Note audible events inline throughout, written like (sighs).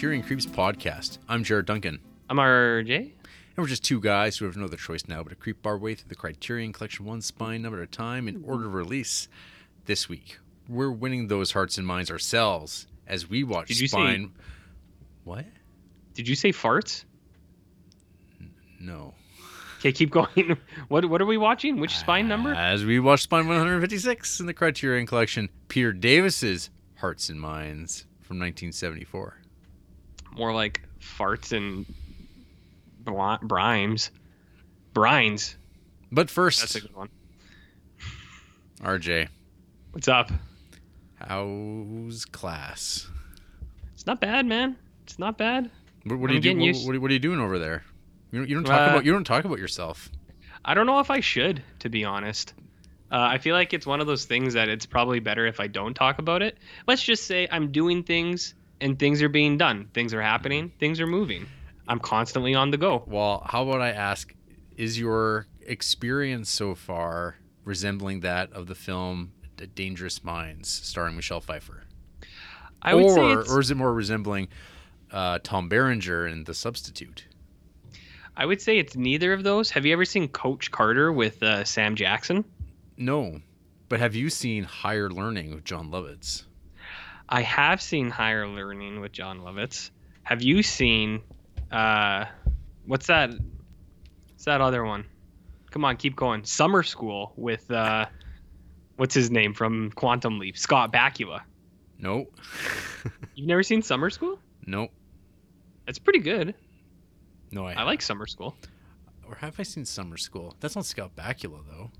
Criterion Creeps podcast. I'm Jared Duncan, I'm RJ. and we're just two guys who have no other choice now but to creep our way through the Criterion Collection one spine number at a time in order of release. This week, we're winning those hearts and minds ourselves as we watch Did you say- Spine. What? Did you say farts? No. Okay, keep going. (laughs) What what are we watching? Which spine number? As we watch Spine 156 in the Criterion Collection, Peter Davis's Hearts and Minds from 1974. More like farts and brimes. Brines. But first, That's a good one. RJ, What's up? how's class? It's not bad, man. It's not bad. What, what are you doing? What, what, are you doing over there? You don't, you don't talk Uh, about you don't talk about yourself. I don't know if I should, to be honest. Uh, I feel like it's one of those things that it's probably better if I don't talk about it. Let's just say I'm doing things and things are being done. Things are happening. Things are moving. I'm constantly on the go. Well, how about I ask, is your experience so far resembling that of the film Dangerous Minds starring Michelle Pfeiffer? I would or, say it's, or is it more resembling uh, Tom Berenger in The Substitute? I would say it's neither of those. Have you ever seen Coach Carter with uh, Sam Jackson? No. But have you seen Higher Learning with Jon Lovitz? I have seen Higher Learning with Jon Lovitz. Have you seen uh what's that what's that other one? Come on, keep going. Summer School with uh what's his name from Quantum Leap? Scott Bakula. No. (laughs) You've never seen Summer School? no. It's pretty good. No, I, I like Summer School. Or have I seen Summer School? That's not Scott Bakula though.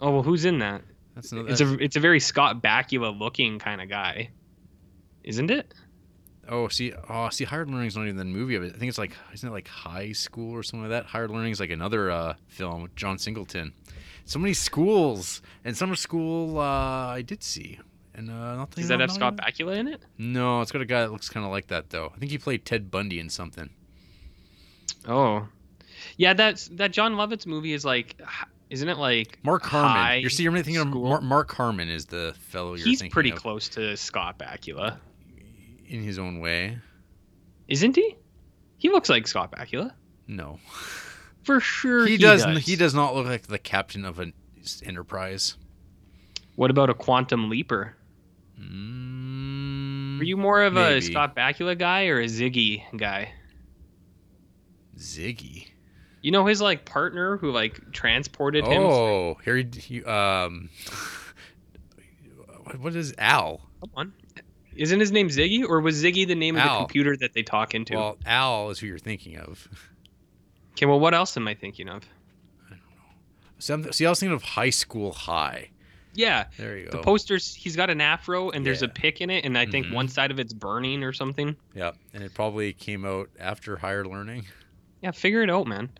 Oh well who's in that? That's another. It's a it's a very Scott Bakula looking kind of guy. Isn't it? Oh, see, oh, see, Higher Learning is not even the movie of it. I think it's like, isn't it like High School or something like that? Higher Learning is like another uh, film with John Singleton. So many schools and Summer School. Uh, I did see, and uh, not Does that have Scott Bakula in it? No, it's got a guy that looks kind of like that though. I think he played Ted Bundy in something. Oh, yeah. That's that Jon Lovitz movie is like, isn't it like Mark Harmon. You're see, you're thinking of school? Mar- Mark Harmon is the fellow you're He's pretty of close to Scott Bakula, in his own way. isn't he? He looks like Scott Bakula No, for sure. he, He, does. does. He does not look like the captain of an Enterprise. What about a Quantum Leaper? Mm, Were you more of a. Scott Bakula guy or a Ziggy guy? Ziggy? You know his like partner who like transported him. Oh, here he, he um, (laughs) what is Al? Come on. Isn't his name Ziggy, or was Ziggy the name of the computer that they talk into? Well, Al is who you're thinking of. okay, well, what else am I thinking of? See, I'm, see, I was thinking of High School High. Yeah, There you go. the posters. He's got an afro, and there's a pick in it, and I think Mhm. one side of it's burning or something. yeah, and it probably came out after Higher Learning. Yeah, figure it out, man.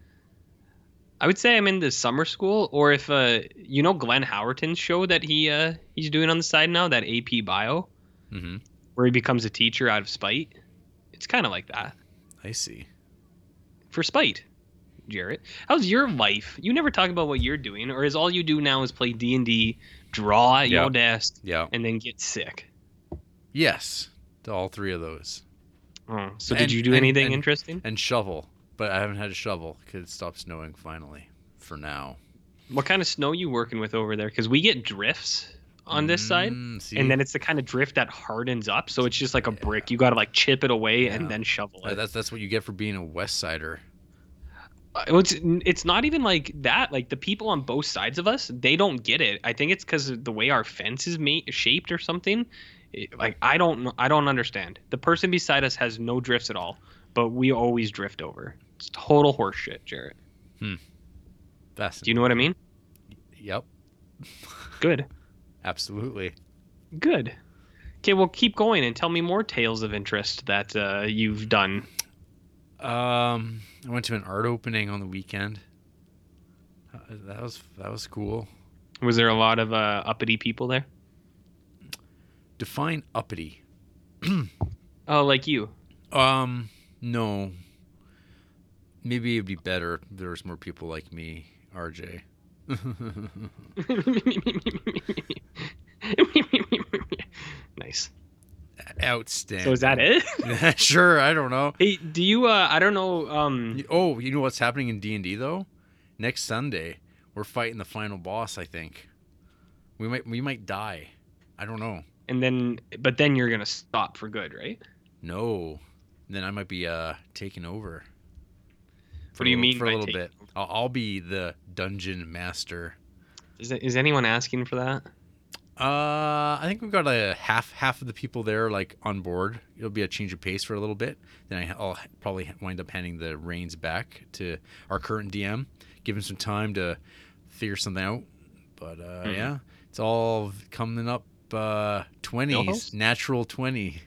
I would say I'm in the summer school, or if uh, you know Glenn Howerton's show that he uh he's doing on the side now, that AP Bio, hmm where he becomes a teacher out of spite. It's kind of like that I see. for spite. Jarrett, how's your life? You never talk about what you're doing, or is all you do now is play D and D, draw at Yeah. your desk, Yeah. and then get sick? Yes, to all three of those, Oh, so And- did you do and- anything and- interesting? and shovel. But I haven't had a shovel because it stopped snowing finally. For now. What kind of snow you working with over there? Because we get drifts on this side. Mm, and then it's the kind of drift that hardens up so it's just like a brick. You got to like chip it away Yeah. and then shovel it. that's that's what you get for being a West Sider. Uh, it's, it's not even like that. Like the people on both sides of us they don't get it. I think it's because the way our fence is made shaped or something. It- like i don't i don't understand. The person beside us has no drifts at all but we always drift over. It's total horseshit jarrett. Fascinating. do you know what i mean? Yep, good absolutely. good okay well keep going and tell me more tales of interest that uh, you've done Um, I went to an art opening on the weekend. Uh, That was that was cool. was there a lot of uh, uppity people there Define uppity. (clears throat) oh like you Um, no. Maybe it'd be better if there was more people like me, RJ. (laughs) nice. Outstanding. So is that it? (laughs) sure, I don't know. hey, do you? Uh, I don't know. Um, Oh, you know what's happening in D and D though? Next Sunday, we're fighting the final boss. I think we might we might die. I don't know. and then, but then you're gonna stop for good, right? No, then I might be uh taking over. For What do a you little- mean for a little taking bit? I'll, I'll be the dungeon master. Is, is anyone asking for that? Uh, I think we've got a half half of the people there like on board. It'll be a change of pace for a little bit. Then I'll probably wind up handing the reins back to our current DM, give him some time to figure something out. But uh, Mhm. yeah, it's all coming up. Uh, twenties, Milhouse? natural twenty.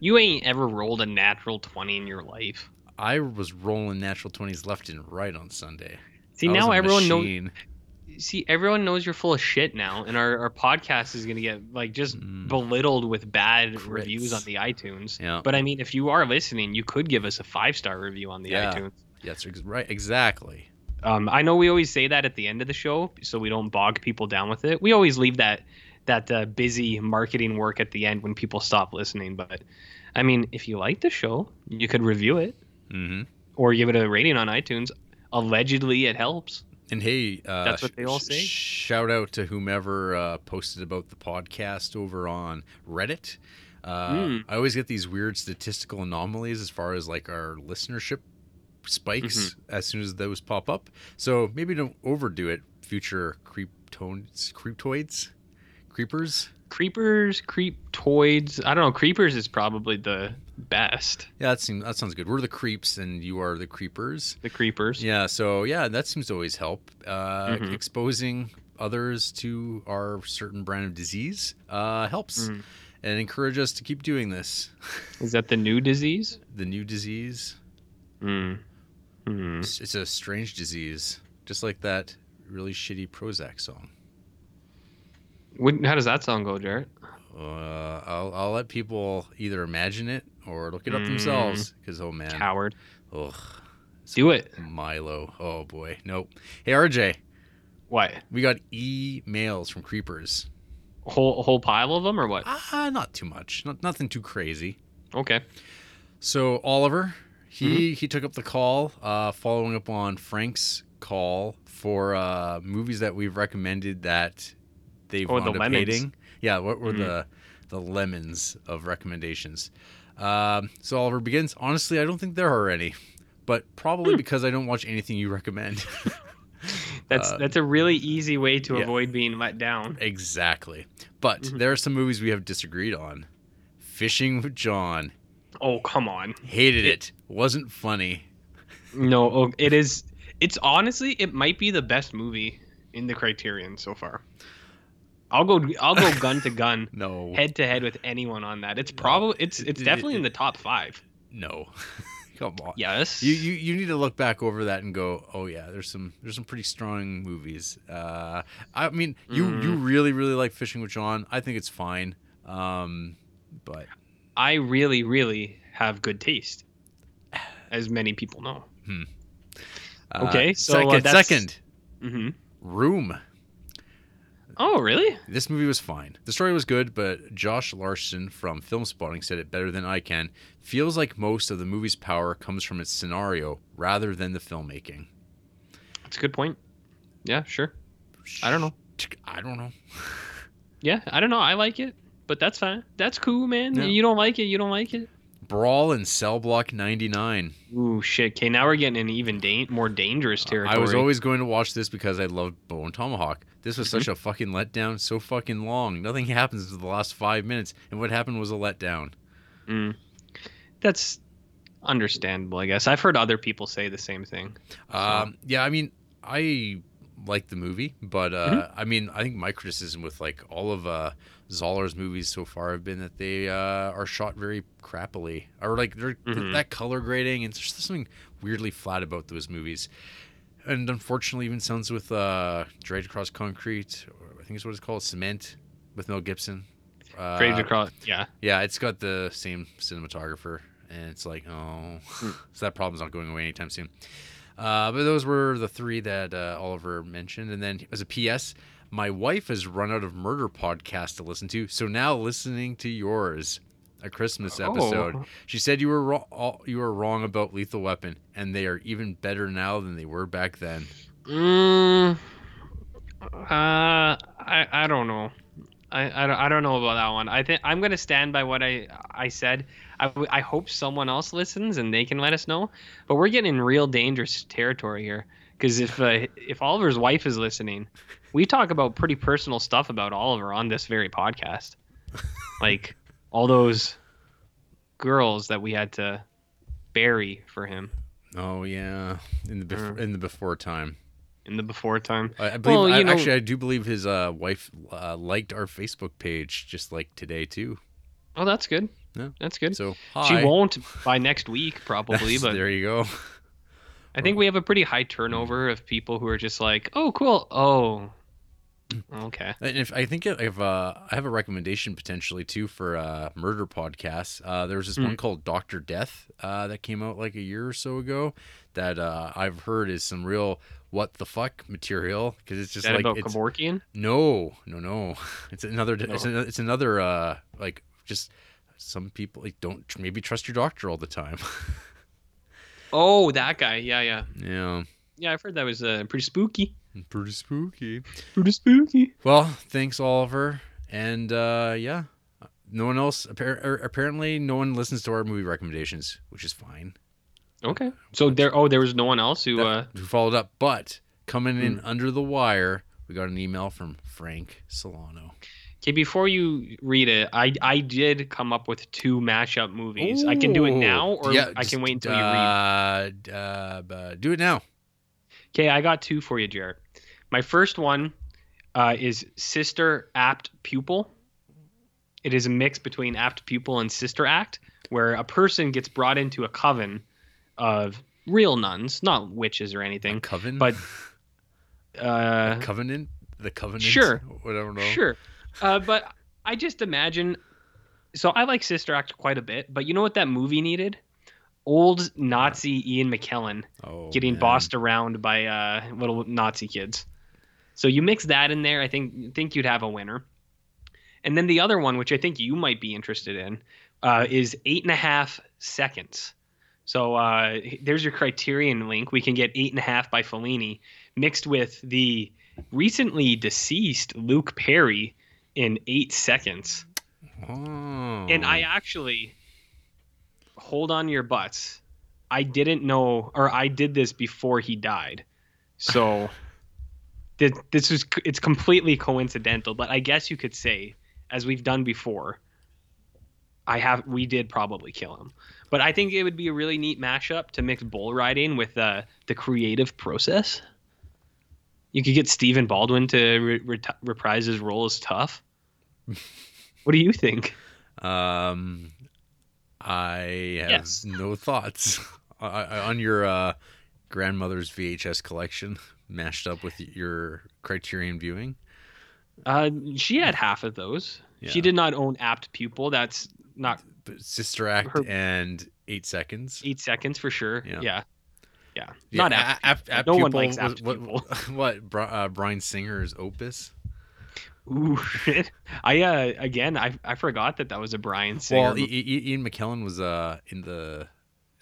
You ain't ever rolled a natural twenty in your life. I was rolling natural twenties left and right on Sunday. See now everyone knows. See everyone knows you're full of shit now, and our, our podcast is gonna get like just Mm. belittled with bad reviews on the iTunes. Yeah. But I mean, if you are listening, you could give us a five star review on the Yeah. iTunes. Yes, right, exactly. Um, I know we always say that at the end of the show, so we don't bog people down with it. We always leave that that uh, busy marketing work at the end when people stop listening. But I mean, if you like the show, you could review it hmm or give it a rating on iTunes. Allegedly, it helps. And hey, uh, That's what they all say? Shout out to whomever uh, posted about the podcast over on Reddit. Uh, Mm. I always get these weird statistical anomalies as far as like our listenership spikes Mm-hmm. as soon as those pop up. So maybe don't overdo it. Future creeptoids, creeptoids, creepers. Creepers, creeptoids. I don't know. Creepers is probably the best. Yeah, that seems that sounds good. We're the creeps, and you are the creepers. The creepers. Yeah, so yeah, that seems to always help. Uh, Mhm. Exposing others to our certain brand of disease uh, helps Mm. and encourage us to keep doing this. Is that the new disease? (laughs) The new disease, Mm. Mm. it's, it's a strange disease, just like that really shitty Prozzäk song. What, how does that song go, Jarrett? Uh, I'll, I'll let people either imagine it or look it up Mm. themselves because oh man, Coward. ugh, Do it. Milo, oh boy, nope. Hey RJ, What? we got emails from creepers. A whole a whole pile of them or what? Ah, not too much, not nothing too crazy. Okay. So Oliver, he he took up the call, uh, following up on Frank's call for uh, movies that we've recommended that they've Oh, the up lemons. hating. Yeah, what were Mhm. the the lemons of recommendations? Um, so Oliver begins. Honestly, I don't think there are any, but probably Hmm. because I don't watch anything you recommend. (laughs) That's Uh, that's a really easy way to yeah. avoid being let down. exactly. But Mhm. there are some movies we have disagreed on. Fishing with John. Oh come on. Hated It- it. Wasn't funny. No, (laughs) oh, it is. It's honestly, it might be the best movie in the Criterion so far. I'll go. I'll go gun to gun, (laughs) No. head to head with anyone on that. It's probably. It's it's definitely it- in the top five. No. (laughs) Come on. Yes. You, you you need to look back over that and go, oh yeah, there's some there's some pretty strong movies. Uh, I mean, you Mm. you really really like Fishing with John. I think it's fine. Um, but I really, really have good taste, as many people know. uh, Okay, so, second uh, second hmm Room. Oh, really? This movie was fine. The story was good, but Josh Larsen from Filmspotting said it better than I can. Feels like most of the movie's power comes from its scenario rather than the filmmaking. That's a good point. Yeah, sure. I don't know. I don't know. (laughs) Yeah, I don't know. I like it, but that's fine. That's cool, man. Yeah. You don't like it, you don't like it. Brawl in Cell Block 99. Ooh, shit. Okay, now we're getting in even da- more dangerous territory. I was always going to watch this because I loved Bone Tomahawk. This was Mm-hmm. such a fucking letdown, so fucking long. Nothing happens until the last five minutes, and what happened was a letdown. Mm. That's understandable, I guess. I've heard other people say the same thing. Um, yeah, I mean, I like the movie, but uh, Mm-hmm. I mean, I think my criticism with like all of uh, Zahler's movies so far have been that they uh, are shot very crappily, or like they're, Mhm. that color grading, and there's just something weirdly flat about those movies. And unfortunately, even sounds with uh, Dragged Across Concrete, or I think it's what it's called, Cement, with Mel Gibson. Uh, Draped across. Yeah. yeah, it's got the same cinematographer, and it's like, oh, Hmm. (laughs) so that problem's not going away anytime soon. Uh, but those were the three that uh, Oliver mentioned, and then as a PS, my wife has run out of murder podcasts to listen to, so now listening to yours. A Christmas Oh. episode. She said you were wrong. You were wrong about Lethal Weapon, and they are even better now than they were back then. Mm, uh, I I don't know. I, I, don't, I don't know about that one. I think I'm gonna stand by what I I said. I, I hope someone else listens and they can let us know. But we're getting in real dangerous territory here because if uh, if Oliver's wife is listening, we talk about pretty personal stuff about Oliver on this very podcast, (laughs) like all those girls that we had to bury for him Oh yeah, in the bef- Mm. in the before time. in the before time. I, I believe. Well, I, know- actually, I do believe his uh, wife uh, liked our Facebook page just like today too. Oh, that's good. Yeah. That's good. So She won't by next week, probably, (laughs) but there you go. I think we have a pretty high turnover of people who are just like, "Oh, cool. Oh, okay." And if I think if uh, I have a recommendation potentially too for uh, murder podcasts. Uh, there was this Hmm. one called Doctor Death uh, that came out like a year or so ago that uh, I've heard is some real what the fuck material because it's just that like about it's Kevorkian? no no no (laughs) it's another it's, No. another, it's another uh like just some people like don't tr- maybe trust your doctor all the time (laughs) Oh, that guy. Yeah, yeah, yeah yeah. I've heard that was uh, pretty spooky. Pretty spooky Pretty spooky. Well, thanks, Oliver. And uh, yeah, no one else. Appar- er, apparently, no one listens to our movie recommendations, which is fine. Okay. So there. Oh, there was no one else who. That- uh Who followed up? But coming in Hmm. under the wire, we got an email from Frank Solano. Okay, before you read it, I I did come up with two mashup movies. I can do it now, or Yeah, I just, can wait until you read. uh, uh, do it now. Okay, I got two for you, Jared. My first one uh, is Sister Apt Pupil. It is a mix between Apt Pupil and Sister Act, where a person gets brought into a coven of real nuns, not witches or anything. Coven, But (laughs) Uh, covenant, the covenant. Sure. whatever. Sure, uh, but I just imagine. So I like Sister Act quite a bit, but you know what that movie needed? Old Nazi Ian McKellen Oh, getting man. bossed around by uh, little Nazi kids. So you mix that in there, I think think you'd have a winner. And then the other one, which I think you might be interested in, uh, is eight and a half seconds. So uh, there's your Criterion link. We can get eight and a half by Fellini mixed with the recently deceased Luke Perry in eight seconds. Oh. And I actually hold on your butts. I didn't know, or I did this before he died, so this this is it's completely coincidental. But I guess you could say, as we've done before, I have we did probably kill him. But I think it would be a really neat mashup to mix bull riding with uh, the creative process. You could get Stephen Baldwin to re- reprise his role as tough. (laughs) what do you think? Um, I have Yes. no thoughts (laughs) on your uh, grandmother's VHS collection mashed up with your Criterion viewing. Uh, she had half of those. Yeah. She did not own apt pupil. That's not Sister Act Her- and Eight Seconds. eight seconds for sure. Yeah. Yeah. Yeah. Yeah, Not apt. apt, apt No one likes apt what, pupil. (laughs) What, Bri- uh, Bryan Singer's opus? Ooh, (laughs) shit. I uh again I I forgot that that was a Bryan Singer. Well, Ian McKellen was uh in the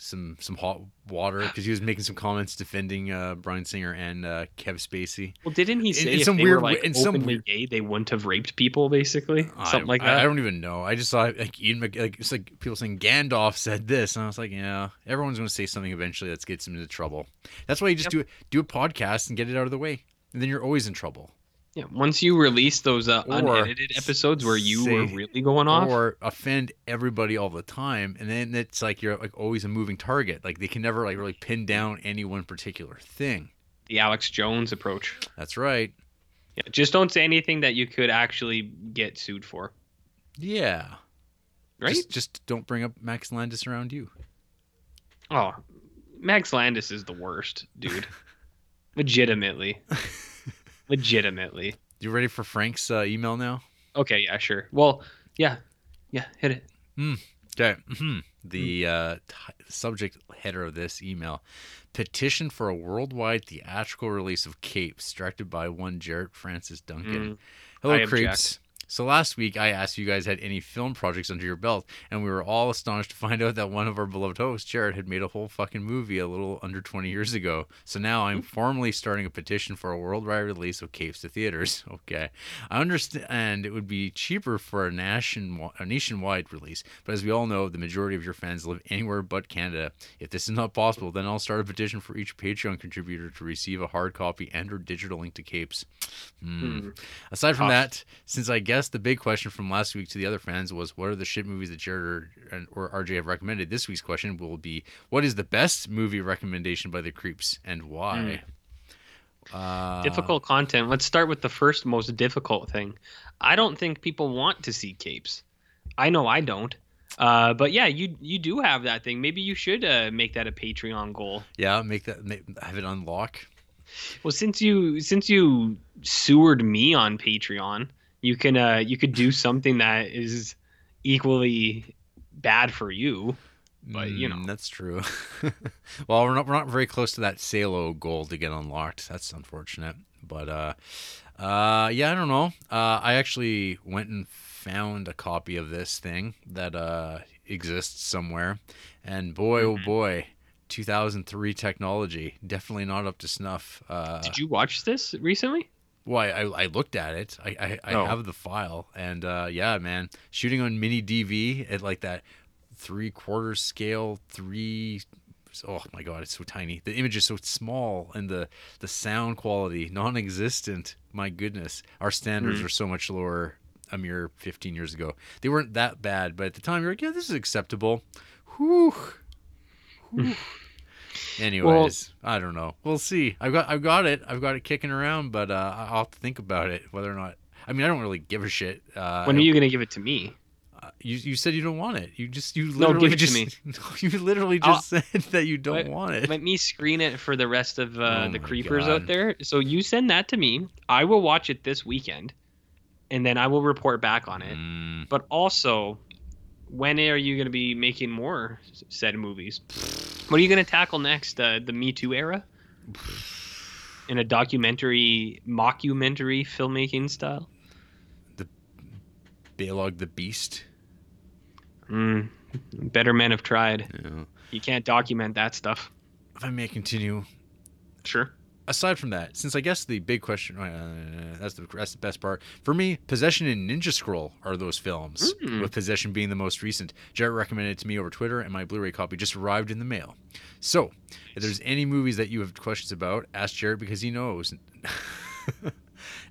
some some hot water because he was making some comments defending uh, Bryan Singer and uh, Kev Spacey. well, didn't he say in if some they weird were like in some weird- gay, they wouldn't have raped people, basically, something I, like that? I, don't even know. I just saw like Ian Mc, like it's like people saying Gandalf said this, and I was like, yeah, everyone's going to say something eventually that gets them into trouble. That's why you just do it do a podcast and get it out of the way, and then you're always in trouble. Yeah. Once you release those uh, unedited episodes where you were really going off, or offend everybody all the time, and then it's like you're like always a moving target. Like they can never like really pin down any one particular thing. the Alex Jones approach. That's right. Yeah, just don't say anything that you could actually get sued for. Yeah. Right? Just, just don't bring up Max Landis around you. Oh, Max Landis is the worst, dude. (laughs) Legitimately. Legitimately. You ready for Frank's uh, email now? Okay, yeah, sure. Well, yeah. Yeah, hit it. Mm, Okay. mhm. The uh, t- subject header of this email petition for a worldwide theatrical release of Capes, directed by one Jarrett Francis Duncan. Mm, Hello, I creeps. So last week I asked you guys had any film projects under your belt, and we were all astonished to find (laughs) out that one of our beloved hosts, Jared, had made a whole fucking movie a little under 20 years ago. So now I'm formally starting a petition for a worldwide release of Capes to theaters. (laughs) Okay, I understand it would be cheaper for a, nation, a nationwide release, but as we all know, the majority of your fans live anywhere but Canada. If this is not possible, then I'll start a petition for each Patreon contributor to receive a hard copy and/or digital link to Capes. Hmm. Aside from Tough. that, since I guess the big question from last week to the other fans was what are the shit movies that Jared or, or RJ have recommended, this week's question will be what is the best movie recommendation by the Creeps and why? Uh, difficult content. Let's start with the first most difficult thing. I don't think people want to see capes. I know I don't. Uh, but yeah, you you do have that thing. Maybe you should uh, make that a Patreon goal. Yeah, make that make, have it unlock. Well, since you since you sewered me on Patreon, you can uh you could do something that is equally bad for you. But, you Mm, know. that's true. (laughs) well, we're not we're not very close to that Salo goal to get unlocked. That's unfortunate. But uh, uh, yeah, I don't know. Uh, I actually went and found a copy of this thing that uh exists somewhere, and boy, oh Mhm. boy. 2003 technology definitely not up to snuff. Uh, Did you watch this recently? Well, I, I, looked at it. I, I, I Oh. have the file, and uh, yeah, man, shooting on mini DV at like that three quarter scale, three. Oh my god, it's so tiny. The image is so small, and the the sound quality non-existent. My goodness, our standards Mhm. are so much lower. A mere 15 years ago, they weren't that bad, but at the time, you're like, yeah, this is acceptable. Whew. Whew. (laughs) Anyways, I don't know. We'll see. I've got I've got it. I've got it kicking around, but uh, I'll have to think about it whether or not. I mean, I don't really give a shit. Uh, when are you gonna give it to me? uh, you you said you don't want it. You just you No, literally give it to just me. (laughs) you literally I'll- just said (laughs) that you don't Let- want it. Let me screen it for the rest of uh, Oh the creepers God. out there. So you send that to me. I will watch it this weekend, and then I will report back on it. Mm, But also, when are you going to be making more said movies? What are you going to tackle next? Uh, the Me Too era? In a documentary, mockumentary filmmaking style? The Balog the Beast. Mm, better men have tried. You know. You can't document that stuff. If I may continue, Sure. Aside from that, since I guess the big question, uh, that's the that's the best part for me. Possession and Ninja Scroll are those films, Mm. with Possession being the most recent. Jared recommended it to me over Twitter, and my Blu-ray copy just arrived in the mail. So, if there's any movies that you have questions about, ask Jared because he knows. (laughs)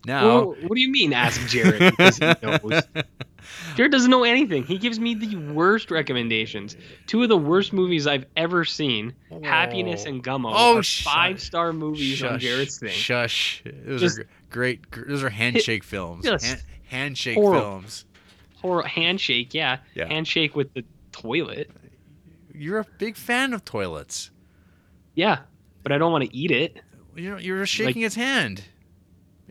now, Well, what do you mean, ask Jared? Because he knows. (laughs) Jared doesn't know anything. He gives me the worst recommendations. Two of the worst movies I've ever seen, Happiness and Gummo, oh, are five star movies on Jared's thing. Shush. Those Just- are great. gr- Those are handshake films. Handshake horrible. films. Or handshake, yeah. Yeah. Handshake with the toilet. You're a big fan of toilets. Yeah, but I don't want to eat it. You know, you're shaking his hand.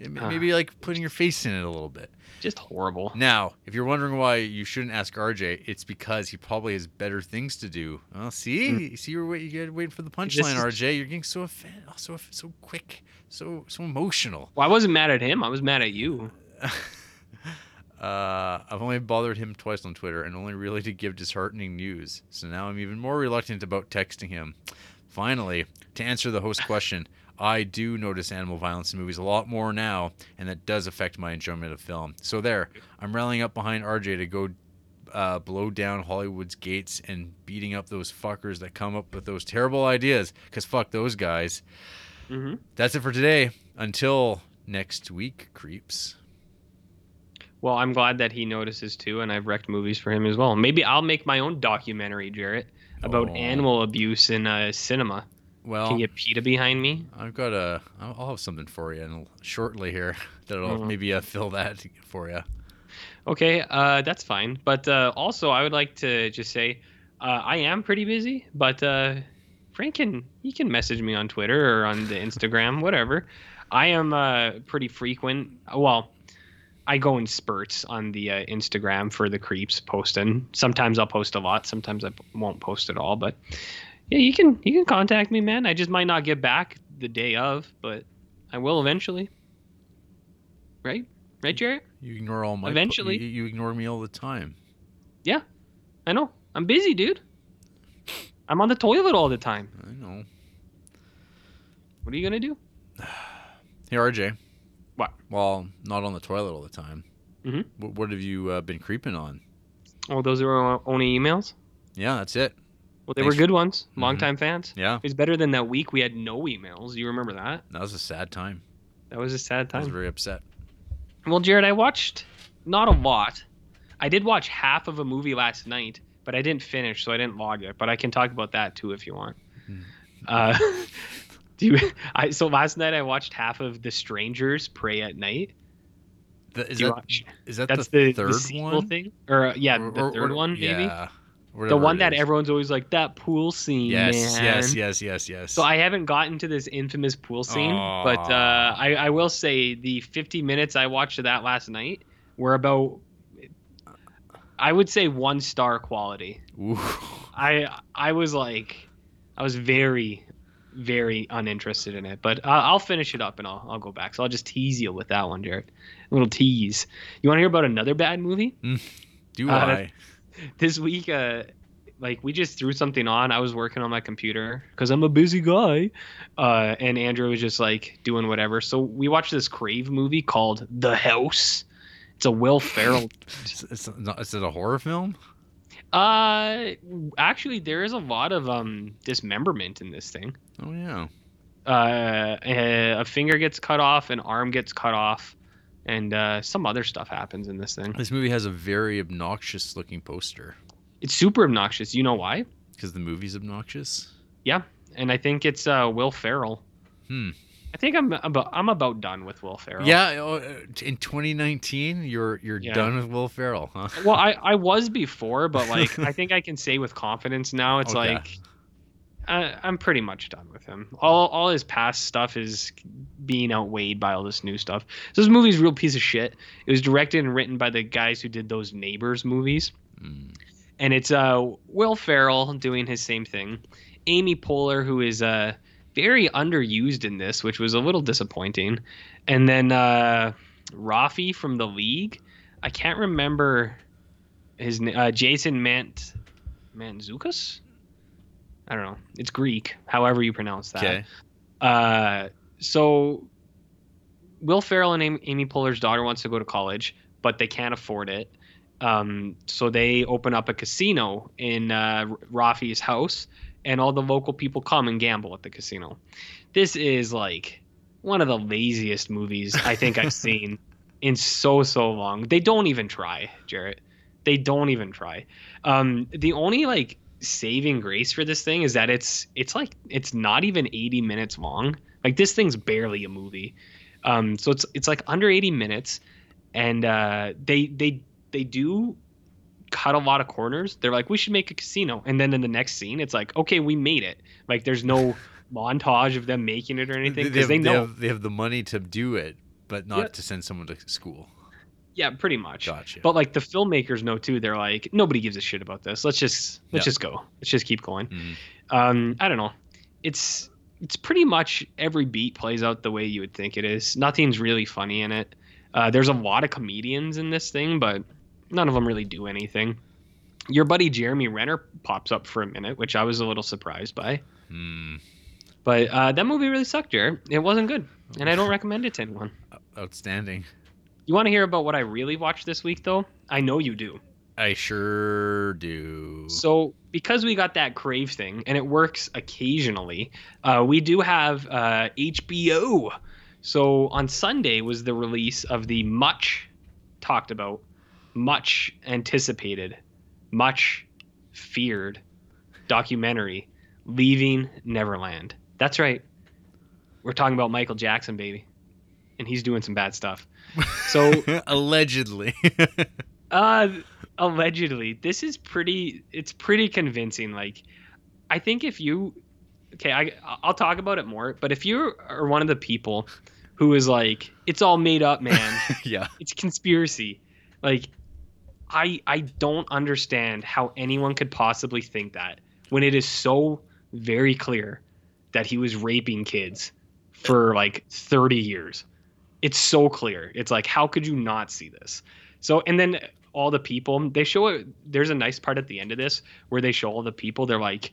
M-. Maybe like putting your face in it a little bit. Just horrible. Now, if you're wondering why you shouldn't ask RJ, it's because he probably has better things to do. Well, see, see, you're wait, you got waiting for the punchline, is- RJ. You're getting so offend, oh, so so quick, so so emotional. Well, I wasn't mad at him. I was mad at you. (laughs) Uh, I've only bothered him twice on Twitter, and only really to give disheartening news. So now I'm even more reluctant about texting him. Finally, to answer the host question, I do notice animal violence in movies a lot more now, and that does affect my enjoyment of film. So there, I'm rallying up behind RJ to go uh, blow down Hollywood's gates and beating up those fuckers that come up with those terrible ideas. Cause fuck those guys. hmm That's it for today. Until next week, creeps. Well, I'm glad that he notices too, and I've wrecked movies for him as well. Maybe I'll make my own documentary, Jarrett, about Oh. animal abuse in uh, cinema. Well, Can you get PETA behind me? I've got a. I'll have something for you and shortly here (laughs) that'll Mhm. maybe uh, fill that (laughs) for you. Okay, uh, that's fine. But uh, also, I would like to just say uh, I am pretty busy, but uh, Frank can he can message me on Twitter or on the Instagram, (laughs) whatever. I am uh, pretty frequent. Well, I go in spurts on the uh, Instagram for the creeps posting. Sometimes I'll post a lot. Sometimes I won't post at all. But yeah, you can you can contact me, man. I just might not get back the day of, but I will eventually. Right? right, Jarrett? You ignore all my. po- Eventually. you, you ignore me all the time. Yeah, I know. I'm busy, dude. I'm on the toilet all the time. I know. What are you gonna do? (sighs) Hey, RJ. What? Well, not on the toilet all the time. Mhm. What, what have you uh, been creeping on? Oh, those are our only emails. Yeah, that's it. Well, they Thanks. were good ones. Mhm. Longtime fans. Yeah, It was better than that week we had no emails. You remember that? that was a sad time. That was a sad time. I was very upset. Well, Jared, I watched not a lot. I did watch half of a movie last night, but I didn't finish, so I didn't log it. But I can talk about that too if you want. Mhm. Uh, (laughs) do you? (laughs) I so last night I watched half of The Strangers Prey at Night. The- is, that, watch- is that That's the, the, third the one? thing, or uh, yeah, Or- the third or- one maybe. Yeah. The one that everyone's always like that pool scene, Yes, man. yes, yes, yes, yes. So I haven't gotten to this infamous pool scene, but uh, I, I will say the 50 minutes I watched of that last night were about, I would say one star quality. Ooh. I I was like, I was very, very uninterested in it, but I'll, I'll finish it up and I'll I'll go back. So I'll just tease you with that one, Jared. A little tease. You want to hear about another bad movie? Do Uh, I? This week uh like we just threw something on i was working on my computer because i'm a busy guy uh and andrew was just like doing whatever so we watched this crave movie called the house it's a will ferrell (laughs) It's, it's, not, is it a horror film? uh actually there is a lot of um dismemberment in this thing Oh yeah. uh a, a finger gets cut off an arm gets cut off and uh some other stuff happens in this thing This movie has a very obnoxious looking poster it's super obnoxious you know why because the movie's obnoxious. Yeah, and i think it's uh will ferrell Hmm. I think I'm about I'm about done with Will Ferrell. Yeah, oh, uh, in 2019, you're you're Yeah. done with Will Ferrell, huh? Well, I I (laughs) was before, but like I think I can say with confidence now. It's Okay. like I, I'm pretty much done with him. All all his past stuff is being outweighed by all this new stuff. So this movie's a real piece of shit. It was directed and written by the guys who did those Neighbors movies. Mm. and it's uh Will Ferrell doing his same thing. Amy Poehler, who is uh very underused in this, which was a little disappointing, and then uh Rafi from the League. I can't remember his name. Uh, Jason Mant Mantzoukas. I don't know. It's Greek, however you pronounce that. Okay. Uh, so Will Ferrell and Amy, Poehler's daughter wants to go to college, but they can't afford it. Um, so they open up a casino in uh, Rafi's house, and all the local people come and gamble at the casino. This is like one of the laziest movies I think I've (laughs) seen in so so long. They don't even try, Jarrett. They don't even try. Um, the only like saving grace for this thing is that it's it's like it's not even 80 minutes long. Like this thing's barely a movie. Um, so it's it's like under 80 minutes, and uh, they they they do cut a lot of corners. They're like, we should make a casino, and then in the next scene, it's like, okay, we made it. Like there's no (laughs) montage of them making it or anything They, because have, they, they, know. have, they have the money to do it, but not Yeah. to send someone to school. Yeah, pretty much. Gotcha. But like the filmmakers know too. They're like, nobody gives a shit about this. Let's just let's Yeah. just go. Let's just keep going. Mhm. Um, I don't know. It's it's pretty much every beat plays out the way you would think it is. Nothing's really funny in it. Uh, there's a lot of comedians in this thing, but none of them really do anything. Your buddy Jeremy Renner pops up for a minute, which I was a little surprised by. Hmm. But uh, that movie really sucked, Jared. It wasn't good, and I don't recommend it to anyone. Outstanding. You want to hear about what I really watched this week, though? I know you do. I sure do. So, because we got that Crave thing, and it works occasionally, uh, we do have uh, HBO. So, on Sunday was the release of the much talked about, much anticipated, much feared documentary, Leaving Neverland. That's right. We're talking about Michael Jackson, baby. And he's doing some bad stuff. So, (laughs) allegedly. (laughs) uh, allegedly, this is pretty. It's pretty convincing. Like, I think if you, okay, I I'll talk about it more. But if you are one of the people who is like, it's all made up, man. (laughs) yeah. it's conspiracy. Like, I I don't understand how anyone could possibly think that when it is so very clear that he was raping kids for like 30 years. It's so clear. It's like how could you not see this? So and then all the people they show it. There's a nice part at the end of this where they show all the people. They're like.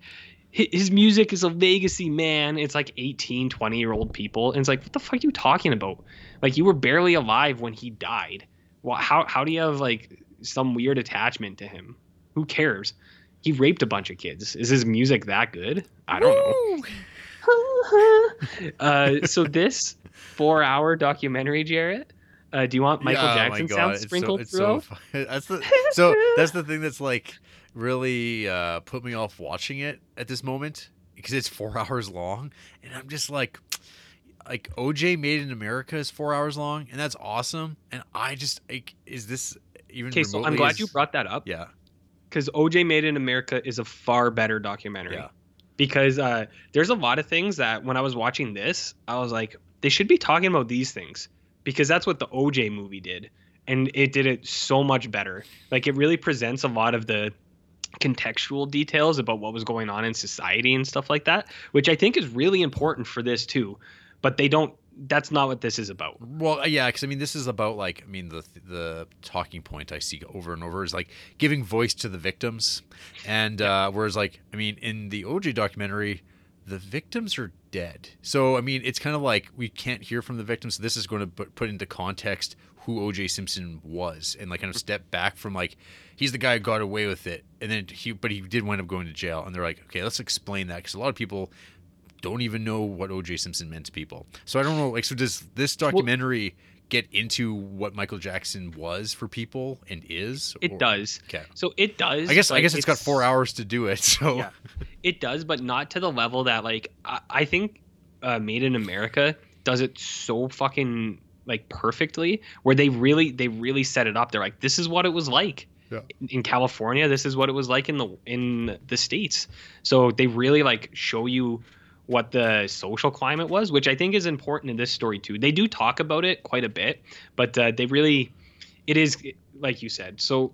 His music is a legacy, man. It's like 18, 20 year old people. And it's like, what the fuck are you talking about? Like, you were barely alive when he died. Well, how, how do you have like some weird attachment to him? Who cares? He raped a bunch of kids. Is his music that good? I don't know. (laughs) uh, so this four-hour documentary, Jarrett. Uh, do you want Michael Yeah, oh Jackson God, sounds it's so- sprinkled it's throughout? so, (laughs) that's the (laughs) so that's the thing that's like really uh, put me off watching it at this moment because it's four hours long, and I'm just like, like OJ Made in America is four hours long, and that's awesome. And I just like, is this even? Okay, so I'm glad as- you brought that up Yeah, because OJ Made in America is a far better documentary. Yeah. Because uh, there's a lot of things that when I was watching this, I was like, they should be talking about these things because that's what the OJ movie did, and it did it so much better. Like it really presents a lot of the contextual details about what was going on in society and stuff like that, which I think is really important for this too. But they don't. That's not what this is about. Well, uh, yeah, because I mean, this is about like I mean the the talking point I see over and over is like giving voice to the victims, and uh, whereas like I mean in the OJ documentary, the victims are dead. So I mean, it's kind of like we can't hear from the victims. So this is going to put, put into context who OJ Simpson was, and like kind of step back from like he's the guy who got away with it, and then he but he did wind up going to jail, and they're like, okay, let's explain that because a lot of people don't even know what OJ Simpson meant to people. So I don't know. Like, so does this documentary get into what Michael Jackson was for people and is? It Or- does. Okay. So it does. I guess I guess it's got four hours to do it. (laughs) So Yeah. It does, but not to the level that like I, I think uh, Made in America does it so fucking like perfectly, where they really they really set it up. They're like, this is what it was like. Yeah. In California, this is what it was like in the in the states. So they really like show you what the social climate was, which I think is important in this story too. They do talk about it quite a bit, but uh, they really, it is like you said. So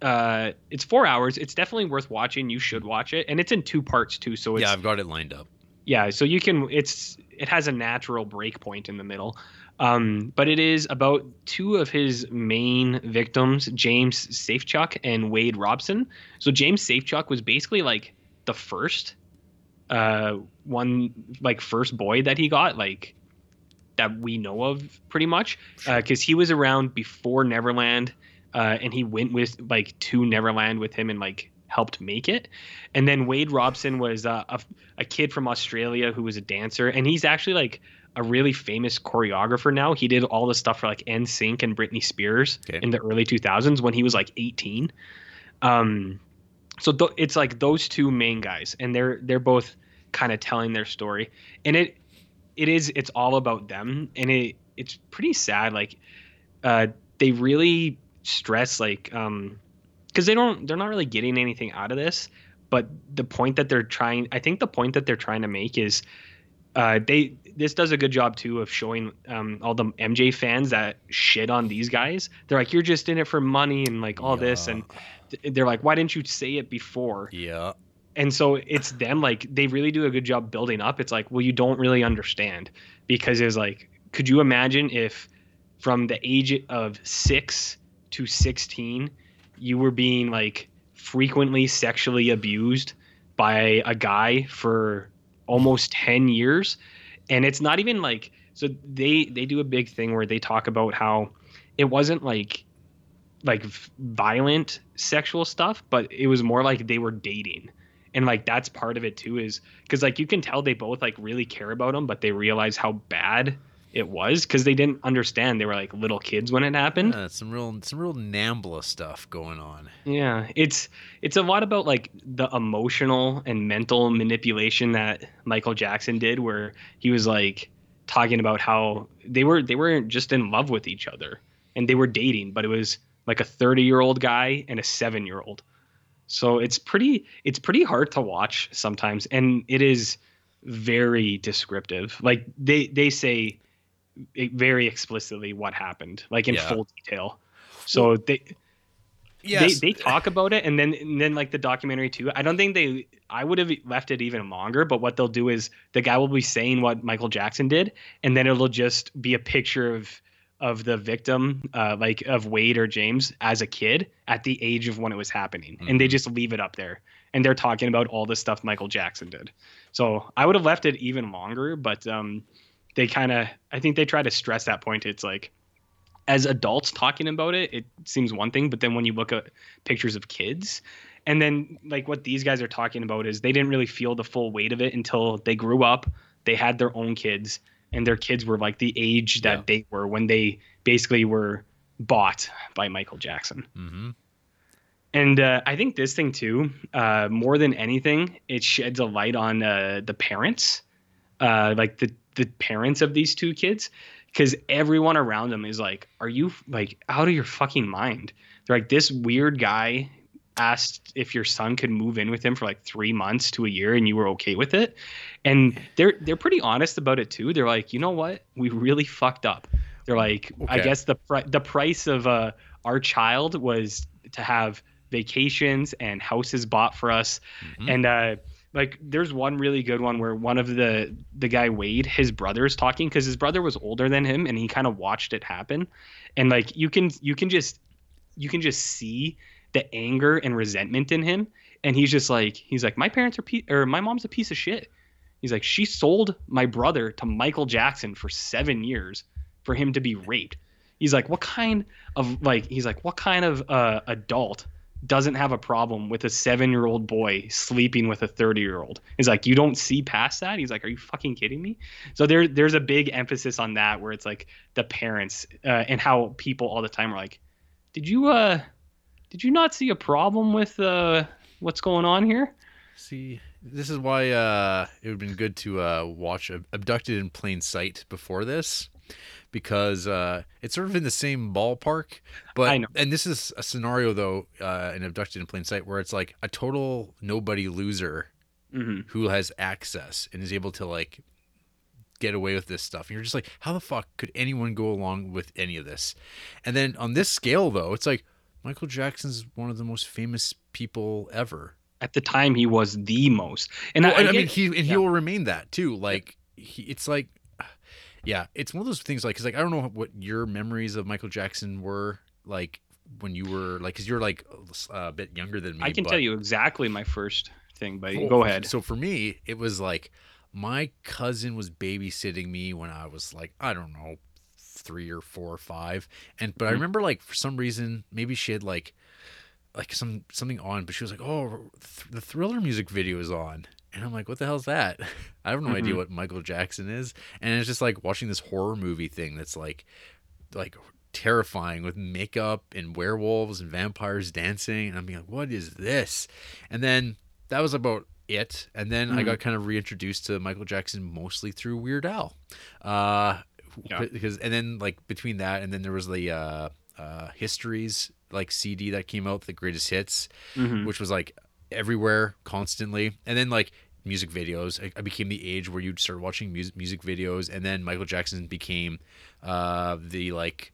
uh, it's four hours. It's definitely worth watching. You should watch it, and it's in two parts too. So it's yeah, I've got it lined up. yeah so you can it's it has a natural break point in the middle um, but it is about two of his main victims james safechuck and wade robson so james safechuck was basically like the first uh one like first boy that he got like that we know of pretty much because he was around before neverland uh, and he went with like to neverland with him and like helped make it. And then wade robson was uh, a, a kid from australia who was a dancer and he's actually like a really famous choreographer now. He did all the stuff for like NSYNC and britney spears Okay. in the early 2000s when he was like 18 um so th- it's like those two main guys and they're they're both kind of telling their story. And it it is it's all about them. And it it's pretty sad like uh they really stress like um because they don't they're not really getting anything out of this. But the point that they're trying i think the point that they're trying to make is uh they this does a good job too of showing um all the mj fans that shit on these guys. They're like you're just in it for money and like all this. And th- they're like why didn't you say it before? Yeah. And so it's them like they really do a good job building up. It's like well you don't really understand because it's like could you imagine if from the age of 6 to 16 you were being like frequently sexually abused by a guy for almost 10 years? And it's not even like so they they do a big thing where they talk about how it wasn't like like violent sexual stuff but it was more like they were dating and like that's part of it too is because like you can tell they both like really care about him but they realize how bad it was because they didn't understand they were like little kids when it happened Yeah, some real some real Nambla stuff going on. yeah, it's it's a lot about like the emotional and mental manipulation that Michael Jackson did where he was like talking about how they were they were just in love with each other and they were dating, but it was like a 30-year-old guy and a 7-year-old. So it's pretty it's pretty hard to watch sometimes and it is very descriptive. Like they they say very explicitly what happened, like in Yeah. full detail. So they Yes. they they talk about it and then and then like the documentary too i don't think they i would have left it even longer but what they'll do is the guy will be saying what michael jackson did and then it'll just be a picture of of the victim uh, like of wade or james as a kid at the age of when it was happening. And they Mhm. just leave it up there. And they're talking about all the stuff michael jackson did. So i would have left it even longer but um they kind of i think they try to stress that point. It's like as adults talking about it, it seems one thing, but then when you look at pictures of kids, and then like what these guys are talking about is they didn't really feel the full weight of it until they grew up, they had their own kids, and their kids were like the age that Yeah. they were when they basically were bought by Michael Jackson. Mm-hmm. And uh, I think this thing too, uh, more than anything, it sheds a light on uh, the parents, uh, like the the parents of these two kids, because everyone around them is like, "Are you like out of your fucking mind?" They're like, "This weird guy asked if your son could move in with him for like three months to a year, and you were okay with it." And they're they're pretty honest about it too. They're like, "You know what? We really fucked up." They're like, "I guess the pri- the price of uh, our child was to have." vacations and houses bought for us Mhm. and uh like there's one really good one where one of the the guy Wade his brother is talking because his brother was older than him and he kind of watched it happen and like you can you can just you can just see the anger and resentment in him and he's just like he's like my parents are pe- or my mom's a piece of shit he's like she sold my brother to Michael Jackson for 7 years for him to be raped he's like what kind of like he's like what kind of uh adult doesn't have a problem with a seven year old boy sleeping with a 30 year old. He's like, you don't see past that? He's like, are you fucking kidding me? So there, there's a big emphasis on that where it's like the parents uh, and how people all the time are like, did you, uh, did you not see a problem with uh, what's going on here? See, this is why uh, it would have been good to uh, watch Abducted in Plain Sight before this, because uh, it's sort of in the same ballpark. But I know. and this is a scenario though uh, in Abducted in Plain Sight where it's like a total nobody loser hmm who has access and is able to like get away with this stuff. And you're just like, how the fuck could anyone go along with any of this? And then on this scale though, it's like Michael Jackson's one of the most famous people ever. At the time, he was the most. And Well, I, and I, mean, he and he yeah. will remain that too. Like he, it's like, (sighs) yeah, it's one of those things. Like, cause like I don't know what your memories of Michael Jackson were like when you were like, cause you're like a bit younger than me. I can but- tell you exactly my first thing, but go ahead. So for me, it was like my cousin was babysitting me when I was like, I don't know, three or four or five. And but I Mhm. remember like for some reason, maybe she had like like some something on, but she was like, Oh, th- the thriller music video is on. And I'm like, what the hell's that? (laughs) I have no idea Mhm. what Michael Jackson is. And it's just like watching this horror movie thing that's like like terrifying with makeup and werewolves and vampires dancing. And I'm being like, what is this? And then that was about it. And then I Mhm. got kind of reintroduced to Michael Jackson mostly through Weird Al. Uh, Yeah. because and then like between that and then there was the uh, uh, histories like CD that came out, the greatest hits, Mhm. which was like everywhere constantly. And then like music videos, I, I became the age where you'd start watching music music videos, and then Michael Jackson became uh, the like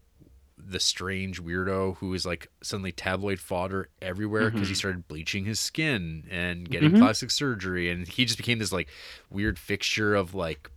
the strange weirdo who is like suddenly tabloid fodder everywhere because he Mhm. started bleaching his skin and getting Mhm. plastic surgery, and he just became this like weird fixture of like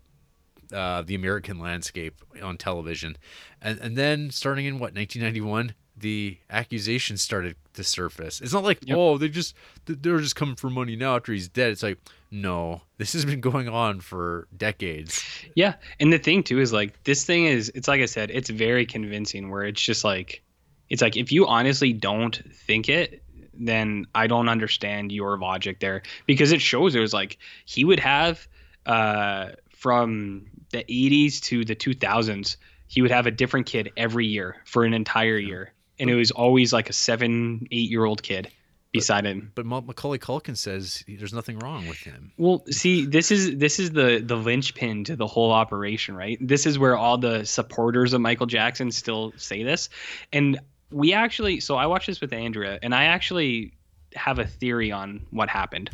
uh, the American landscape on television. And and then starting in what 1991, the accusations started to surface. It's not like Yep. oh they just they're just coming for money now after he's dead. It's like no, this has been going on for decades. Yeah, and the thing too is like this thing is it's like I said, it's very convincing where it's just like it's like if you honestly don't think it, then I don't understand your logic there because it shows it was like he would have uh from the 80s to the 2000s, he would have a different kid every year for an entire year. And it was always like a 7, 8-year-old kid beside him. But Macaulay Culkin says there's nothing wrong with him. Well, see, this is this is the the linchpin to the whole operation, right? This is where all the supporters of Michael Jackson still say this, and we actually. So I watched this with Andrea, and I actually have a theory on what happened.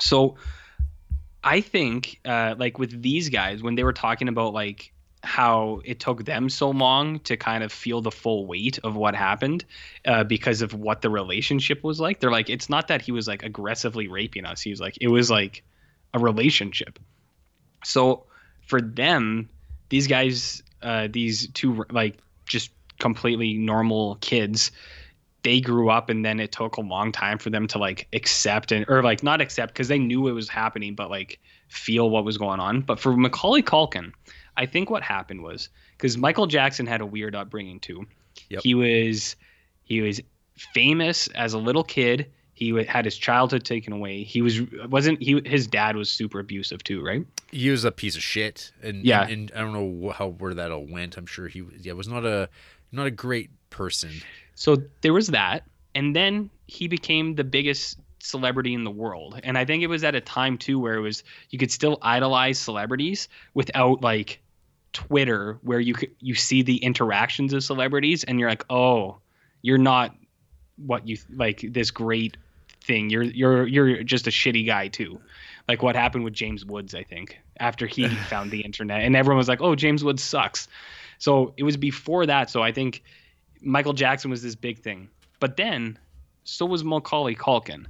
So I think, uh, like with these guys, when they were talking about like how it took them so long to kind of feel the full weight of what happened uh, because of what the relationship was like. They're like, it's not that he was like aggressively raping us. He was like, it was like a relationship. So for them, these guys, uh, these two like just completely normal kids, they grew up and then it took a long time for them to like accept and or like not accept because they knew it was happening, but like feel what was going on. But for Macaulay Culkin, I think what happened was because Michael Jackson had a weird upbringing too. Yep. He was he was famous as a little kid. He had his childhood taken away. He was wasn't he his dad was super abusive too, right? He was a piece of shit, and Yeah. and, and I don't know how where that all went. I'm sure he was- yeah was not a not a great person. So there was that, and then he became the biggest celebrity in the world. And I think it was at a time too where it was you could still idolize celebrities without like Twitter, where you could you see the interactions of celebrities, and you're like, oh, you're not what you like this great thing. You're you're you're just a shitty guy too. Like what happened with James Woods, I think, after he (laughs) found the internet, and everyone was like, "Oh, James Woods sucks." So it was before that. So I think Michael Jackson was this big thing, but then so was Macaulay Culkin.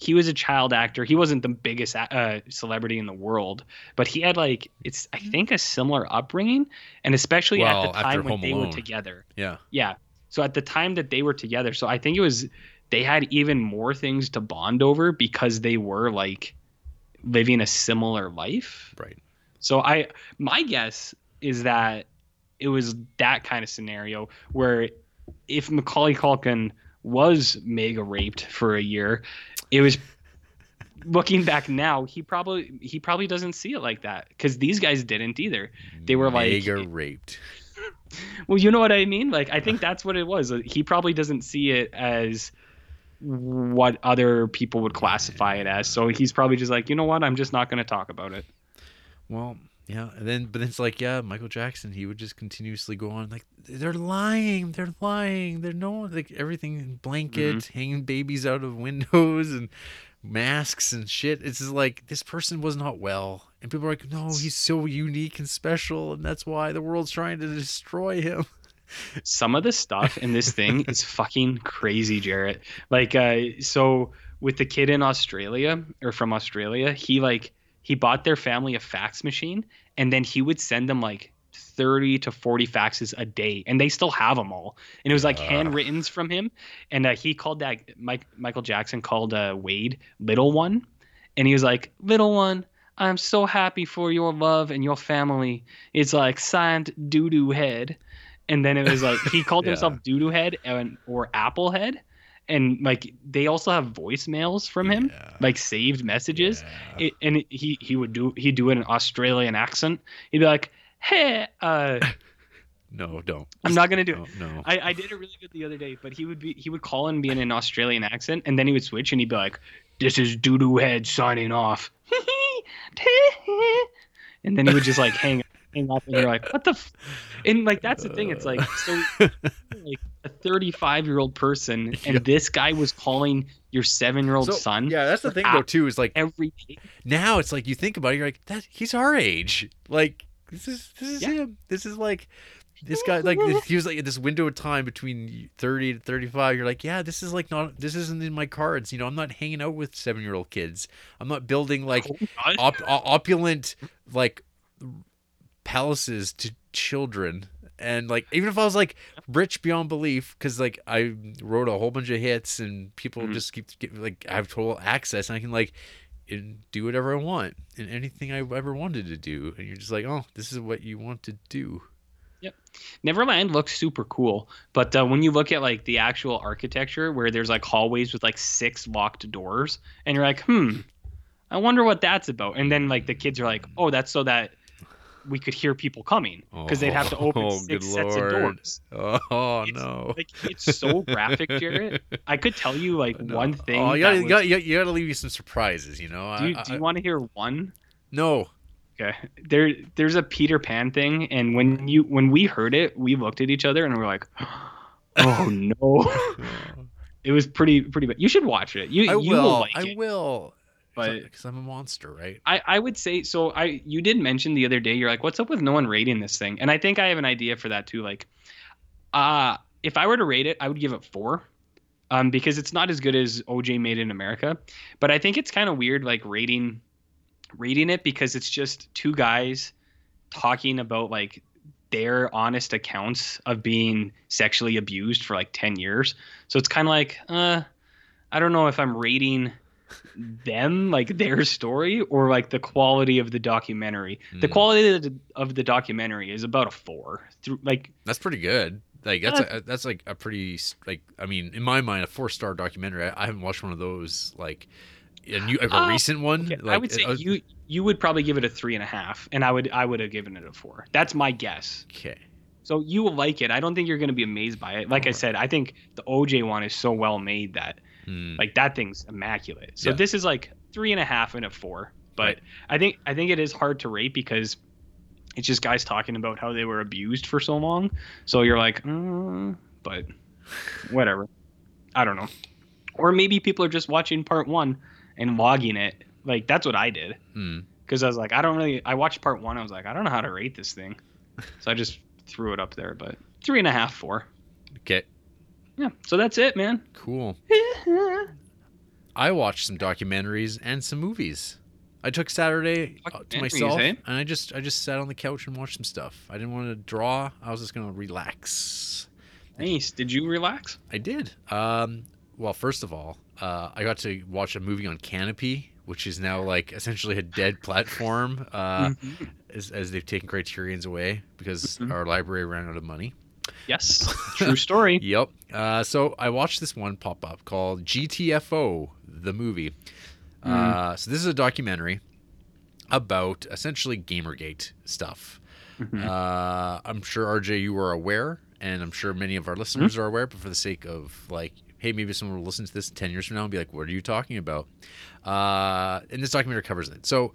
He was a child actor. He wasn't the biggest uh, celebrity in the world, but he had like it's I think a similar upbringing, and especially Well, at the time when Home they were together. Yeah, Yeah. So at the time that they were together, so I think it was they had even more things to bond over because they were like living a similar life. right. So I my guess is that it was that kind of scenario where if Macaulay Culkin was mega raped for a year, it was looking back now, he probably he probably doesn't see it like that cuz these guys didn't either. They were like- mega raped. (laughs) Well, you know what I mean? Like I think that's what it was. He probably doesn't see it as what other people would classify it as. So he's probably just like, "You know what? I'm just not going to talk about it." Well, yeah, and then but then it's like yeah, Michael Jackson. He would just continuously go on like they're lying, they're lying, they're no like everything in blankets, Mm-hmm. hanging babies out of windows and masks and shit. It's just like this person was not well, and people are like, no, he's so unique and special, and that's why the world's trying to destroy him. some of the stuff in this thing (laughs) is fucking crazy, Jarrett. Like, uh, so with the kid in Australia or from Australia, he like he bought their family a fax machine, and then he would send them like. 30 to 40 faxes a day and they still have them all and it was like Ugh. handwritten from him and uh, he called that Mike Michael Jackson called uh, Wade little one and he was like little one I'm so happy for your love and your family it's like signed doo doo head and then it was like he called (laughs) Yeah. himself Doodoo Head and or Apple Head, and like they also have voicemails from him, Yeah. like saved messages. Yeah. It, and it, he he would do he'd do it in an Australian accent. He'd be like, "Hey, uh, (laughs) no, don't. I'm not gonna do it." No, no. I, I did it really good the other day, but he would be he would call and be in an Australian accent, and then he would switch and he'd be like, "This is Doodoo Head signing off," (laughs) and then he would just like hang up, and you're like, "What the?" F-? And like that's the thing. It's like so (laughs) like a 35 year old person, and Yeah. this guy was calling your seven year old So, son yeah, that's the thing though too. Is like every day. now it's like you think about it, you're like that he's our age. Like this is this is Yeah. him. This is like this guy like (laughs) he was like at this window of time between 30 to 35 you're like yeah this is like not this isn't in my cards you know i'm not hanging out with seven year old kids i'm not building like oh op- opulent like palaces to children and like even if i was like rich beyond belief because like i wrote a whole bunch of hits and people Mhm. just keep get, like i have total access and i can like do whatever i want and anything i ever wanted to do and you're just like oh this is what you want to do Yep. Neverland looks super cool, but uh, when you look at like the actual architecture, where there's like hallways with like six locked doors, and you're like, hmm, I wonder what that's about. And then like the kids are like, oh, that's so that we could hear people coming because they'd have to open Oh, (laughs) oh six good sets of doors. oh It's- no Like it's so graphic, Jarrett. I could tell you like (laughs) No. one thing. oh you gotta, you, was- gotta, you gotta- you gotta leave you some surprises you know do you, I- do I- you want to hear one? no Okay. There there's a Peter Pan thing and when you when we heard it, we looked at each other and we were like, (gasps) "Oh no." (laughs) It was pretty pretty bad. You should watch it. You I you will will. like I it. will. But because I'm a monster, right? I, I would say so. I you did mention the other day. You're like, what's up with no one rating this thing? And I think I have an idea for that too. Like, uh if I were to rate it, I would give it four, um, because it's not as good as OJ Made in America. But I think it's kind of weird, like rating, rating it because it's just two guys talking about like their honest accounts of being sexually abused for like 10 years. So it's kind of like, uh, I don't know if I'm rating them like their story or like the quality of the documentary. The Hmm. quality of the, of the documentary is about a four. Through like That's pretty good. Like that's Uh, a, that's like a pretty like I mean in my mind a four star documentary. I, I haven't watched one of those like a new like a Uh, recent one. okay, like, I would say you you would probably give it a three and a half, and I would I would have given it a four. That's my guess. Okay. So you will like it. I don't think you're going to be amazed by it. Like I said, I think the OJ one is so well made that Hmm. like that thing's immaculate. So Yeah. this is like three and a half and a four. But Right. I think I think it is hard to rate because it's just guys talking about how they were abused for so long. So you're like, mm, but (laughs) whatever. I don't know. Or maybe people are just watching part one and logging it. Like that's what I did Hmm. because I was like, I don't really. I watched part one. I was like, I don't know how to rate this thing, (laughs) so I just threw it up there. But three and a half, four. Okay. Yeah. So that's it, man. Cool. (laughs) I watched some documentaries and some movies. I took Saturday uh, to myself, eh? and I just I just sat on the couch and watched some stuff. I didn't want to draw. I was just gonna relax. Nice. Did you relax? I did. Um, well, first of all, uh, I got to watch a movie on Kanopy, which is now like essentially a dead (laughs) platform, uh, Mhm. as, as they've taken Criterion's away because Mhm. our library ran out of money. Yes. (laughs) True story. Yep. Uh, so I watched this one pop up called GTFO, the movie. Uh, so this is a documentary about essentially Gamergate stuff. Mhm. Uh, I'm sure RJ, you are aware, and I'm sure many of our listeners Mm-hmm. are aware. But for the sake of like, hey, maybe someone will listen to this ten years from now and be like, "What are you talking about?" Uh, and this documentary covers it. So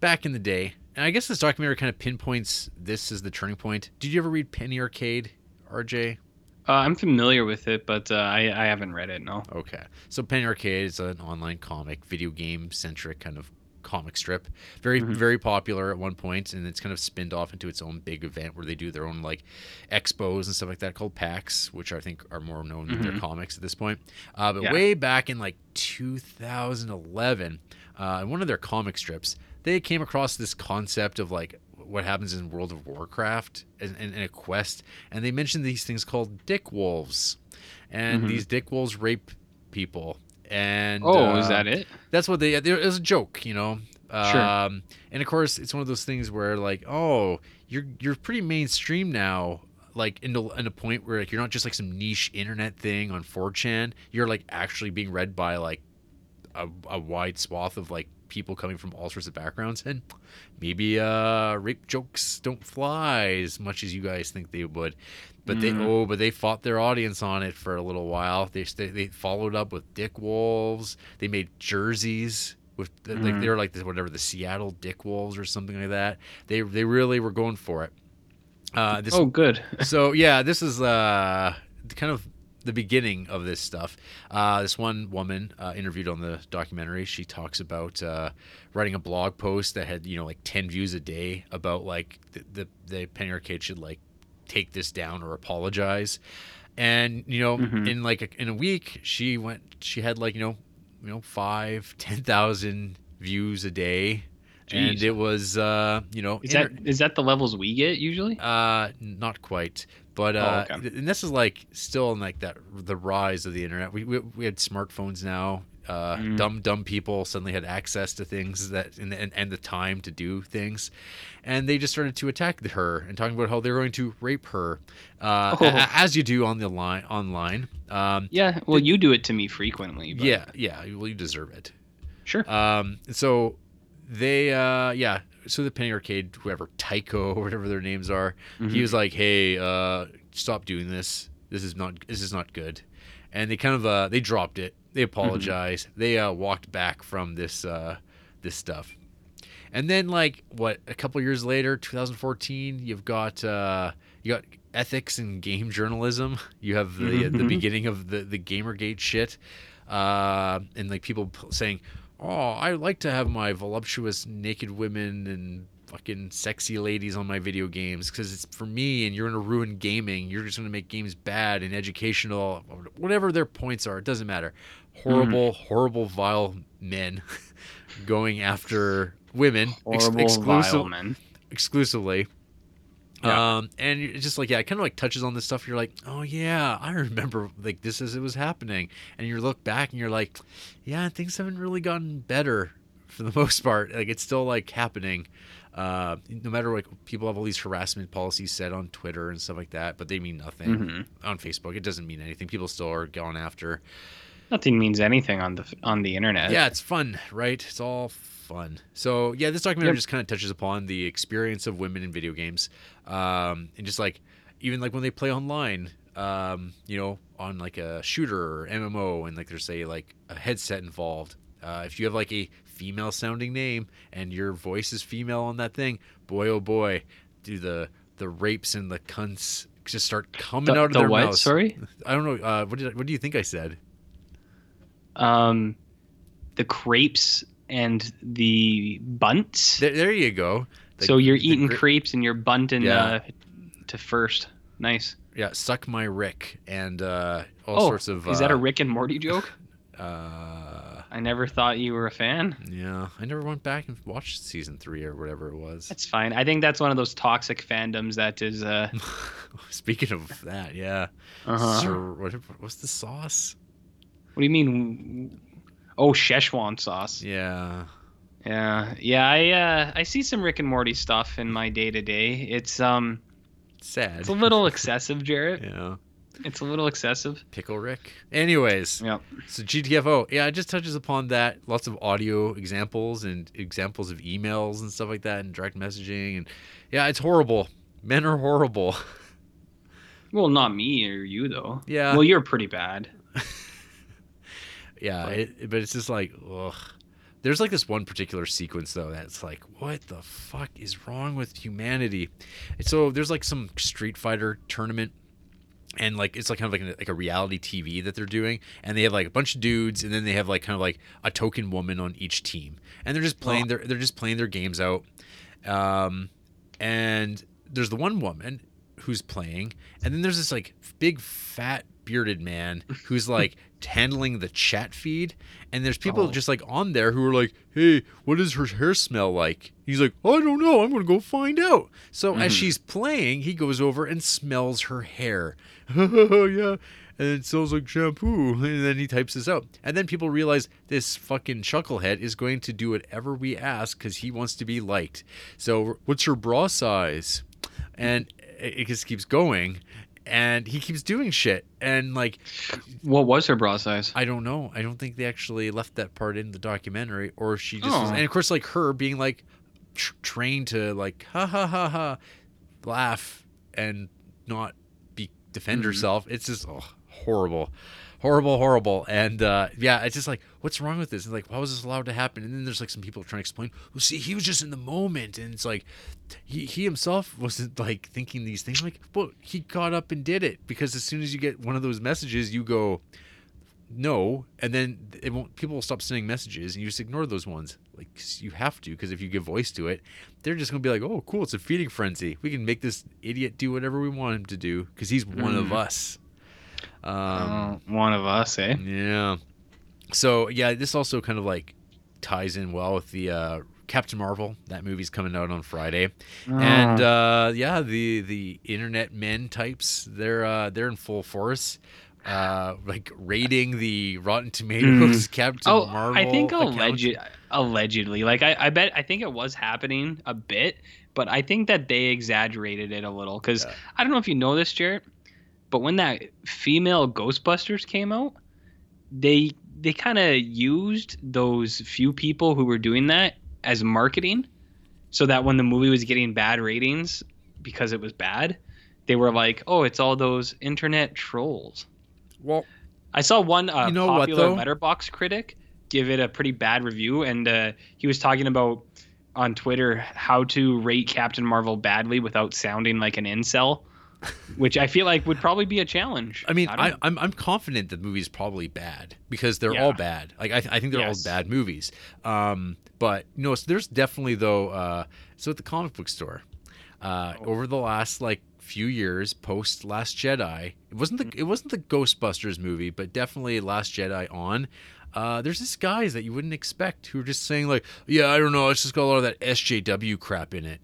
back in the day, and I guess this documentary kind of pinpoints this as the turning point. Did you ever read Penny Arcade, RJ? Uh, I'm familiar with it, but uh, I I haven't read it. No. Okay. So Penny Arcade is an online comic, video game centric kind of comic strip. Very Mhm. very popular at one point and it's kind of spinned off into its own big event where they do their own like expos and stuff like that called PAX, which I think are more known than their Mhm. comics at this point. Uh, but Yeah. way back in like 2011, uh, in one of their comic strips, they came across this concept of like what happens in World of Warcraft and, a quest, and they mentioned these things called dick wolves, and Mhm. these dick wolves rape people. And Oh, is uh, that it? That's what they. It was a joke, you know. Sure. Um, and of course, it's one of those things where like, oh, you're you're pretty mainstream now. Like in a, in a point where like you're not just like some niche internet thing on 4chan. You're like actually being read by like a, a wide swath of like people coming from all sorts of backgrounds and maybe uh rape jokes don't fly as much as you guys think they would but they Mm. oh but they fought their audience on it for a little while they they, they followed up with dick wolves they made jerseys with the, like Mhm. they were like the, whatever the Seattle Dick Wolves or something like that they they really were going for it uh this Oh, good. (laughs) so yeah, this is uh kind of the beginning of this stuff. Uh, this one woman uh, interviewed on the documentary, she talks about uh, writing a blog post that had you know like ten views a day about like the the, the Penny Arcade should like take this down or apologize. And you know, Mhm. in like a, in a week, she went. She had like you know, you know, five, ten thousand views a day, and it was uh, you know, Is inter- that is that the levels we get usually? uh, not quite. But Oh, uh, okay. and this is like still in like that the rise of the internet. We we, we had smartphones now. Uh, Mm. Dumb dumb people suddenly had access to things that and, and and the time to do things, and they just started to attack her and talking about how they're going to rape her, uh, Oh. a- a- as you do on the line online. Um, Yeah. Well, you do it to me frequently. But yeah, yeah. Well, you deserve it. Sure. Um, so they, uh, yeah. So the Penny Arcade, whoever Tycho or (laughs) whatever their names are, he Mhm. was like, "Hey, uh, stop doing this. This is not. This is not good." And they kind of, uh, they dropped it. They apologized. They uh, walked back from this, uh, this stuff. And then, like, what? A couple years later, 2014, you've got, uh, you got ethics and game journalism. (laughs) You have the the Mhm. beginning of the the GamerGate shit, uh, and like people p- saying, oh, I like to have my voluptuous naked women and fucking sexy ladies on my video games because it's for me and you're going to ruin gaming. You're just going to make games bad and educational, whatever their points are. It doesn't matter. Horrible, mm-hmm. horrible, vile men (laughs) going after women. Horrible, ex- exclusive, vile men. Exclusively. Yeah. Um, and it's just like, yeah, it kind of like touches on this stuff. You're like, oh yeah, I remember like this as it was happening. And you look back and you're like, yeah, things haven't really gotten better for the (laughs) most part. Like it's still like happening. Uh, no matter like people have all these harassment policies set on Twitter and stuff like that, but they mean nothing mm-hmm. on Facebook. It doesn't mean anything. People still are going after. Nothing means anything on the on the internet. Yeah, it's fun, right? It's all fun. So yeah, this documentary yep. just kind of touches upon the experience of women in video games, um, and just like even like when they play online, um, you know, on like a shooter or MMO, and like there's say like a headset involved. Uh, if you have like a female sounding name and your voice is female on that thing, boy oh boy, do the the rapes and the cunts just start coming the, out of the their what? mouths. Sorry, I don't know. Uh, what did what do you think I said? Um, the crepes and the bunts. There, there you go. The, so you're eating gra- crepes and you're bunting yeah. uh, to first. Nice. Yeah, suck my Rick and uh, all oh, sorts of. Is that a uh, Rick and Morty joke? (laughs) uh, I never thought you were a fan. Yeah, I never went back and watched season three or whatever it was. That's fine. I think that's one of those toxic fandoms that is. Uh... (laughs) Speaking of that, yeah. Uh-huh. Sir, what, what's the sauce? What do you mean? Oh, Szechuan sauce. Yeah. Yeah, yeah. I uh, I see some Rick and Morty stuff in my day to day. It's um, sad. It's a little excessive, Jarrett. (laughs) yeah. It's a little excessive. Pickle Rick. Anyways. Yep. So GTFO, yeah, it just touches upon that. Lots of audio examples and examples of emails and stuff like that, and direct messaging, and yeah, it's horrible. Men are horrible. (laughs) Well, not me or you though. Yeah. Well, you're pretty bad (laughs) yeah, but, it, but it's just like, ugh. There's like this one particular sequence though that's like, what the fuck is wrong with humanity? And so there's like some Street Fighter tournament and like it's like kind of like a, like a reality TV that they're doing, and they have like a bunch of dudes, and then they have like kind of like a token woman on each team, and they're just playing their they're just playing their games out, um, and there's the one woman who's playing, and then there's this like big fat bearded man (laughs) who's like handling the chat feed and there's people oh. just like on there who are like hey what does her hair smell like? He's like i don't know. I'm gonna go find out. So mm-hmm. as she's playing he goes over and smells her hair. (laughs) Yeah. And it smells like shampoo. And then he types this out. And then people realize this fucking chucklehead is going to do whatever we ask because he wants to be liked. So what's your bra size? And it just keeps going and he keeps doing shit. And like what was her bra size? I don't know. I don't think they actually left that part in the documentary or she just oh. was, and of course like her being like tr- trained to like ha ha ha ha laugh and not be defend mm-hmm. herself. It's just oh, horrible horrible, horrible. And uh, yeah, it's just like, what's wrong with this? And like, why was this allowed to happen? And then there's like some people trying to explain. Well, see, he was just in the moment, and it's like, he he himself wasn't like thinking these things. Like, well, he caught up and did it because as soon as you get one of those messages, you go, no, and then it won't. People will stop sending messages, and you just ignore those ones. Like you have to, because if you give voice to it, they're just gonna be like, "Oh, cool! It's a feeding frenzy. We can make this idiot do whatever we want him to do because he's one mm. of us." Um, uh, one of us, eh? Yeah. So yeah, this also kind of like ties in well with the uh, Captain Marvel. That movie's coming out on Friday, oh. and uh, yeah, the the internet men types they're uh, they're in full force. Uh, like raiding the Rotten Tomatoes mm. Captain oh, Marvel. I think alleged, allegedly, like I, I bet, I think it was happening a bit, but I think that they exaggerated it a little because yeah. I don't know if you know this, Jarrett. But when that female Ghostbusters came out, they they kind of used those few people who were doing that as marketing, so that when the movie was getting bad ratings because it was bad, they were like, "Oh, it's all those internet trolls." Well, I saw one uh, you know popular Letterboxd critic give it a pretty bad review, and uh, he was talking about on Twitter how to rate Captain Marvel badly without sounding like an incel. Which I feel like would probably be a challenge. I mean, I, know. I'm I'm confident the movie's probably bad because they're Yeah. all bad. Like I, I think they're Yes. all bad movies. Um, but you know, so there's definitely though. Uh, so at the comic book store, uh, Oh. over the last like few years post Last Jedi, it wasn't the it wasn't the Ghostbusters movie, but definitely Last Jedi on. Uh, there's this guys that you wouldn't expect who are just saying like, yeah, I don't know, it's just got a lot of that SJW crap in it,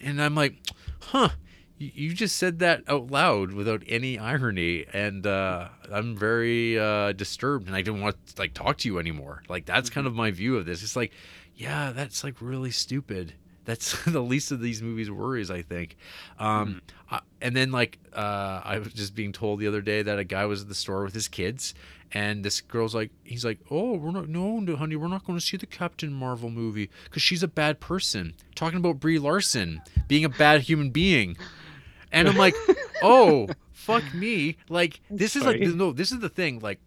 and I'm like, huh. You just said that out loud without any irony, and uh, I'm very uh, disturbed, and I don't want to like talk to you anymore. Like that's kind of my view of this. It's like, yeah, that's like really stupid. That's (laughs) the least of these movies' worries, I think. Um, I- and then like uh, I was just being told the other day that a guy was at the store with his kids, and this girl's like, he's like, oh, we're not, no, no, honey, we're not going to see the Captain Marvel movie because she's a bad person. Talking about Brie Larson being a bad human being, and I'm like, (laughs) oh, fuck me. Like this is like no, this is the thing. Like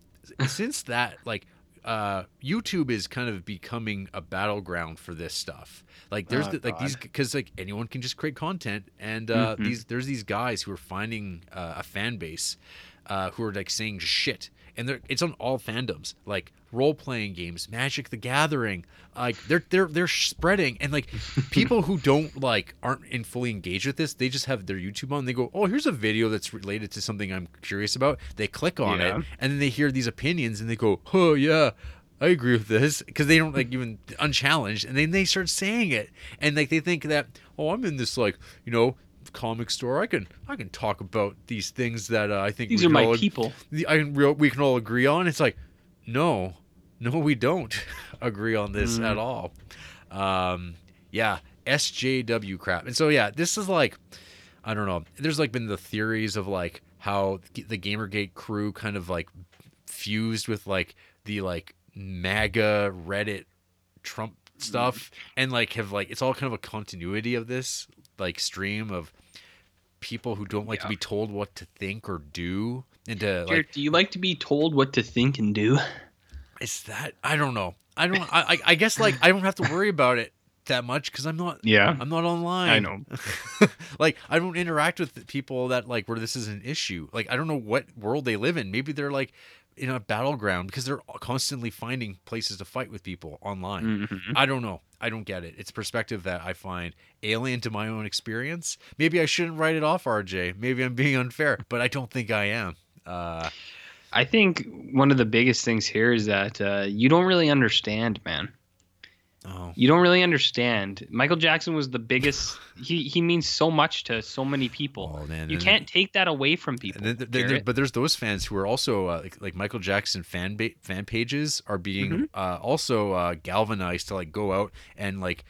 since that, like uh YouTube is kind of becoming a battleground for this stuff. Like there's Oh, the, like these because like anyone can just create content, and uh, Mhm. these there's these guys who are finding uh, a fan base uh, who are like saying shit, and they're it's on all fandoms like role playing games, Magic the Gathering, like they're they're they're spreading, and like (laughs) people who don't like aren't in fully engaged with this, they just have their YouTube on. They go, oh, here's a video that's related to something I'm curious about. They click on Yeah. it, and then they hear these opinions, and they go, oh yeah. I agree with this because they don't like even unchallenged, and then they start saying it, and like they think that oh, I'm in this like you know comic store. I can I can talk about these things that uh, I think These we are can my all, people. the- I can real we can all agree on. It's like no, no, we don't (laughs) agree on this Mm. at all. Um, yeah, SJW crap, and so yeah, this is like I don't know. There's like been the theories of like how the GamerGate crew kind of like fused with like the like MAGA Reddit Trump stuff and like have like it's all kind of a continuity of this like stream of people who don't like to be told what to think or do and to like do you like to be told what to think and do? is that I don't know I don't I I- I guess like I don't have to worry about it that much because I'm not Yeah. I'm not online. I know. (laughs) like I don't interact with people that like where this is an issue. Like I don't know what world they live in. Maybe they're like in a battleground because they're constantly finding places to fight with people online. Mhm. I don't know. I don't get it. It's perspective that I find alien to my own experience. Maybe I shouldn't write it off, RJ. Maybe I'm being unfair, (laughs) but I don't think I am. Uh, I think one of the biggest things here is that uh, you don't really understand, man. Oh, You don't really understand. Michael Jackson was the biggest. (laughs) he he means so much to so many people. oh man, you and- can't take that away from people. And then, then- but there's those fans who are also uh, like, like Michael Jackson fan ba- fan pages are being Mm-hmm. uh, also uh, galvanized to like go out and like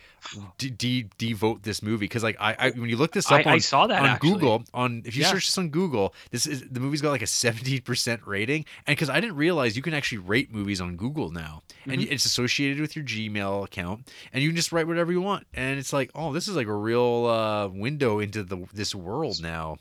de- de- devote this movie because like I, I when you look this I, up on I saw that on actually. Google on if you Yeah. search this on Google this is the movie's got like a 70% rating and because I didn't realize you can actually rate movies on Google now and Mm-hmm. it's associated with your Gmail account and you can just write whatever you want and it's like oh this is like a real uh, window into the this world now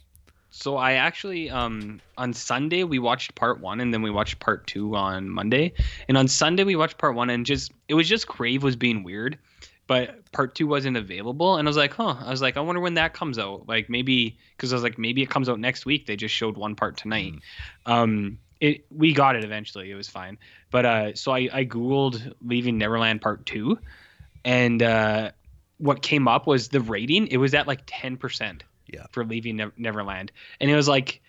So I actually um on Sunday we watched part one and then we watched part two on Monday. And on Sunday we watched part one and just it was just Crave was being weird, but part two wasn't available. And I was like, huh. I was like, I wonder when that comes out. Like maybe because I was like, maybe it comes out next week. They just showed one part tonight. Um it we got it eventually. It was fine. But uh so I, I Googled Leaving Neverland Part Two and uh what came up was the rating. It was at like ten percent yeah for leaving Nev- Neverland, and it was like,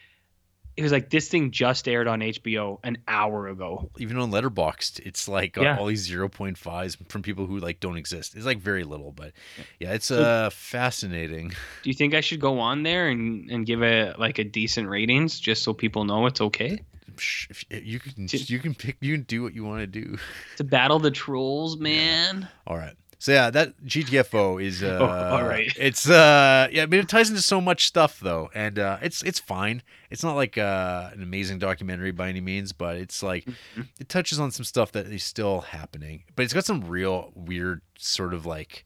it was like this thing just aired on HBO an hour ago. even on Letterboxd, it's like Yeah. all these 0.5s from people who like don't exist. It's like very little, but yeah, it's So- uh fascinating. Do you think I should go on there and, and give it like a decent ratings just so people know it's okay if- if You can Did- you can pick you can do what you want to do. (laughs) to battle the trolls, man? All right. So yeah, that GTFO is (laughs) uh Oh, all right. It's uh yeah, I mean it ties into so much stuff though. And uh it's it's fine. It's not like uh an amazing documentary by any means, but it's like Mm-hmm. it touches on some stuff that is still happening. But it's got some real weird sort of like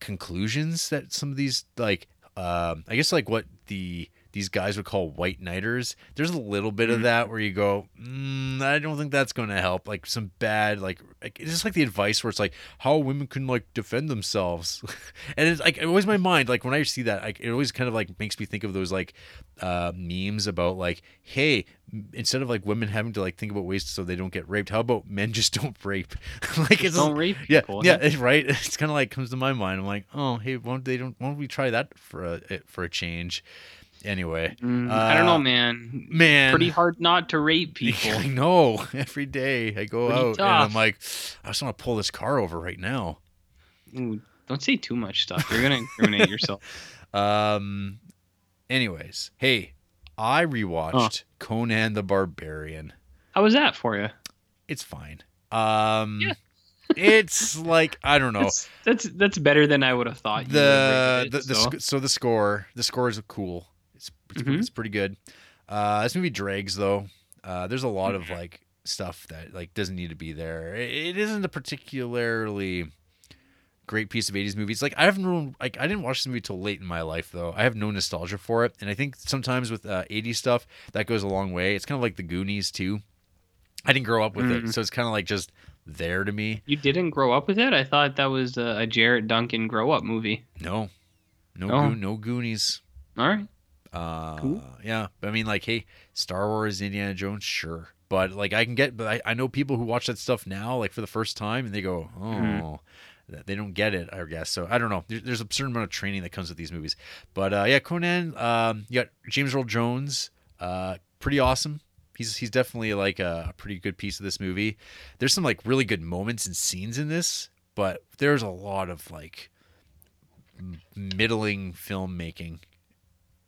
conclusions that some of these like um I guess like what the these guys would call white knighters. There's a little bit of Mhm. that where you go, mm, I don't think that's going to help. Like some bad, like, like it's just like the advice where it's like how women can like defend themselves, (laughs) and it's like it always my mind. Like when I see that, like it always kind of like makes me think of those like uh, memes about like, hey, instead of like women having to like think about ways so they don't get raped, how about men just (laughs) don't rape? (laughs) like it's Don't rape yeah, people. yeah, it's right. It's kind of like comes to my mind. I'm like, oh, hey, won't they don't won't we try that for a for a change? Anyway, Mm, I don't know, uh, man. man, Pretty hard not to rape (laughs) people. I know. (laughs) Every day I go Pretty out and I'm like, I just want to pull this car over right now. Ooh, don't say too much stuff. You're gonna incriminate yourself. (laughs) Um. Anyways, hey, I rewatched Conan the Barbarian. How was that for you? It's fine. Um. Yeah. it's like I don't know. That's, that's that's better than I would have thought. You the would the, the it, sc- so the score the score is cool. It's Mhm. it's pretty good. Uh, this movie drags though. Uh, there's a lot of Mm-hmm. like stuff that like doesn't need to be there. It, it isn't a particularly great piece of 80s movies. Like I haven't like I didn't watch this movie till late in my life though. I have no nostalgia for it, and I think sometimes with uh, 80s stuff that goes a long way. It's kind of like the Goonies too. I didn't grow up with it, Mhm. so it's kind of like just there to me. You didn't grow up with it. I thought that was a, Jarrett Duncan grow up movie. No, no, Oh. Goo- no Goonies. All right. Uh, Cool. yeah, but I mean, like, hey, Star Wars, Indiana Jones, sure, but like, I can get, but I, I know people who watch that stuff now, like for the first time, and they go, oh, Mhm. they don't get it, I guess. So I don't know. There, there's a certain amount of training that comes with these movies, but uh, yeah, Conan, um, you got James Earl Jones, uh, pretty awesome. He's he's definitely like a, a pretty good piece of this movie. There's some like really good moments and scenes in this, but there's a lot of like middling filmmaking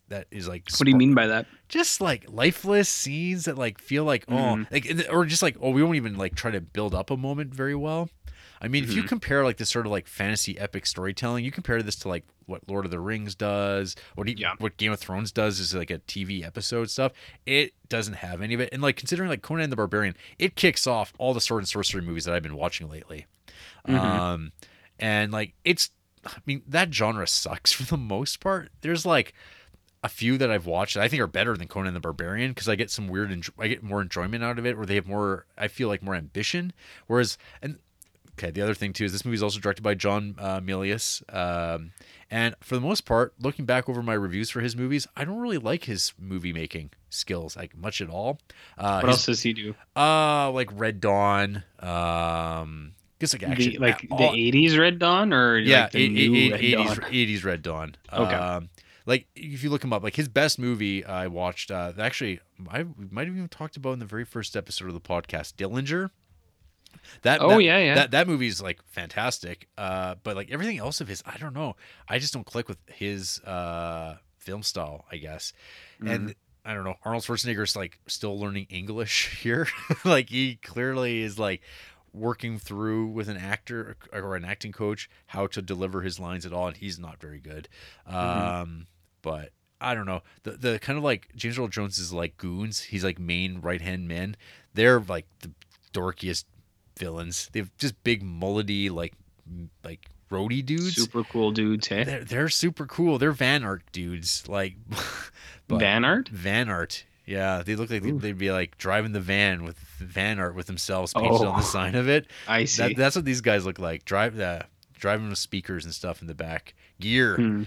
that is like What do you mean by that? just like lifeless scenes that like feel like oh Mhm. like or just like oh we won't even like try to build up a moment very well i mean if you Mhm. compare like this sort of like fantasy epic storytelling you compare this to like what lord of the rings does what Yeah. what game of thrones does is like a tv episode stuff it doesn't have any of it and like considering like conan the barbarian it kicks off all the sword and sorcery movies that i've been watching lately Mhm. um and like it's i mean that genre sucks (laughs) for the most part there's like a few that I've watched that I think are better than Conan the Barbarian because I get some weird, enjo- I get more enjoyment out of it, or they have more, I feel like more ambition. Whereas, and okay, the other thing too is this movie is also directed by John uh, Milius, um, and for the most part, looking back over my reviews for his movies, I don't really like his movie making skills like much at all. Uh, What his- else does he do? Uh, like Red Dawn, um, guess like action, the, like all- the '80s Red Dawn, or yeah, like the eight- new eight- Red 80s, Dawn? 80s Red Dawn. Okay. Um, like if you look him up, like his best movie I watched, uh, actually I we might have even talked about in the very first episode of the podcast, Dillinger. That Oh that, yeah, yeah. that that movie is like fantastic. Uh, but like everything else of his, I don't know. I just don't click with his uh film style, I guess. Mm-hmm. And I don't know. Arnold Schwarzenegger's like still learning English (laughs) here. (laughs) like he clearly is like working through with an actor or an acting coach how to deliver his lines at all, and he's not very good. Mhm. Um, but I don't know. The the kind of like James Earl Jones is like goons. He's like main right hand men. They're like the dorkiest villains. They've just big mullety like like roadie dudes. Super cool dudes, hey? They're, they're super cool. They're Van Art dudes. Like (laughs) Van Art? Van Art. Yeah, they look like Ooh. they'd be like driving the van with Van Art with themselves painted on Oh. the sign of it. (laughs) I see. That, that's what these guys look like. Drive uh, driving with speakers and stuff in the back. Gear. Hmm.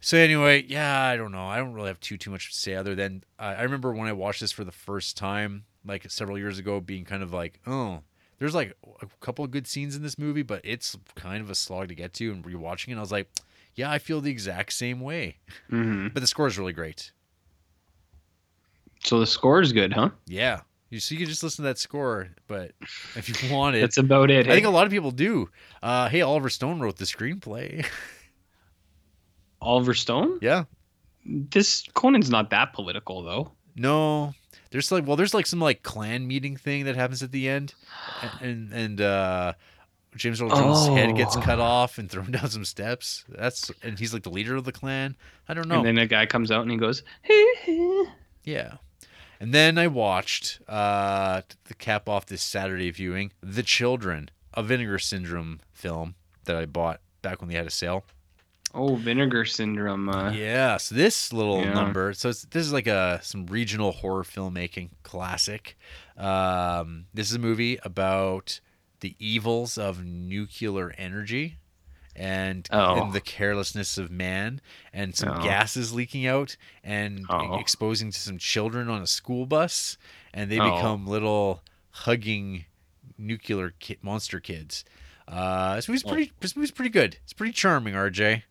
So anyway, yeah, I don't know. I don't really have too too much to say other than uh, I remember when I watched this for the first time, like several years ago, being kind of like, oh, there's like a couple of good scenes in this movie, but it's kind of a slog to get to. And rewatching it, I was like, yeah, I feel the exact same way. Mhm. But the score is really great. So the score is good, huh? Yeah, you so you can just listen to that score, but if you want it, That's about it. I think a lot of people do. Uh, hey, Oliver Stone wrote the screenplay. (laughs) Oliver Stone. yeah. This Conan's not that political though. No, there's like well, there's like some like clan meeting thing that happens at the end, and and uh, James Earl Jones' head gets Oh. cut off and thrown (laughs) down some steps. That's and he's like the leader of the clan. I don't know. And then a guy comes out and he goes, (laughs) yeah. And then I watched uh, the cap off this Saturday viewing, The Children, a Vinegar Syndrome film that I bought back when they had a sale. Oh, Vinegar Syndrome. Uh, Yeah, so this little Yeah. number, so it's, this is like a some regional horror filmmaking classic. Um, this is a movie about the evils of nuclear energy and, Oh. and the carelessness of man, and some Oh. gases leaking out and Oh. exposing to some children on a school bus, and they Oh. become little hugging nuclear ki- monster kids. Uh, this movie's Oh. pretty. This movie's pretty good. It's pretty charming, RJ.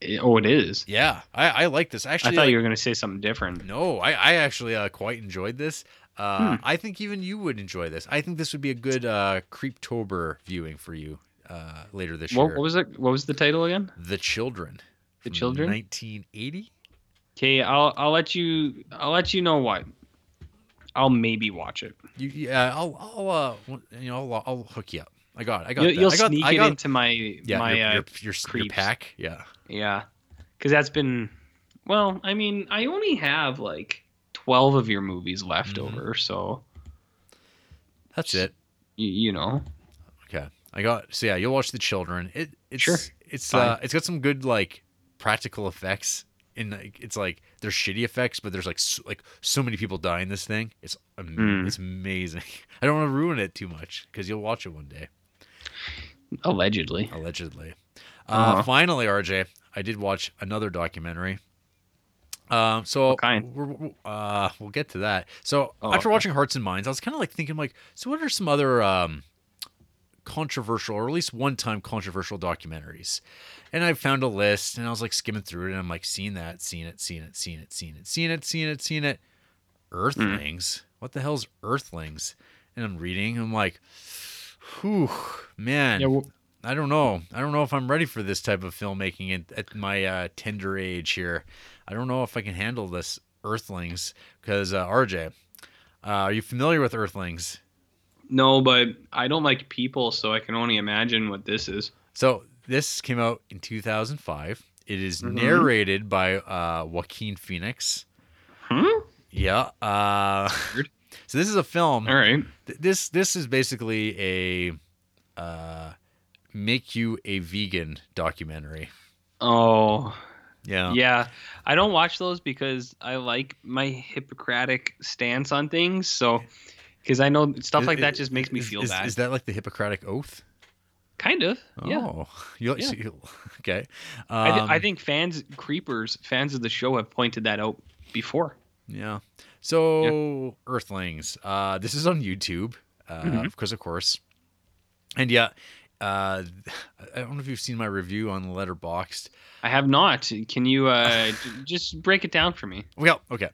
It- oh, it is. Yeah, I, I like this. Actually, I thought like- you were gonna say something different. no, I, I actually uh, quite enjoyed this. Uh, Hmm. I think even you would enjoy this. I think this would be a good uh, Creeptober viewing for you uh, later this What, year. what was it? What was the title again? the Children. The Children? 1980. Okay, I'll I'll let you I'll let you know what. I'll maybe watch it. You, yeah, I'll, I'll, uh, you know, I'll, I'll hook you up. I got, it. I got. You'll, you'll I got, sneak I it into my yeah, my your, uh, your, your, your pack. Yeah. Yeah, because that's been well. I mean, I only have like twelve of your movies left Mhm. over, so That's it. you, you know. Okay. I got so yeah, you'll watch the children. It it's Sure. it's Fine. uh it's got some good like practical effects in like it's like there's shitty effects, but there's like so, like so many people die in this thing. It's am- Mm. it's amazing. (laughs) I don't want to ruin it too much because you'll watch it one day Allegedly. allegedly. Uh, Uh-huh. Finally, RJ, I did watch another documentary. Um, so What kind? We're, we're- uh, we'll get to that. So Oh, after okay. watching Hearts and Minds, I was kind of like thinking, like, so what are some other um, controversial, or at least one-time controversial documentaries? And I found a list, and I was like skimming through it, and I'm like, seeing that, seeing it, seeing it, seeing it, seeing it, seeing it, seeing it, seeing it. Earthlings. What the hell's Earthlings? And I'm reading. And I'm like, whew, man. Yeah, well, I don't know. I don't know if I'm ready for this type of filmmaking at, at my uh, tender age here. I don't know if I can handle this Earthlings because uh, RJ, uh, are you familiar with Earthlings? no, but I don't like people, so I can only imagine what this is. So this came out in 2005. It is Mhm. narrated by uh, Joaquin Phoenix. Hmm. Yeah. Uh, (laughs) so this is a film. All right. Th- This this is basically a uh, make you a vegan documentary. Oh. Yeah. Yeah, I don't watch those because I like my Hippocratic stance on things. So, because I know stuff Is- like that just makes me is- feel is, bad. Is that like the Hippocratic Oath? kind of. Yeah. Oh, you, Yeah. so you- (laughs) okay. I, th- I Um, think fans, creepers, fans of the show have pointed that out before. Yeah. So Earthlings. Uh, this is on YouTube, uh, Mhm. because of course. And yeah, uh, I don't know if you've seen my review on Letterboxd. I have not. Can you uh, (laughs) just break it down for me? Well, okay.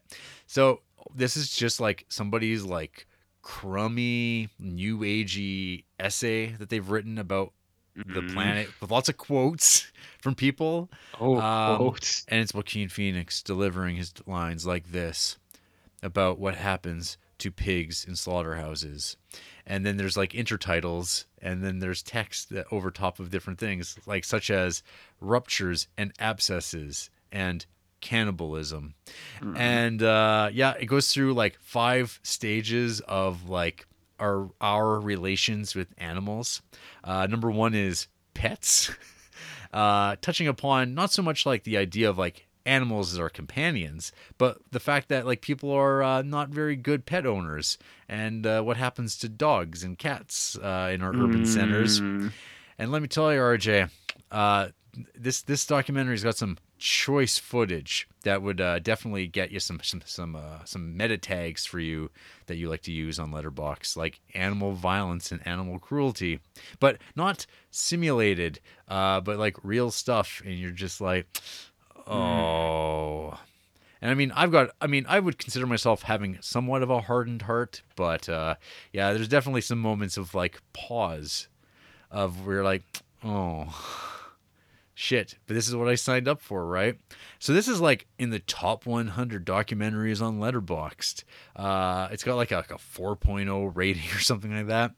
So this is just like somebody's like crummy, new agey essay that they've written about the Mm. planet with lots of quotes (laughs) from people. Oh, Um, quotes. And it's Joaquin Phoenix delivering his lines like this about what happens to pigs in slaughterhouses. And then there's like intertitles, and then there's text that over top of different things, like such as ruptures and abscesses and cannibalism. Mm. And uh, yeah, it goes through like five stages of like our our relations with animals. Uh, number one is pets, (laughs) uh, touching upon not so much like the idea of like animals as our companions, but the fact that like people are uh, not very good pet owners, and uh, what happens to dogs and cats uh, in our urban centers. Mm. And let me tell you, RJ, uh, this this documentary's got some choice footage that would uh, definitely get you some some some uh, some meta tags for you that you like to use on Letterboxd, like animal violence and animal cruelty, but not simulated, uh, but like real stuff, and you're just like, oh. And I mean, I've got, I mean, I would consider myself having somewhat of a hardened heart, but uh, yeah, there's definitely some moments of like pause of where you're like, oh, shit, but this is what I signed up for, right? So this is like in the top 100 documentaries on Letterboxd. Uh, it's got like a, like a 4.0 rating (laughs) or something like that.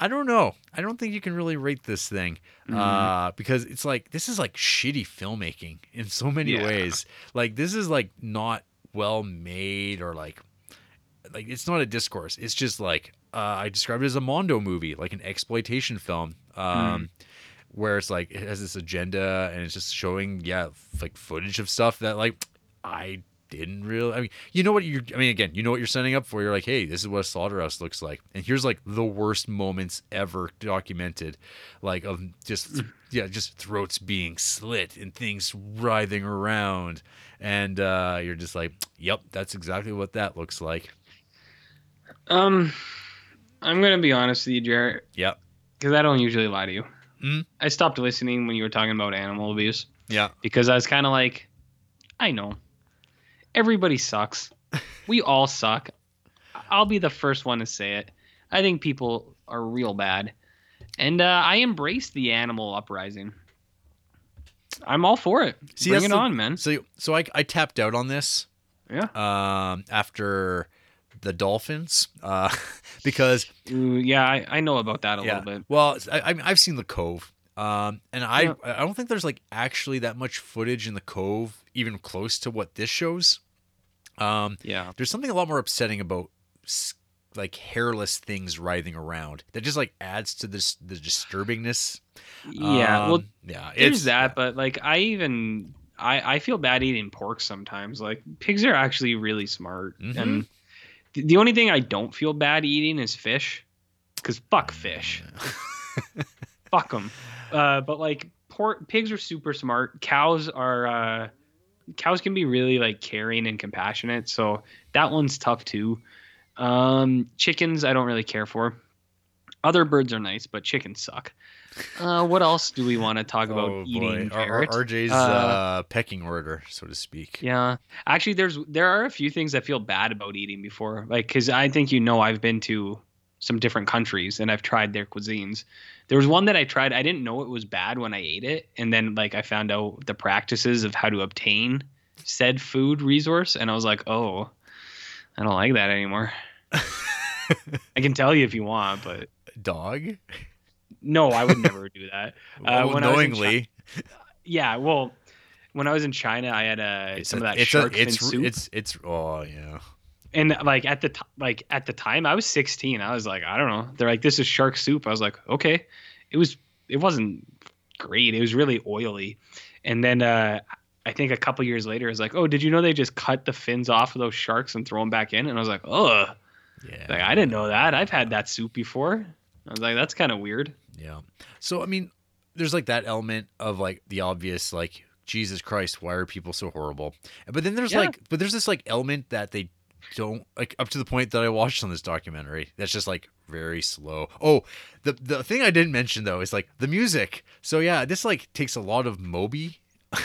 I don't know. I don't think you can really rate this thing uh, because it's like this is like shitty filmmaking in so many Yeah. ways. Like this is like not well made or like like it's not a discourse. It's just like uh, I described it as a Mondo movie, like an exploitation film. Um, where it's like it has this agenda and it's just showing yeah like footage of stuff that like I didn't really. I mean, you know what you're. I mean, again, you know what you're setting up for. You're like, hey, this is what a slaughterhouse looks like, and here's like the worst moments ever documented, like of just yeah, just throats being slit and things writhing around, and uh, you're just like, yep, that's exactly what that looks like. Um, I'm gonna be honest with you, Jarrett, Yep. because I don't usually lie to you. Mhm. I stopped listening when you were talking about animal abuse Yeah. because I was kind of like, I know, everybody sucks. we all suck. I'll be the first one to say it. I think people are real bad, and uh, I embrace the animal uprising. I'm all for it. See, Bring it the- on, man. So so I I tapped out on this. Yeah. Um, after the Dolphins, uh, (laughs) because Ooh, yeah, I, I know about that a yeah. little bit. Well, I, I I've seen the Cove, um, and I Yeah. I don't think there's like actually that much footage in the Cove, even close to what this shows. Um, Yeah. there's something a lot more upsetting about like hairless things writhing around that just like adds to this the disturbingness. Yeah. well, Um, yeah, there's it's- that, but like I even I I feel bad eating pork sometimes. Like pigs are actually really smart, Mhm. and the, the only thing I don't feel bad eating is fish, because fuck fish, (laughs) (laughs) fuck them. Uh, but like pork, pigs are super smart. Cows are. Uh, cows can be really like caring and compassionate, so that one's tough too. Um, chickens I don't really care for. Other birds are nice, but chickens suck. Uh, what else do we want to talk about Oh, eating? R- RJ's Uh, uh, pecking order, so to speak. Yeah, actually, there's there are a few things I feel bad about eating before, like because I think you know I've been to some different countries and I've tried their cuisines. There was one that I tried. I didn't know it was bad when I ate it, and then like I found out the practices of how to obtain said food resource, and I was like, oh, I don't like that anymore. (laughs) I can tell you if you want, but Dog, no, I would never do that. (laughs) Uh, well, when I was in knowingly, Yeah, well, when I was in China, I had uh, some a- of that it's shark a, fin it's soup. it's it's oh yeah. And like at the t- like at the time I was 16 I was like I don't know. They're like this is shark soup. I was like okay. It was it wasn't great. It was really oily. And then uh I think a couple years later it's like oh did you know they just cut the fins off of those sharks and throw them back in? And I was like oh Yeah. like I didn't know that. I've had that soup before. I was like that's kind of weird. Yeah. So I mean, there's like that element of like the obvious like Jesus Christ, why are people so horrible? But then there's Yeah. like but there's this like element that they don't like up to the point that I watched on this documentary. That's just like very slow. Oh, the the thing I didn't mention though is like the music. So yeah, this like takes a lot of Moby. (laughs)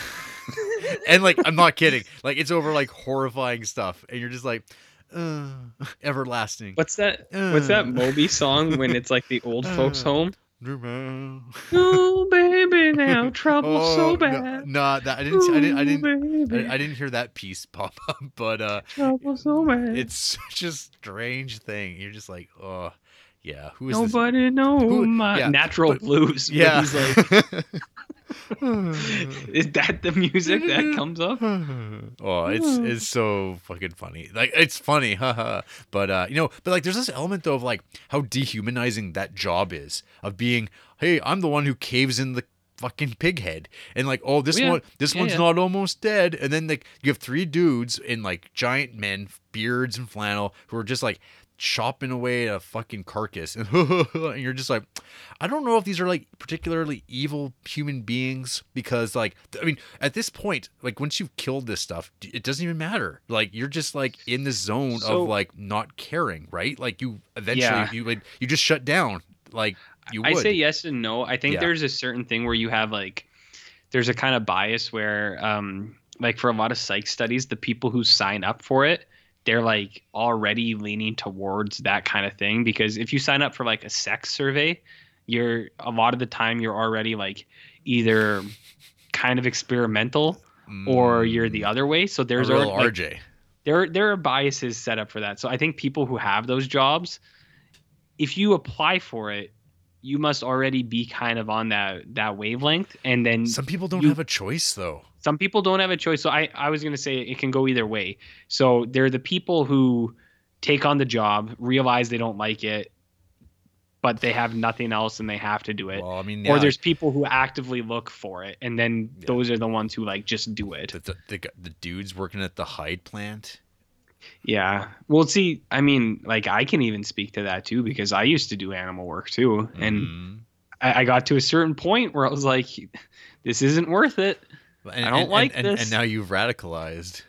and like I'm not kidding. Like it's over like horrifying stuff and you're just like uh, everlasting. what's that what's that Moby song when it's like the old folks Uh, home oh (laughs) baby now (laughs) trouble so bad No, that I didn't. I didn't. I didn't. Baby, I, I didn't hear that piece (laughs) pop up, but uh, trouble so bad. it's such a strange thing. You're just like, oh, yeah. Who is this? Nobody know Who- my yeah, natural but- blues. Yeah. he's like, (laughs) is that the music that comes up? oh, it's it's so fucking funny. Like it's funny, haha. but uh, you know, but like there's this element though of like how dehumanizing that job is of being, hey, I'm the one who caves in the fucking pig head. And like oh this Yeah. one this Yeah, one's yeah. not almost dead. And then like you have three dudes in like giant men beards and flannel who are just like chopping away at a fucking carcass. (laughs) And, you're just like i don't know if these are like particularly evil human beings because like i mean at this point like once you've killed this stuff it doesn't even matter. Like you're just like in the zone So- of like not caring right? Like you eventually you would you just shut down. Like you would I say yes and no. I think Yeah. there's a certain thing where you have like, there's a kind of bias where, um, like for a lot of psych studies, the people who sign up for it, they're like already leaning towards that kind of thing because if you sign up for like a sex survey, you're a lot of the time you're already like either kind of experimental or you're the other way. So there's Mm. a real like, rj there there are biases set up for that. So I think people who have those jobs, if you apply for it, you must already be kind of on that that wavelength. And then some people don't you- have a choice though some people don't have a choice. So I I was gonna say it can go either way. So they're the people who take on the job, realize they don't like it, but they have nothing else and they have to do it. Well, I mean, or there's people who actively look for it, and then Yeah. those are the ones who like just do it. the, the, the, the dudes working at the hide plant. Yeah. Well, see, I mean, like I can even speak to that too because I used to do animal work too, and Mhm. I, I got to a certain point where I was like, this isn't worth it. And, I don't and- like and, and, this. and now you've radicalized.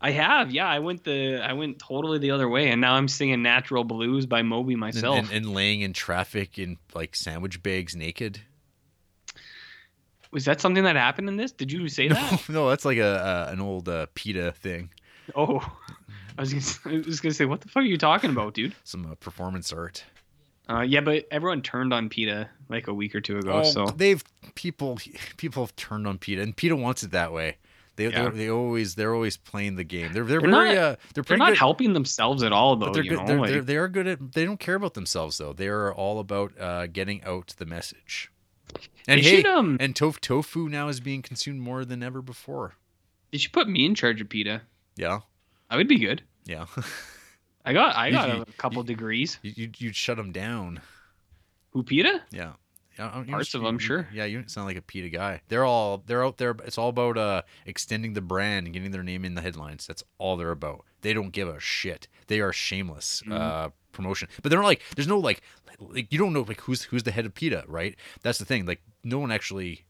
I have, yeah. I went the I went totally the other way, and now I'm singing "Natural Blues" by Moby myself. and, and laying in traffic in like sandwich bags naked. Was that something that happened in this? Did you say (laughs) No, that? no, that's like a, a an old uh, PETA thing. Oh, I was gonna, (laughs) I was gonna say, what the fuck are you talking about, dude? Some uh, performance art. Uh, yeah, but everyone turned on PETA like a week or two ago. Oh, so they've people people have turned on PETA, and PETA wants it that way. They Yeah. they always they're always playing the game. They're they're, They're very not- uh they're they're not good. helping themselves at all, though. But they're you good. know, They're, like, they're, they are good at. They don't care about themselves though. They are all about uh, getting out the message. And hey, should um, and tof- tofu now is being consumed more than ever before. they should put me in charge of PETA. Yeah, I would be good. yeah. I got I got you- a couple degrees. you, you'd, shut them down. Who PETA? Yeah. Yeah, you Parts just- of you- 'em, you- sure. Yeah, you sound like a PETA guy. They're all they're out there. It's all about uh extending the brand and getting their name in the headlines. That's all they're about. They don't give a shit. They are shameless Mhm. uh promotion. But they're like there's no like like you don't know like who's who's the head of PETA, right? That's the thing. Like no one actually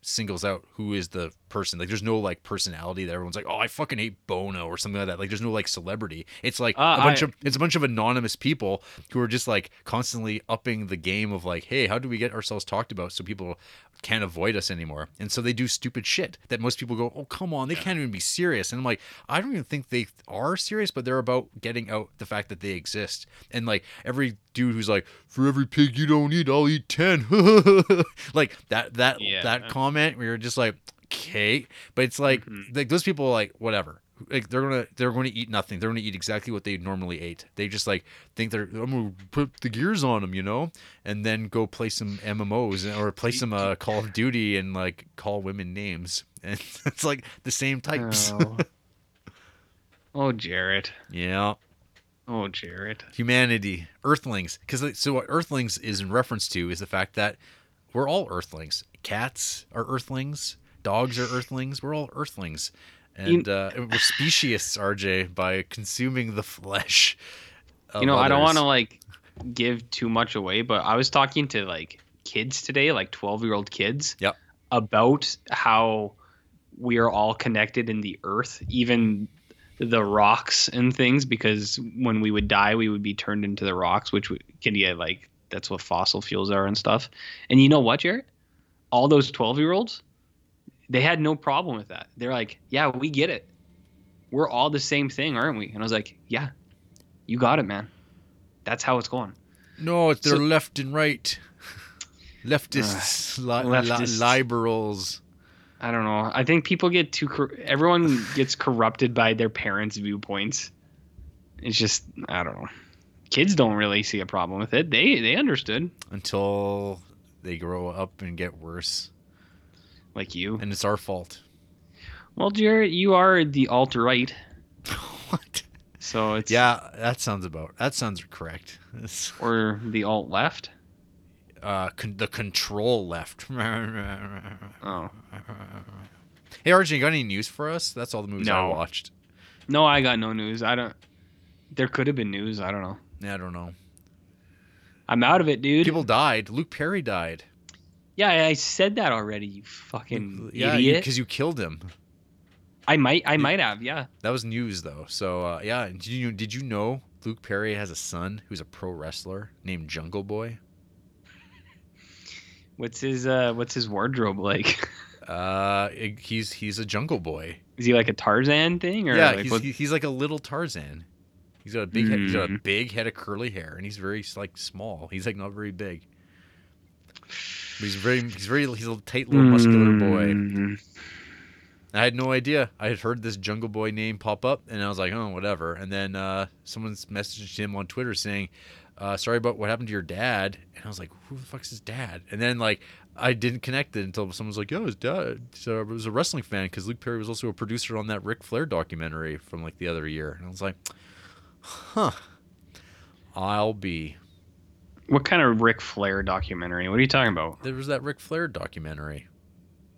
singles out who is the person. Like there's no like personality that everyone's like, "Oh, I fucking hate Bono" or something like that. Like there's no like celebrity. It's like Uh, a bunch I- of it's a bunch of anonymous people who are just like constantly upping the game of like, "Hey, how do we get ourselves talked about so people can't avoid us anymore?" And so they do stupid shit that most people go, "Oh, come on, they can't even be serious." And I'm like, I don't even think they are serious, but they're about getting out the fact that they exist. And like every dude who's like, "For every pig you don't eat, I'll eat 10. (laughs) like that that Yeah. that comment where you're just like, "Okay," but it's like Mhm. like those people are like whatever. Like they're gonna they're going to eat nothing. They're going to eat exactly what they normally ate. They just like think they're I'm gonna put the gears on them, you know, and then go play some MMOs or play some uh, Call of Duty and like call women names. (laughs) And it's like the same types. Oh. (laughs) oh, Jarrett. yeah, Oh, Jared. humanity, Earthlings. Because so what Earthlings is in reference to is the fact that we're all Earthlings. Cats are Earthlings. Dogs are Earthlings. We're all Earthlings. And uh, we're speciesists, RJ, by consuming the flesh. of you know, I don't want to like give too much away, but I was talking to like kids today, like 12 year old kids, Yep. about how we are all connected in the earth, even the rocks and things, because when we would die, we would be turned into the rocks, which can get like that's what fossil fuels are and stuff. And you know what, Jared? All those 12 year olds, they had no problem with that. They're like, yeah, we get it. We're all the same thing, aren't we? And I was like, yeah, you got it, man. That's how it's going. No, it's they're So- left and right. Leftists, li- li- leftists. liberals. I don't know. I think people get too. Cor- everyone gets corrupted by their parents' viewpoints. It's just I don't know. Kids don't really see a problem with it. They they understood, Until they grow up and get worse. Like you. And it's our fault. Well, Jared, you are the alt right, (laughs) what? so it's Yeah, that sounds about. That sounds correct. (laughs) Or the alt left. uh, con- the control left. (laughs) Oh. Hey, RJ, you got any news for us? That's all the movies I watched. no, I got no news. I don't. There could have been news. I don't know. Yeah, I don't know. I'm out of it, dude. People died. Luke Perry died. Yeah, I said that already. You fucking yeah, idiot. because you, killed him. I might. I might have. Yeah. That was news though. So uh, yeah, did you did you know Luke Perry has a son who's a pro wrestler named Jungle Boy? What's his uh What's his wardrobe like? (laughs) Uh, he's he's a Jungle Boy. Is he like a Tarzan thing or yeah, like he's, what- he's like a little Tarzan. He's got a big head, he's got a Mm. big head of curly hair, and he's very like small. He's like not very big. But he's very he's very he's a tight little muscular boy. Mm. I had no idea. I had heard this Jungle Boy name pop up, and I was like, oh, whatever. And then uh, someone's messaged him on Twitter saying, uh, sorry about what happened to your dad. And I was like, who the fuck's his dad? And then, like, I didn't connect it until someone was like, yo, his dad so I was a wrestling fan because Luke Perry was also a producer on that Ric Flair documentary from, like, the other year. And I was like, huh, I'll be. What kind of Ric Flair documentary? What are you talking about? There was that Ric Flair documentary.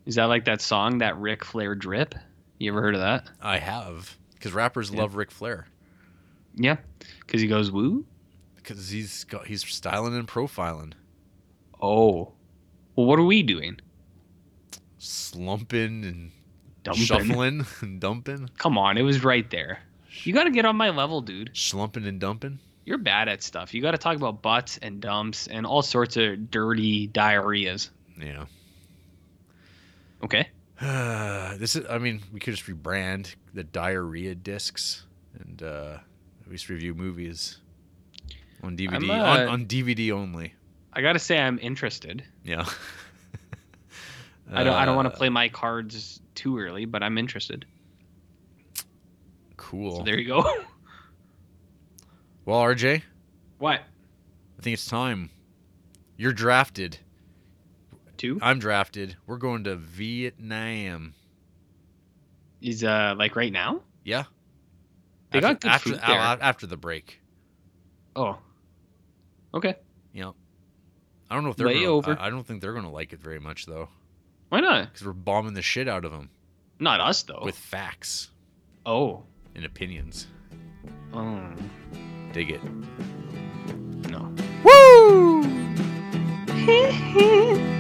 Is that like that song, that Ric Flair drip? You ever heard of that? I have because rappers Yeah. love Ric Flair Yeah, because he goes woo. because he's got he's styling and profiling, Oh, well, what are we doing? slumping and Dumping. shuffling (laughs) and dumping, Come on, it was right there. You got to get on my level, dude. slumping and dumping. You're bad at stuff. You got to talk about butts and dumps and all sorts of dirty diarrheas. Yeah. Okay. (sighs) this is. I mean, we could just rebrand the diarrhea discs, and uh, we just review movies on DVD I'm, on, uh, on DVD only. I got to say, I'm interested. Yeah. (laughs) I don't. I don't want to Uh, play my cards too early, but I'm interested. Cool. So there you go. (laughs) well, RJ, what? I think it's time. You're drafted. Two? I'm drafted. We're going to Vietnam. Is uh like right now? Yeah. They after, got good after, food there. after the break. Oh. Okay. Know. I don't know if they're gonna. I, I don't think they're going to like it very much though, Why not? because we're bombing the shit out of them Not us though. with facts oh. and opinions. Um. Dig it. No. Woo! (laughs)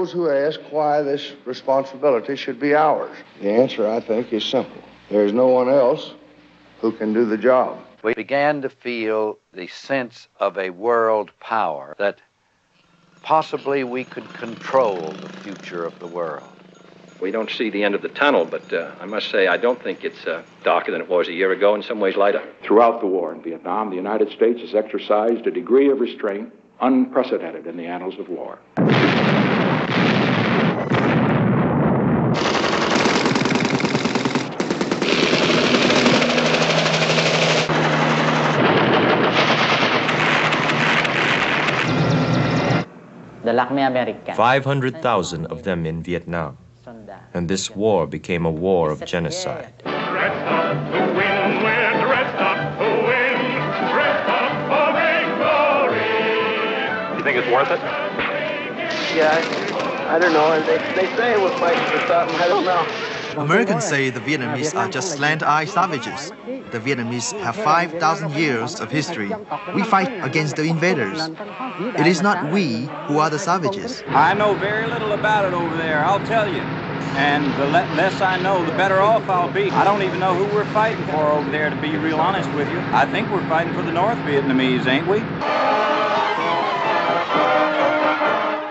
those who ask why this responsibility should be ours. The answer, I think, is simple. There's no one else who can do the job. we began to feel the sense of a world power that possibly we could control the future of the world. We don't see the end of the tunnel, but uh, I must say I don't think it's uh, darker than it was a year ago. In some ways, lighter. Throughout the war in Vietnam, the United States has exercised a degree of restraint unprecedented in the annals of war. 500,000 of them in Vietnam. And this war became a war of genocide. You think it's worth it? Yeah, I, I don't know. They, they say we're fighting for something. I don't know. Americans say the Vietnamese are just slant-eyed savages. The Vietnamese have 5,000 years of history. We fight against the invaders. It is not we who are the savages. I know very little about it over there, I'll tell you. And the le- less I know, the better off I'll be. I don't even know who we're fighting for over there, to be real honest with you. I think we're fighting for the North Vietnamese, ain't we?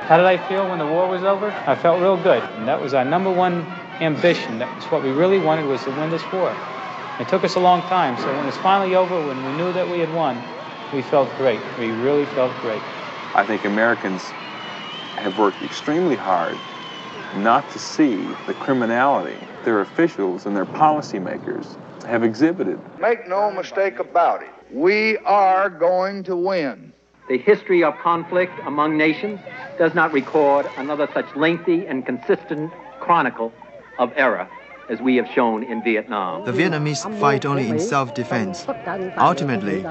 How did I feel when the war was over? I felt real good. And that was our number one ambition. That was what we really wanted was to win this war. It took us a long time. So when it was finally over, when we knew that we had won, we felt great. We really felt great. I think Americans have worked extremely hard not to see the criminality their officials and their policymakers have exhibited. Make no mistake about it. We are going to win. The history of conflict among nations does not record another such lengthy and consistent chronicle of error as we have shown in Vietnam. The Vietnamese fight only in self-defense. Ultimately,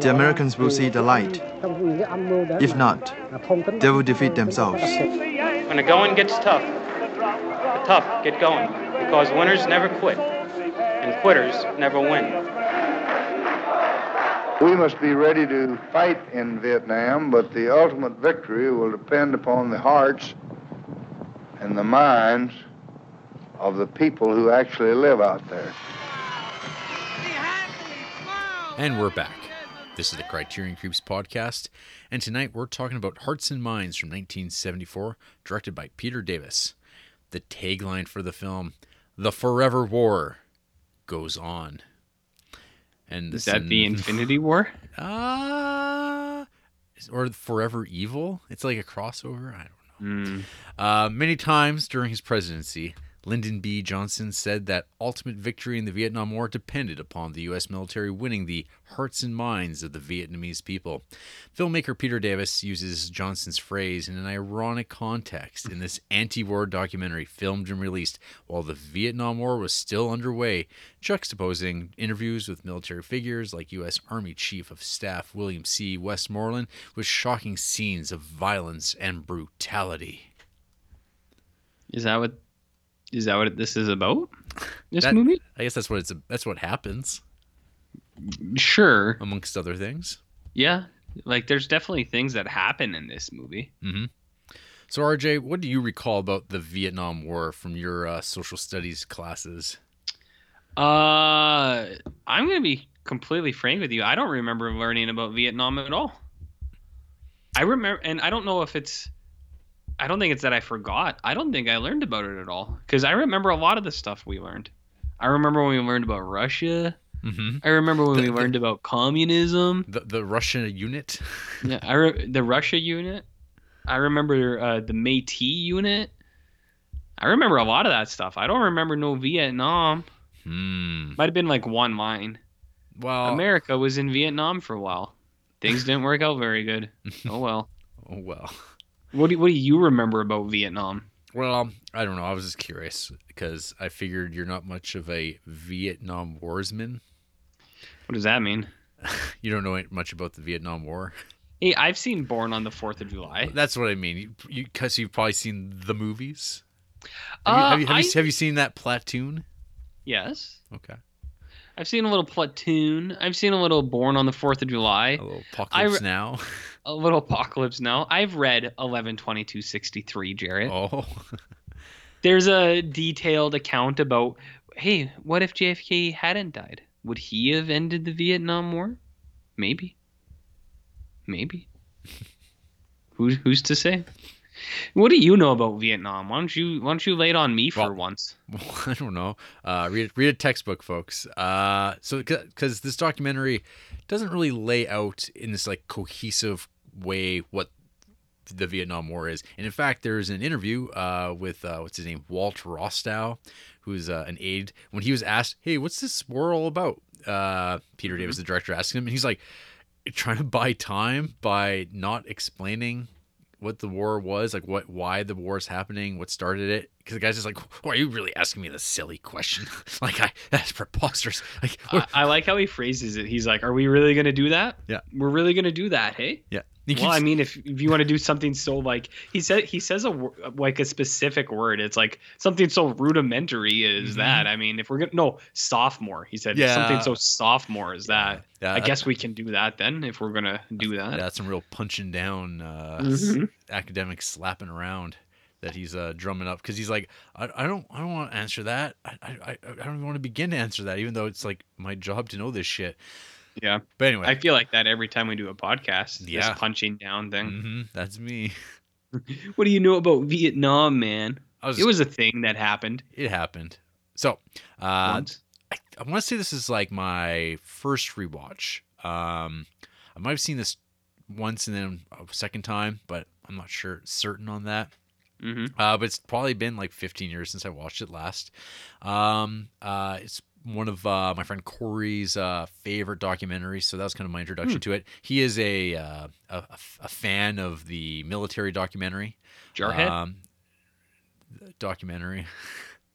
the Americans will see the light. If not, they will defeat themselves. When the going gets tough, the tough get going because winners never quit and quitters never win. We must be ready to fight in Vietnam, but the ultimate victory will depend upon the hearts and the minds of the people who actually live out there. And we're back. This is the Criterion Creeps podcast, and tonight we're talking about Hearts and Minds from 1974, directed by Peter Davis. The tagline for the film, "The Forever War," goes on. And Is that the Infinity War? Uh, (laughs) or Forever Evil? It's like a crossover. I don't know. Uh, many times during his presidency, Lyndon B. Johnson said that ultimate victory in the Vietnam War depended upon the U.S. military winning the hearts and minds of the Vietnamese people. Filmmaker Peter Davis uses Johnson's phrase in an ironic context in this anti war documentary filmed and released while the Vietnam War was still underway, juxtaposing interviews with military figures like U.S. Army Chief of Staff William C. Westmoreland with shocking scenes of violence and brutality. Is that what? Is that what this is about? This That- movie? I guess that's what it's. That's what happens. Sure. Amongst other things. Yeah. Like, there's definitely things that happen in this movie. hmm So, RJ, what do you recall about the Vietnam War from your uh, social studies classes? Uh, I'm gonna be completely frank with you. I don't remember learning about Vietnam at all. I remember, and I don't know if it's. I don't think it's that I forgot. I don't think I learned about it at all because I remember a lot of the stuff we learned. I remember when we learned about Russia. Mm-hmm. I remember when The- we the- learned about communism. The the Russian unit. (laughs) Yeah, I re- the Russia unit. I remember uh, the Métis unit. I remember a lot of that stuff. I don't remember no Vietnam. Hmm. Might have been like one line. Well, America was in Vietnam for a while. Things didn't work out very good. (laughs) Oh well. Oh well. What do What do you remember about Vietnam? Well, I don't know. I was just curious because I figured you're not much of a Vietnam warsman. What does that mean? (laughs) You don't know much about the Vietnam War. Hey, I've seen Born on the Fourth of July. That's what I mean. You, you, cause you've probably seen the movies. Uh, Have, you, have, you, have, you, have you seen that platoon? Yes. Okay. I've seen a little platoon. I've seen a little Born on the Fourth of July. A little Apocalypse Now. (laughs) A little Apocalypse Now. I've read eleven twenty two sixty three, Jarrett. Oh. (laughs) There's a detailed account about, hey, what if JFK hadn't died? Would he have ended the Vietnam War? Maybe. Maybe. (laughs) who's who's to say? What do you know about Vietnam? Why don't you why don't you lay it on me for once? Well, (laughs) I don't know. Uh, read read a textbook, folks. Uh, so because this documentary doesn't really lay out in this like cohesive way what the Vietnam War is, and in fact, there's an interview uh, with uh, what's his name, Walt Rostow, who's uh, an aide. When he was asked, "Hey, what's this war all about?" Uh, Peter Davis, the director, asked him, and he's like, trying to buy time by not explaining what the war was, like what why the war is happening, what started it. Because the guy's just like, "Why are you really asking me this silly question?" (laughs) like, I that's preposterous. Like, I, I like how he phrases it. He's like, "Are we really gonna do that? Yeah. we're really gonna do that, hey?" yeah. well, I mean, if, if you want to do something so like he said, he says a like a specific word. It's like something so rudimentary is Mhm. that. I mean, if we're gonna no sophomore, he said Yeah. something so sophomore is that. Yeah, I guess we can do that then if we're gonna do that. that's some real punching down uh, Mhm. academic slapping around that he's uh, drumming up because he's like, I, I don't I don't want to answer that. I, I I don't even want to begin to answer that, even though it's like my job to know this shit. Yeah. But anyway, I feel like that every time we do a podcast. Yeah. This punching down thing. hmm that's me. (laughs) What do you know about Vietnam, man? I was it was a thing that happened. It happened. So, uh, Once. I, I want to say this is like my first rewatch. Um, I might have seen this once and then a second time, but I'm not sure certain on that. Mm-hmm. Uh, but it's probably been like 15 years since I watched it last. Um, uh, it's one of uh, my friend Corey's uh, favorite documentaries, so that was kind of my introduction Hmm. to it. He is a, uh, a a fan of the military documentary. Jarhead? Um, documentary. (laughs)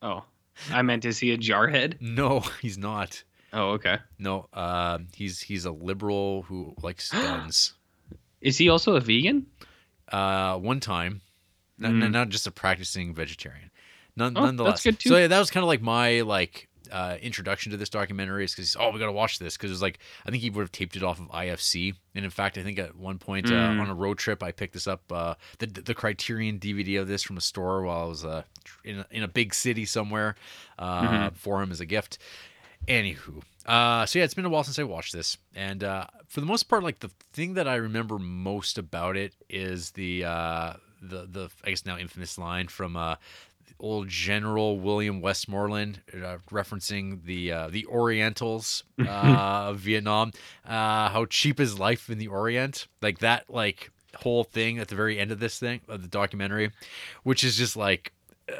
Oh. I meant, is he a jarhead? No, (laughs) he's not. Oh, okay. No, uh, he's he's a liberal who likes (gasps) guns. Is he also a vegan? Uh, one time, not, Mm. not just a practicing vegetarian. None, Oh, that's nonetheless, good, too. so yeah, that was kind of like my like uh, introduction to this documentary. Is because oh, we gotta watch this because it was like I think he would have taped it off of IFC, and in fact, I think at one point Mm. uh, on a road trip, I picked this up uh, the the Criterion DVD of this from a store while I was uh, in a, in a big city somewhere uh, Mhm. for him as a gift. Anywho, uh, so yeah, it's been a while since I watched this, and uh, for the most part, like the thing that I remember most about it is the uh, the the I guess now infamous line from uh, old General William Westmoreland, uh, referencing the uh, the Orientals (laughs) uh, of Vietnam, uh, how cheap is life in the Orient, like that, like whole thing at the very end of this thing of the documentary, which is just like. (sighs)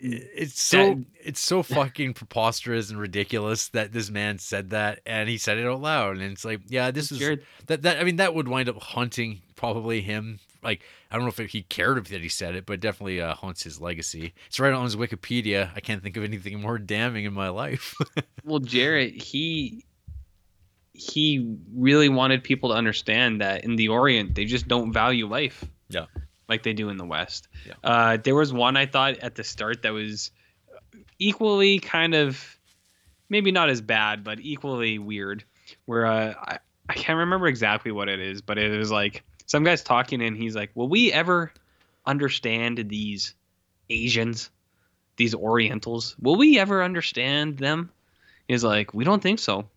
it's so it's so fucking preposterous and ridiculous that this man said that and he said it out loud. And it's like yeah this is Jared- that that I mean that would wind up haunting probably him like I don't know if he cared if that he said it but it definitely uh, haunts his legacy it's right on his Wikipedia I can't think of anything more damning in my life (laughs) Well, Jarrett, he he really wanted people to understand that in the Orient they just don't value life yeah like they do in the West. Yeah. Uh, there was one I thought at the start that was equally kind of maybe not as bad, but equally weird. Where uh, I I can't remember exactly what it is, but it was like some guy's talking and he's like, "Will we ever understand these Asians, these Orientals? Will we ever understand them?" He's like, "We don't think so.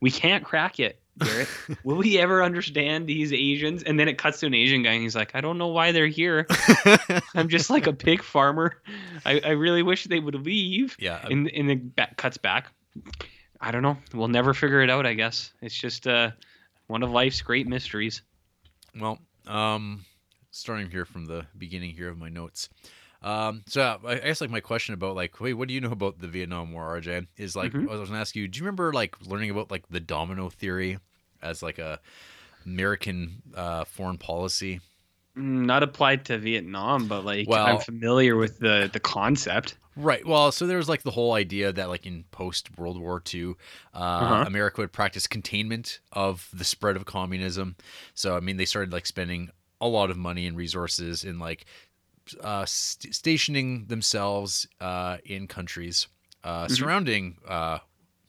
We can't crack it." Garrett, (laughs) will we ever understand these Asians? And then it cuts to an Asian guy, and he's like, I don't know why they're here. (laughs) I'm just like a pig farmer. I, I really wish they would leave. Yeah. And, and it back, cuts back. I don't know. We'll never figure it out, I guess. It's just uh, one of life's great mysteries. Well, um, starting here from the beginning here of my notes. Um, so I guess like my question about like, wait, what do you know about the Vietnam War, RJ? Is like Mhm. I was gonna ask you, do you remember like learning about like the domino theory as like a American uh, foreign policy? Mm, Not applied to Vietnam, but like Well- I'm familiar with the the concept. Right. Well, so there was like the whole idea that like in post World War II, uh, Uh-huh. America would practice containment of the spread of communism. So I mean, they started like spending a lot of money and resources in like uh, st- stationing themselves uh, in countries uh, Mhm. surrounding uh,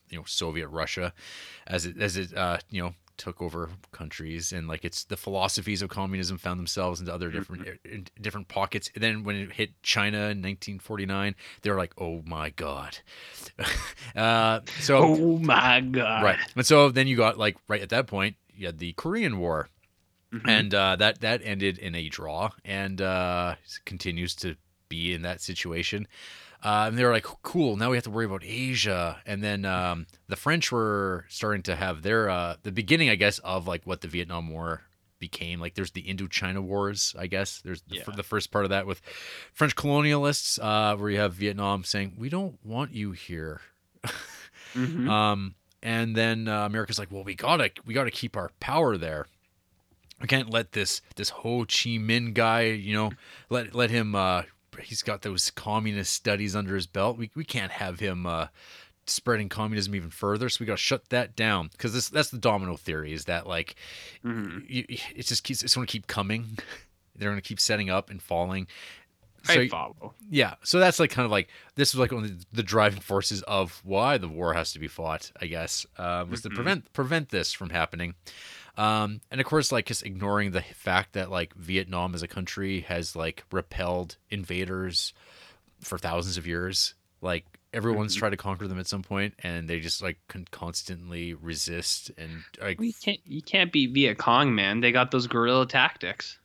you know Soviet Russia as it as it uh, you know took over countries and like it's the philosophies of communism found themselves into other different in different pockets and then when it hit China in 1949 they were like oh my god (laughs) uh, so (laughs) Oh my god! right and so then you got like right at that point you had the Korean War Mhm. and uh, that that ended in a draw and uh, continues to be in that situation. Uh, and they were like, "Cool, now we have to worry about Asia." And then um, the French were starting to have their uh, the beginning, I guess, of like what the Vietnam War became. Like, there's the Indochina Wars, I guess. There's the, fir- the first part of that with French colonialists, uh, where you have Vietnam saying, "We don't want you here." Mhm. (laughs) Um, and then uh, America's like, well, we gotta we gotta keep our power there. We can't let this this Ho Chi Minh guy, you know, let let him. Uh, he's got those communist studies under his belt. We we can't have him uh, spreading communism even further. So we gotta shut that down because this that's the domino theory. Is that like Mhm. you, it just keeps it's going to keep coming. (laughs) They're going to keep setting up and falling. I follow. Yeah, so that's like kind of like this was like one of the, the driving forces of why the war has to be fought. I guess uh, was to Mhm. prevent prevent this from happening. Um, and of course, like just ignoring the fact that like Vietnam as a country has like repelled invaders for thousands of years. Like everyone's Mhm. tried to conquer them at some point, and they just like can constantly resist and like You can't you can't beat Viet Cong, man. They got those guerrilla tactics.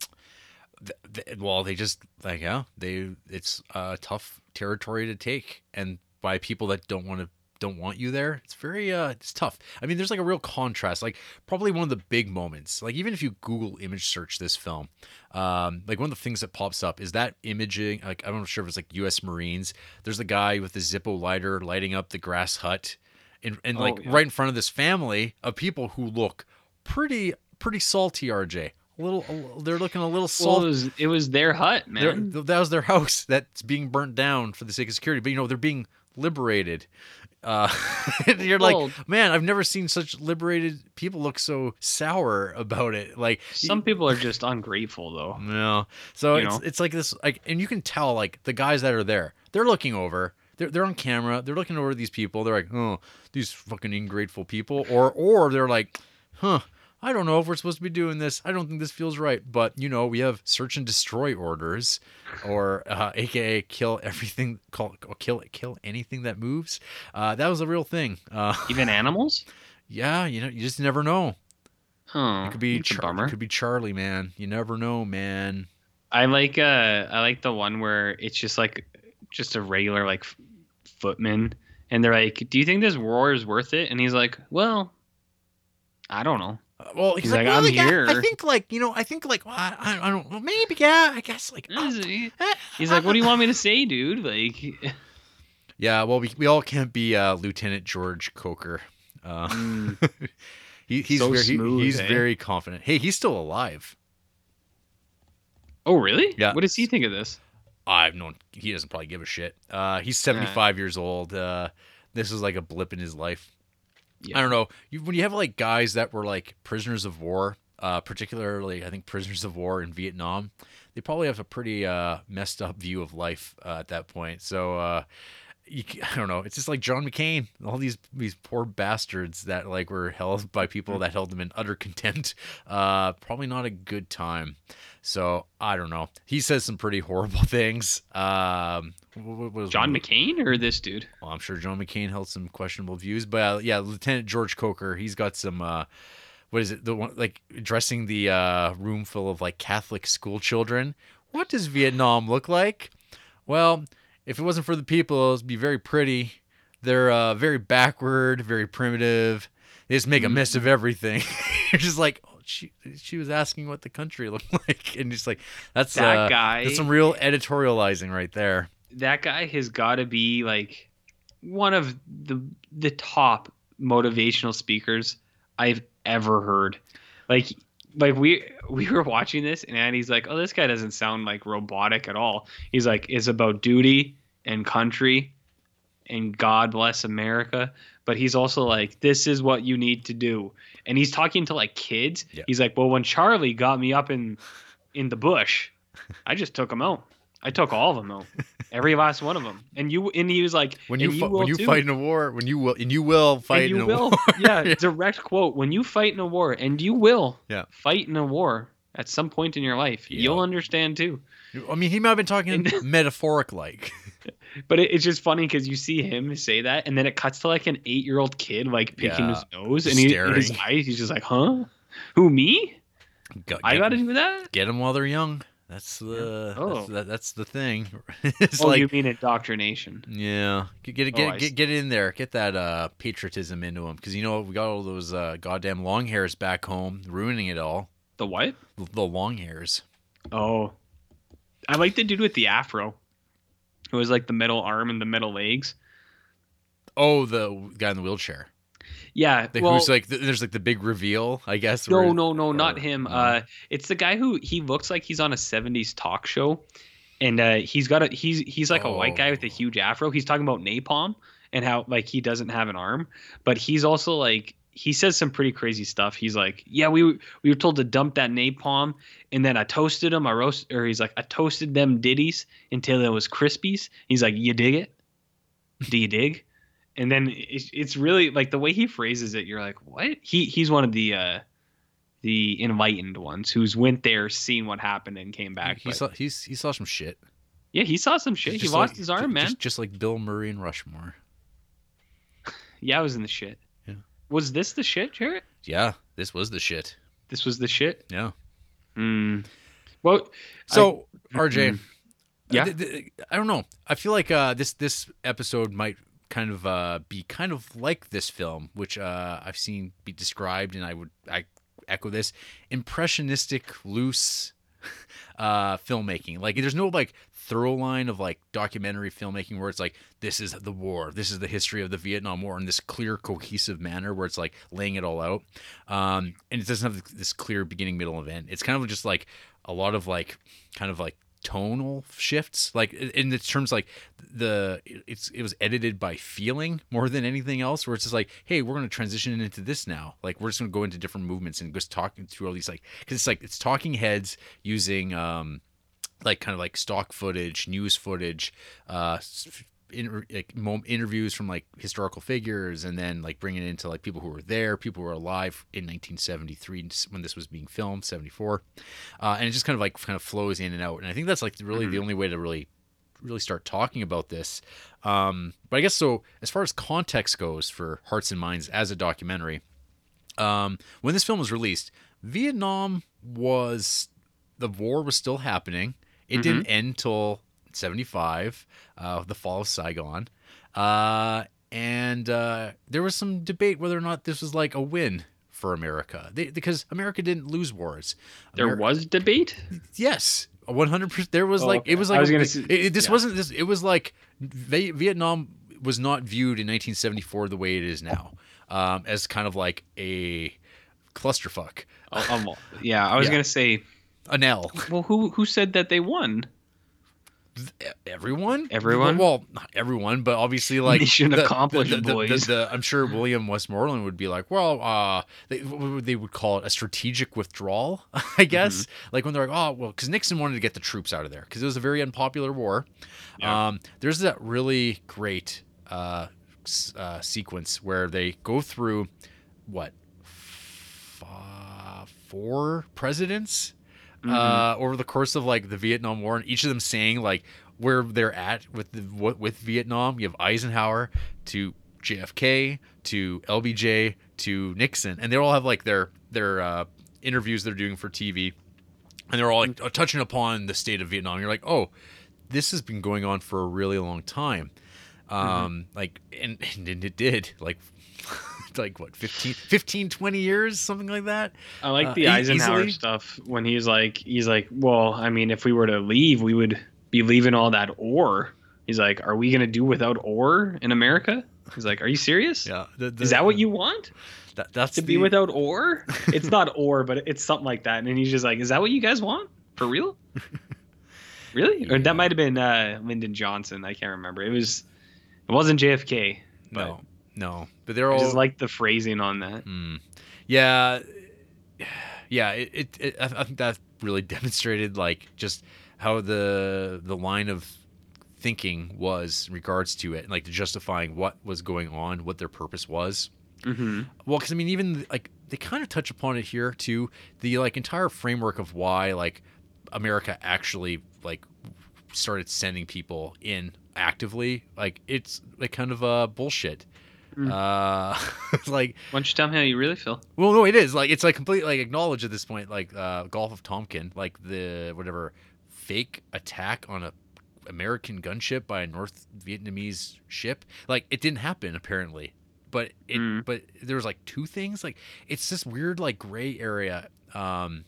th- th- well they just like yeah they it's a tough territory to take and by people that don't want to don't want you there it's very uh it's tough i mean there's like a real contrast like probably one of the big moments like even if you google image search this film um like one of the things that pops up is that imaging like i'm not sure if it's like us marines there's the guy with the zippo lighter lighting up the grass hut and, and Oh, like yeah. right in front of this family of people who look pretty pretty salty rj a little, a little- they're looking a little Well, it was it was their hut, They're- man. that was their (laughs) house that's being burnt down for the sake of security. But you know, they're being liberated. Uh, (laughs) you're Well- like, man, I've never seen such liberated people look so sour about it. Like Some people are just ungrateful, though. no. So You it's know? it's like this like and you can tell like the guys that are there, they're looking over. They're, they're on camera. They're looking over these people. They're like, oh, these fucking ungrateful people. Or or they're like, huh, I don't know if we're supposed to be doing this. I don't think this feels right. But you know, we have search and destroy orders, or uh, AKA kill everything, call kill it, kill anything that moves. Uh, that was a real thing. Uh, Even (laughs) animals? yeah, you know, you just never know. Huh. It could be Char- bummer. it could be Charlie, man. You never know, man. I like uh I like the one where it's just like just a regular like footman and they're like, "Do you think this war is worth it?" And he's like, "Well, I don't know." Well, he's, he's like, well, "I'm yeah, here." I think like you know, I think like I, I, I don't. Well, maybe yeah. I guess like he's like, "What do you (laughs) want me to say, dude?" Like, (laughs) yeah. Well, we, we all can't be uh, Lieutenant George Coker. Uh, (laughs) he, he's Mm. So very, he- smooth, he's eh? very confident. Hey, he's still alive. oh really? Yeah. What does he think of this? I've known he doesn't probably give a shit. Uh, he's 75 years old. Uh, this is like a blip in his life. I don't know. You, when you have like guys that were like prisoners of war, uh, particularly I think prisoners of war in Vietnam, they probably have a pretty uh, messed up view of life uh, at that point. So uh, you, (laughs) I don't know. It's just like John McCain, all these these poor bastards that like were held by people that held them in utter contempt. Uh, probably not a good time. So I don't know. He says some pretty horrible (laughs) things. Um, what, what was John McCain or this dude? well, I'm sure John McCain held some questionable views, but uh, yeah, Lieutenant George Coker, he's got some. Uh, what is it? The one like addressing the uh, room full of like Catholic school children. What does Vietnam look like? Well, if it wasn't for the people, it'd be very pretty. They're uh, very backward, very primitive. They just make a mess of everything. (laughs) You're just like, she she was asking what the country (laughs) looked like, and just like that's That uh, guy- That's some real editorializing right there. That guy has got to be like one of the the top motivational speakers I've ever heard. Like like we we were watching this and Andy's like, "Oh, this guy doesn't sound like robotic at all." He's like, "It's about duty and country and God bless America." But he's also like, "This is what you need to do." And he's talking to like kids. He's like, "Well, when Charlie got me up in in the bush, I just took him out. I took all of them out, every last one of them." And you and he was like, When you, fi- will when you too. fight in a war, when you will and you will fight you in a will, war. (laughs) yeah, direct quote. When you fight in a war, and you will Yeah. fight in a war at some point in your life, you'll understand too. I mean, he might have been talking (laughs) metaphoric like. (laughs) But it, it's just funny because you see him say that, and then it cuts to like an eight-year-old kid like picking Yeah, his nose, and he, his eyes, he's just like, "Huh? Who me? Go- I got to do that?" Get them while they're young. That's the Oh. that's, that, that's the thing. (laughs) it's oh, like you mean indoctrination? yeah, get get Oh, get, I get, get in there, get that uh, patriotism into them because you know we got all those uh, goddamn long hairs back home ruining it all. The what? The long hairs. Oh, I like the dude with the afro. It was like the middle arm and the middle legs. Oh, the guy in the wheelchair. Yeah, The, well, who's like th- there's like the big reveal, I guess. No, where- no, no, not him. no. Uh, it's the guy who he looks like he's on a '70s talk show, and uh, he's got a he's he's like a white guy with a huge afro. He's talking about napalm and how like he doesn't have an arm, but he's also like he says some pretty crazy stuff. He's like, yeah, we were- we were told to dump that napalm, and then I toasted them. I roast, or he's like, I toasted them ditties until it was crispies. He's like, you dig it? Do you dig? And then it's, it's really like the way he phrases it. You're like, what? He he's one of the uh the enlightened ones who's went there, seen what happened, and came back. he but- saw he's he saw some shit. yeah, he saw some shit. He lost like- his arm, man. Just, just like Bill Murray and Rushmore. Yeah, I was in the shit. Was this the shit, Jarrett? Yeah, this was the shit. This was the shit. Yeah. Hmm. Well, So I- RJ, Mm. uh, Yeah. th- th- I don't know. I feel like uh, this this episode might kind of uh, be kind of like this film, which uh, I've seen be described, and I would I echo this impressionistic, loose (laughs) uh, filmmaking. Like there's no like thorough line of like documentary filmmaking where it's like this is the war, this is the history of the Vietnam War in this clear, cohesive manner where it's like laying it all out. Um, and it doesn't have this clear beginning, middle, end. It's kind of just like a lot of like kind of like tonal shifts like in the terms like the it's it was edited by feeling more than anything else where it's just like hey we're going to transition into this now like we're just going to go into different movements and just talking through all these like because it's like it's talking heads using um like kind of like stock footage news footage uh in, like mom, interviews from like historical figures and then like bringing it into like people who were there people who were alive in 1973 when this was being filmed 74 uh, and it just kind of like kind of flows in and out. And i think that's like really mm-hmm. the only way to really really start talking about this. Um, but i guess so as far as context goes for hearts and minds as a documentary um, when this film was released vietnam was the war was still happening it mm-hmm. didn't end till 75, uh, the fall of Saigon. Uh, and uh, there was some debate whether or not this was like a win for America they, because America didn't lose wars. There was debate. Yes, one hundred percent. There was oh, like okay. it was like I was gonna it, it, this yeah. wasn't this. It was like Vietnam was not viewed in 1974 the way it is now, um, as kind of like a clusterfuck. Oh, um, yeah, I was (laughs) yeah. gonna say an L. Well, who who said that they won? everyone everyone well not everyone but obviously like mission the, accomplished the, the, boys i'm sure william westmoreland would be like well uh they, they would call it a strategic withdrawal (laughs) i guess mm-hmm. like when they're like oh well because nixon wanted to get the troops out of there because it was a very unpopular war yeah. um there's that really great uh, uh sequence where they go through what f- four presidents mm-hmm. uh, over the course of like the Vietnam War, and each of them saying like where they're at with the, with Vietnam. You have Eisenhower to JFK to LBJ to Nixon, and they all have like their their uh, interviews they're doing for TV, and they're all like touching upon the state of Vietnam. You're like, oh, this has been going on for a really long time. Mm-hmm. Um, mm-hmm. like, and, (laughs) and it did like (laughs) like what 15, 15 20 years something like that? I like uh, the eisenhower easily. stuff when he's like he's like well i mean if we were to leave we would be leaving all that ore. He's like are we going to do without ore in america? He's like are you serious? Yeah the, the, is that what you want? That, that's to the... be without ore? (laughs) It's not ore but it's something like that. And he's just like is that what you guys want? For real? (laughs) Really? Yeah. or that might have been uh, lyndon johnson. I can't remember. It was it wasn't jfk but no no, but they're all just like the phrasing on that. Mm, yeah, yeah. It, it, it, I think that really (laughs) demonstrated like just how the the line of thinking was in regards to it, like justifying what was going on, what their purpose was. Mm-hmm. Well, because I mean, even like they kind of touch upon it here too. The like entire framework of why like America actually like started sending people in actively, like it's like kind of a uh, bullshit. Mm. Uh, (laughs) like, why don't you tell me how you really feel? Well, no, it is like it's like completely like acknowledged at this point, like uh, Gulf of Tonkin, like the whatever fake attack on a American gunship by a North Vietnamese ship. Like it didn't happen apparently, but it mm. but there was like two things. Like it's this weird like gray area. Um,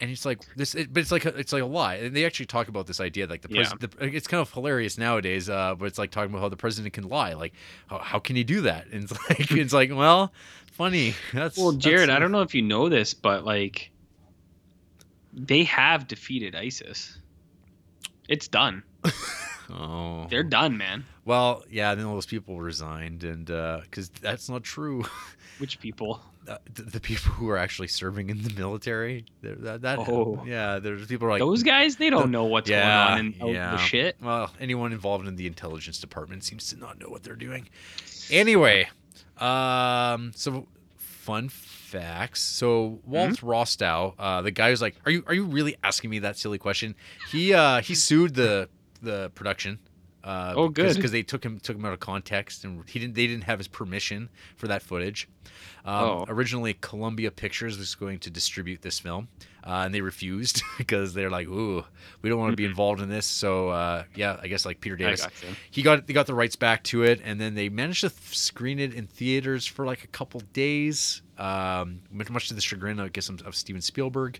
and it's like this, it, but it's like a, it's like a lie. And they actually talk about this idea, like the president. Yeah. It's kind of hilarious nowadays, uh, but it's like talking about how the president can lie. Like, how, how can he do that? And it's (laughs) like it's like, well, funny. (laughs) That's well, Jared. That's, I don't know if you know this, but like, they have defeated ISIS. It's done. (laughs) oh, they're done, man. Well, yeah. Then all those people resigned, and uh because that's not true. Which people? Uh, the, the, people who are actually serving in the military. That, that oh yeah, there's people like those guys. They don't the, know what's yeah, going on in yeah. the shit. Well, anyone involved in the intelligence department seems to not know what they're doing. Anyway, um, so fun facts. So Walt mm-hmm. Rostow, uh, the guy who's like, "Are you are you really asking me that silly question?" He uh, he sued the the production Uh, Oh, good. Because they took him took him out of context, and he didn't. They didn't have his permission for that footage. Um, Oh. Originally, Columbia Pictures was going to distribute this film, uh, and they refused (laughs) because they're like, "Ooh, we don't want to be involved in this." So, uh, yeah, I guess like Peter Mm-hmm. Davis, gotcha. he got they got the rights back to it, and then they managed to th- screen it in theaters for like a couple days, um, much much to the chagrin, I guess, of Steven Spielberg,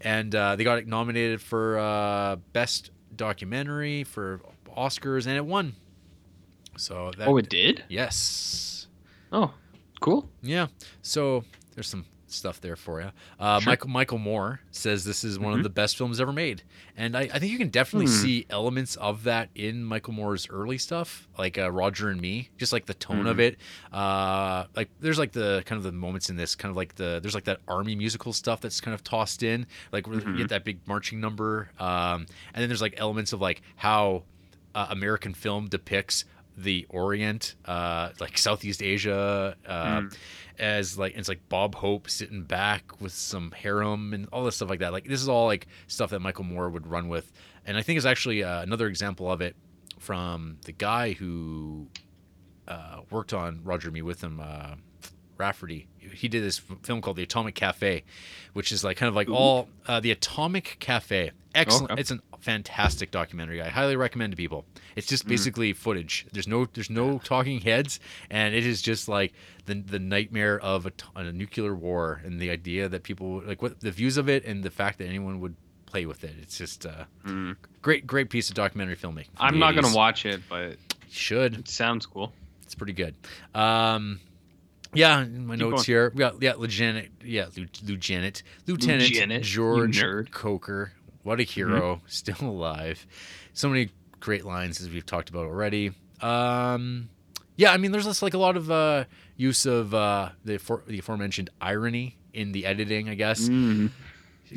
and uh, they got it nominated for uh, best documentary for Oscars, and it won. So that, Oh, it did? Yes. Oh, cool. Yeah. So there's some stuff there for you. Uh, Sure. Michael Michael Moore says this is one Mhm. of the best films ever made, and I, I think you can definitely Hmm. see elements of that in Michael Moore's early stuff, like uh, Roger and Me, just like the tone of Mhm. it. Uh, like there's like the kind of the moments in this, kind of like the there's like that army musical stuff that's kind of tossed in, like where you Mhm. get that big marching number, um, and then there's like elements of like how uh, American film depicts the Orient, uh, like Southeast Asia, uh, Mm. as like it's like Bob Hope sitting back with some harem and all this stuff like that. Like this is all like stuff that Michael Moore would run with, and I think it's actually uh, another example of it from the guy who uh, worked on Roger Me with him, uh, Rafferty. He did this film called The Atomic Cafe, which is like kind of like all uh, the Atomic Cafe. Excellent. Okay. It's a fantastic documentary. I highly recommend to people. It's just Mhm. basically footage. There's no there's no talking heads, and it is just like the the nightmare of a nuclear war and the idea that people like what the views of it and the fact that anyone would play with it. It's just uh, great great piece of documentary filmmaking. Mm. I'm not gonna watch it, but should. it sounds cool. It's pretty good. Um, yeah, in my Keep notes going. here. Got yeah, Lieutenant, yeah, Lieutenant, Lieutenant Lieutenant, George. Coker. What a hero, (laughs) still alive. So many great lines as we've talked about already. Um, yeah, I mean, there's just like a lot of uh, use of uh, the, for, the aforementioned irony in the editing, I guess Mm.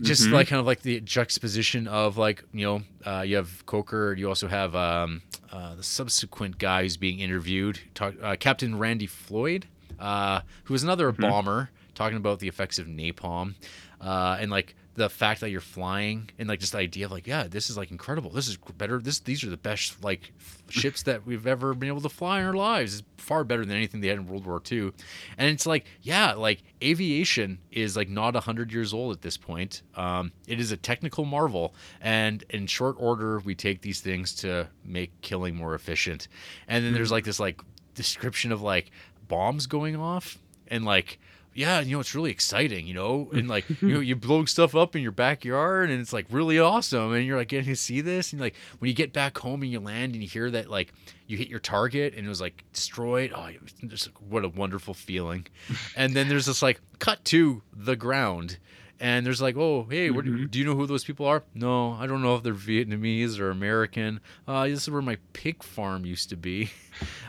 just Mhm. like kind of like the juxtaposition of like you know uh, you have Coker, you also have um, uh, the subsequent guy who's being interviewed, talk, uh, Captain Randy Floyd, uh, who is another Mm-hmm. bomber, talking about the effects of napalm, uh, and like the fact that you're flying and like just the idea of like yeah this is like incredible. This is better this these are the best like (laughs) ships that we've ever been able to fly in our lives. It's far better than anything they had in world war ii and it's like yeah like aviation is like not 100 years old at this point. Um, it is a technical marvel. And in short order we take these things to make killing more efficient. And then there's like this like description of like bombs going off and like yeah, you know, it's really exciting, you know, and like, (laughs) you know, you're blowing stuff up in your backyard and it's like really awesome. And you're like getting to see this. And like, when you get back home and you land and you hear that, like, you hit your target and it was like destroyed. Oh, it was just what a wonderful feeling. and then there's this like cut to the ground. And there's like, oh, hey, where do, do you know who those people are? No, I don't know if they're Vietnamese or American. Uh, this is where my pig farm used to be. (laughs)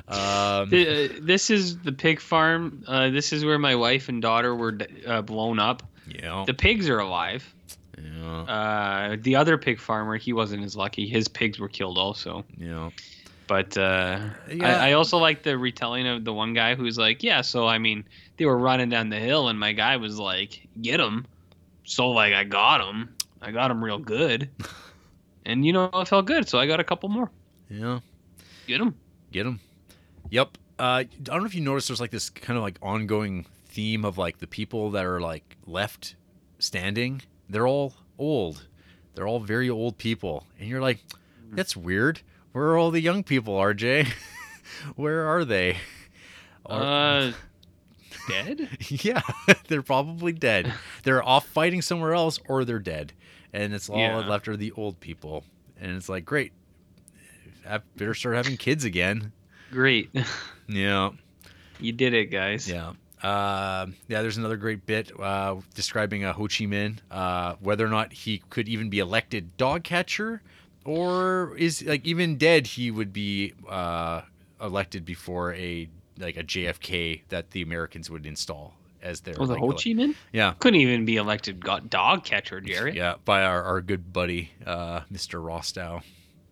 Um, Th- uh, this is the pig farm. Uh, this is where my wife and daughter were uh, blown up. yeah. The pigs are alive. Yeah. Uh, the other pig farmer, he wasn't as lucky. His pigs were killed also. Yeah. But uh, Yeah. I, I also like the retelling of the one guy who's like, yeah, so I mean, they were running down the hill, and my guy was like, get him. So like, I got them. I got them real good. (laughs) and you know, it felt good, so I got a couple more. Yeah. Get them. Get them. Yep. Uh, I don't know if you noticed. There's like this kind of like ongoing theme of like the people that are like left standing. They're all old. They're all very old people, and you're like, that's weird. Where are all the young people, RJ? (laughs) Where are they? Uh, dead? (laughs) yeah, (laughs) they're probably dead. (laughs) They're off fighting somewhere else, or they're dead, and it's all Yeah. left are the old people. And it's like, great. I better start having kids again. Great. Yeah. You did it, guys. Yeah. Uh, yeah, there's another great bit uh, describing uh, Ho Chi Minh, uh, whether or not he could even be elected dog catcher, or is like even dead he would be uh, elected before a like a JFK that the Americans would install as their Oh, the like, Ho Chi Minh? Yeah. Couldn't even be elected dog catcher, Jerry. (laughs) Yeah, by our, our good buddy uh, Mr. Rostow.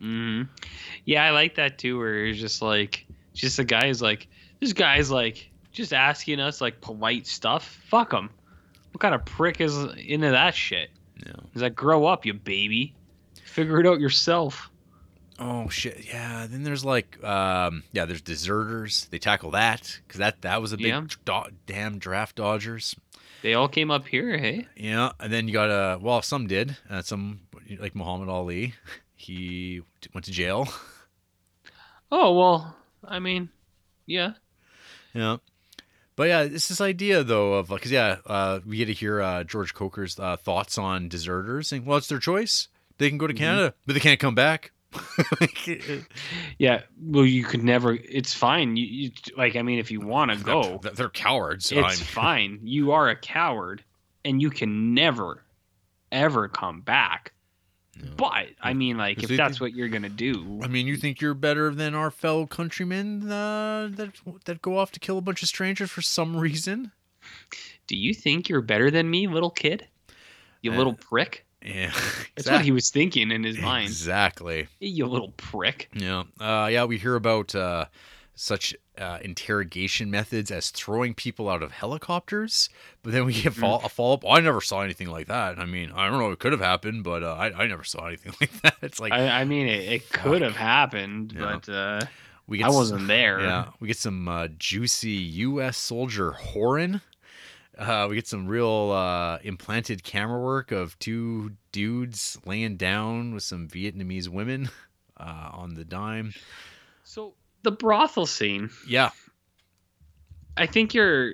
hmm Yeah, I like that too, where it's just like, just the guy is like, this guy's like, just asking us like polite stuff. Fuck him. What kind of prick is into that shit? Yeah. He's like, grow up, you baby. Figure it out yourself. Oh shit! Yeah. Then there's like, um, yeah, there's deserters. They tackle that because that that was a big Yeah. do- damn draft dodgers. They all came up here, hey? Yeah, and then you got uh, well, some did. Uh, some like Muhammad Ali, he went to jail. Oh well, I mean, yeah. Yeah. But yeah, it's this idea though of because yeah, uh, we get to hear uh, George Coker's uh, thoughts on deserters, saying, "Well, it's their choice. They can go to Mhm. Canada, but they can't come back." (laughs) Yeah, well, you could never. It's fine. You, you like, I mean, if you want to go, They're, they're cowards. it's I'm- fine. You are a coward, and you can never, ever come back. But I mean, like, if that's what you're gonna do, I mean, you think you're better than our fellow countrymen uh, that that go off to kill a bunch of strangers for some reason? do you think you're better than me, little kid? You Uh, little prick. Yeah, (laughs) That's what he was thinking in his mind. Exactly. You little prick. Yeah. Uh, yeah, we hear about uh, such uh, interrogation methods as throwing people out of helicopters, but then we get Mm. fol- a follow up. I never saw anything like that. I mean, I don't know. It could have happened, but uh, I, I never saw anything (laughs) like that. It's like I, I mean, it, it could have happened, Yeah. but uh, we I s- wasn't there. Yeah, we get some uh, juicy U.S. soldier whoring. Uh, we get some real uh, implanted camera work of two dudes laying down with some Vietnamese women (laughs) uh, on the dime. So the brothel scene. Yeah, I think you're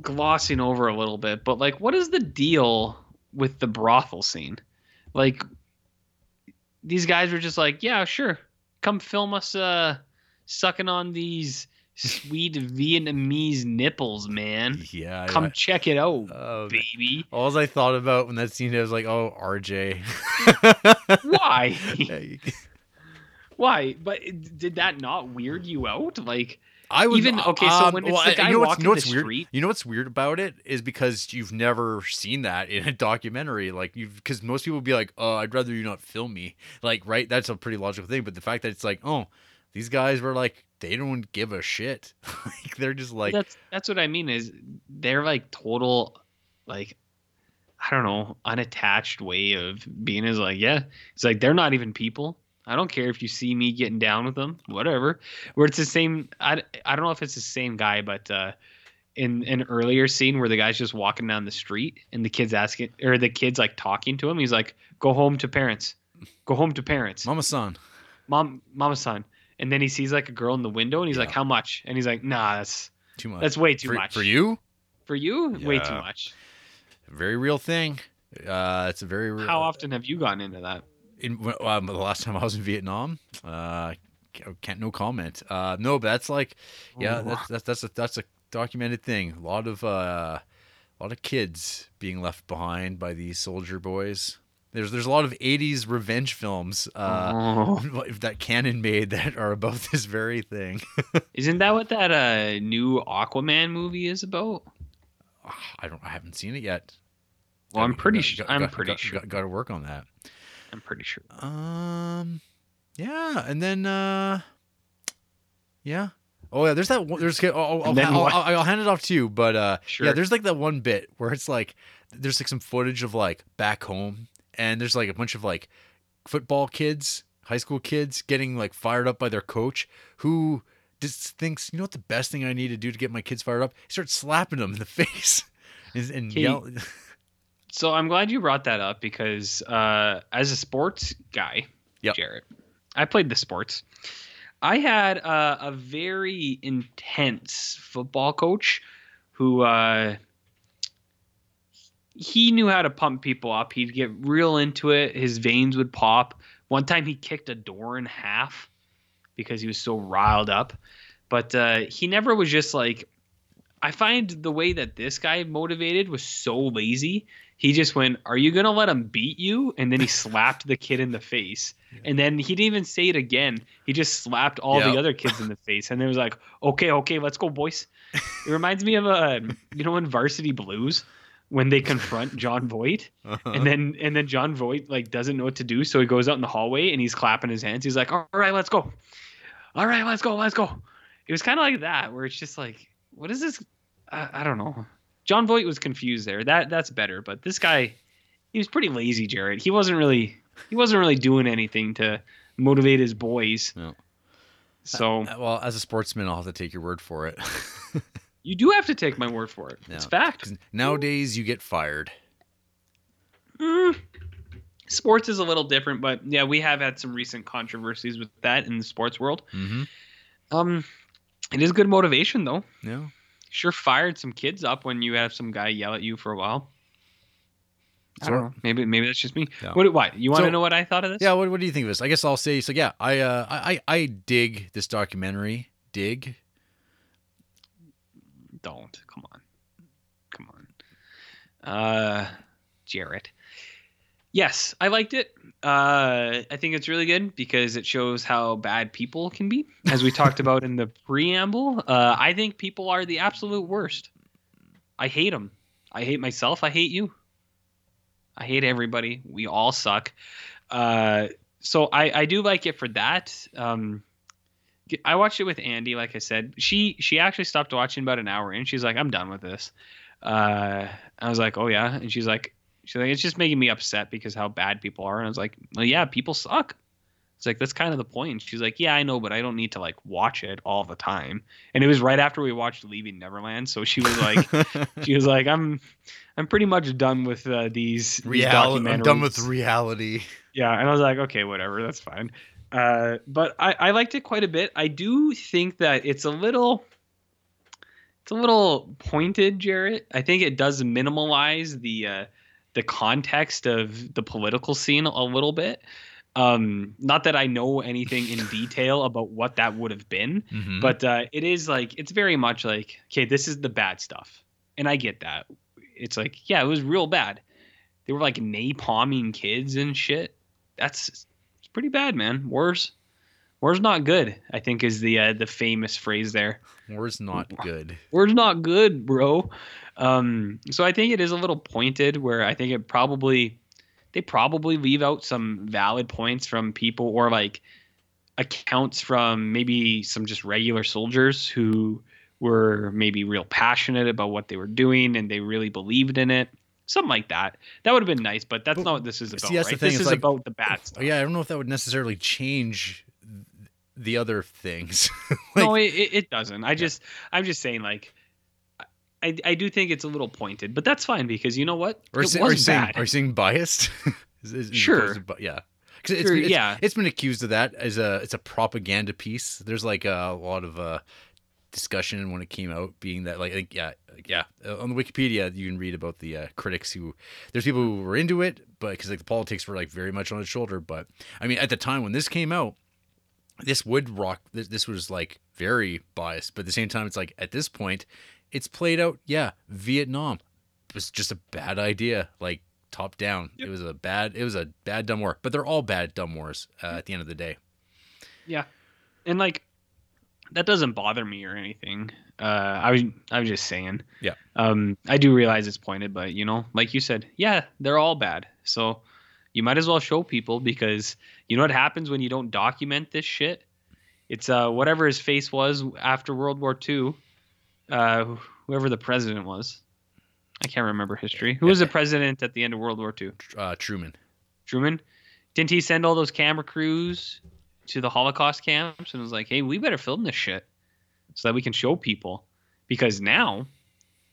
glossing over a little bit, but like, what is the deal with the brothel scene? Like, these guys were just like, yeah, sure, come film us uh, sucking on these sweet Vietnamese nipples, man. yeah. Come yeah. check it out, Oh, baby. All I thought about when that scene, I was like, "Oh, RJ." (laughs) Why? Why? But did that not weird you out? Like, I would even okay. So um, when it's well, the I- guy you know walking you know the what's weird? street, You know what's weird about it is because you've never seen that in a documentary. Like you, because most people would be like, "Oh, I'd rather you not film me." Like, right? That's a pretty logical thing. But the fact that it's like, oh, these guys were like, they don't give a shit. (laughs) like they're just like, that's that's what I mean is they're like total like I don't know unattached way of being is like yeah it's like they're not even people. I don't care if you see me getting down with them whatever. Where it's the same I, I don't know if it's the same guy but uh in an earlier scene where the guy's just walking down the street and the kids asking or the kids like talking to him he's like go home to parents. Go home to parents. Mama San mom mama son and then he sees like a girl in the window and he's like how much and he's like nah that's too much. that's way too for, much for you. for you, way too much. Very real thing. Uh, it's a very real. How often have you gotten into that? in um, the last time I was in Vietnam, uh, can't no comment. Uh, no, but that's like, yeah, Oh. that's that's that's a that's a documented thing. A lot of uh, a lot of kids being left behind by these soldier boys. There's there's a lot of '80s revenge films uh, Oh. (laughs) that Cannon made that are about (laughs) this very thing. (laughs) Isn't that what that uh, new Aquaman movie is about? I don't, I haven't seen it yet. Well, I'm pretty sure. I'm got- pretty got- sure. Got, got to work on that. I'm pretty sure. Um, yeah, and then uh, yeah. Oh yeah, there's that. One, there's. I'll, I'll, I'll. I'll, I'll hand it off to you, but uh, yeah, there's like that one bit where it's like there's like some footage of like back home, and there's like a bunch of like football kids, high school kids, getting like fired up by their coach, who just thinks, you know what, the best thing I need to do to get my kids fired up, he starts slapping them in the (laughs) face, and, and yell. So I'm glad you brought that up because uh, as a sports guy, Jarrett, I played the sports. I had uh, a very intense football coach who uh, he knew how to pump people up. He'd get real into it. His veins would pop. One time he kicked a door in half because he was so riled up. But uh, he never was just like. I find the way that this guy motivated was so lazy. He just went, "Are you gonna let him beat you?" And then he (laughs) slapped the kid in the face. And then he didn't even say it again. He just slapped all Yeah. the other kids in the (laughs) face. And it was like, "Okay, okay, let's go, boys." It reminds me of a you know, in Varsity Blues when they confront Jon Voight, Uh-huh. and then and then Jon Voight like doesn't know what to do, so he goes out in the hallway and he's clapping his hands. He's like, "All right, let's go. All right, let's go, let's go." It was kind of like that, where it's just like, what is this? I, I don't know. Jon Voight was confused there. That that's better, but this guy, he was pretty lazy, Jared. He wasn't really he wasn't really doing anything to motivate his boys. Yeah. So Uh, well, as a sportsman, I'll have to take your word for it. (laughs) you do have to take my word for it. It's fact. Nowadays, you get fired. Mm, sports is a little different, but yeah, we have had some recent controversies with that in the sports world. Mm-hmm. Um, it is good motivation though. Yeah. Sure fired some kids up when you have some guy yell at you for a while. I don't know. Maybe maybe that's just me. Yeah. What? Why? You want to know what I thought of this? Yeah. What, what do you think of this? I guess I'll say so. Yeah. I uh, I I I dig this documentary. Dig. Don't. Come on. Come on. Uh, Jarrett. Yes, I liked it. Uh, I think it's really good because it shows how bad people can be, as we talked (laughs) about in the preamble. Uh, I think people are the absolute worst. I hate them. I hate myself. I hate you. I hate everybody. We all suck. Uh, so I, I do like it for that. Um, I watched it with Andy, like I said. She she actually stopped watching about an hour in. She's like, I'm done with this. Uh, I was like, oh yeah, and she's like, she's like, it's just making me upset because how bad people are. And I was like, well, yeah, people suck. It's like that's kind of the point. She's like, yeah, I know, but I don't need to like watch it all the time. And it was right after we watched Leaving Neverland, so she was like, (laughs) she was like, I'm, I'm pretty much done with uh, these, these Reality. I'm done with reality. Yeah, and I was like, okay, whatever, that's fine. Uh, but I, I liked it quite a bit. I do think that it's a little, it's a little pointed, Jarrett. I think it does minimalize the uh, the context of the political scene a little bit. Um, not that I know anything in (laughs) detail about what that would have been, Mhm. but uh, it is like it's very much like, okay, this is the bad stuff, and I get that. It's like, yeah, it was real bad. They were like napalming kids and shit. That's pretty bad, man. War's war's not good. I think is the uh, the famous phrase there. War's not good. War's not good, bro. Um, so I think it is a little pointed where I think it probably they probably leave out some valid points from people or like accounts from maybe some just regular soldiers who were maybe real passionate about what they were doing and they really believed in it. Something like that. That would have been nice, but that's not what this is about. See, that's right? the thing. This it's is like, about the bad stuff. Yeah, I don't know if that would necessarily change the other things. (laughs) no, it, it doesn't. I just I'm just saying like I, I do think it's a little pointed, but that's fine because you know what? Or it are you saying, bad. are you saying biased? (laughs) Is- is- Sure. bi- yeah. 'Cause it's, Sure, it's, yeah. it's been accused of that as a it's a propaganda piece. There's like a, lot of uh, discussion when it came out, being that like, like, yeah like, yeah Uh, on the Wikipedia you can read about the uh, critics who there's people who were into it, but because like the politics were like very much on its shoulder. But I mean at the time when this came out, this would rock. This, this was like very biased, but at the same time it's like at this point, it's played out. Yeah, Vietnam was just a bad idea. Like top down. It was a bad. It was a bad dumb war. But they're all bad dumb wars uh, at the end of the day. Yeah, and like that doesn't bother me or anything. Uh, I was I was just saying. Yeah. Um, I do realize it's pointed, but you know, like you said, yeah, they're all bad. So you might as well show people because you know what happens when you don't document this shit. It's uh whatever his face was after World War II. Uh, whoever the president was. I can't remember history. Who was the president at the end of World War II? Uh, Truman. Truman. Didn't he send all those camera crews to the Holocaust camps and was like, "Hey, we better film this shit so that we can show people." Because now,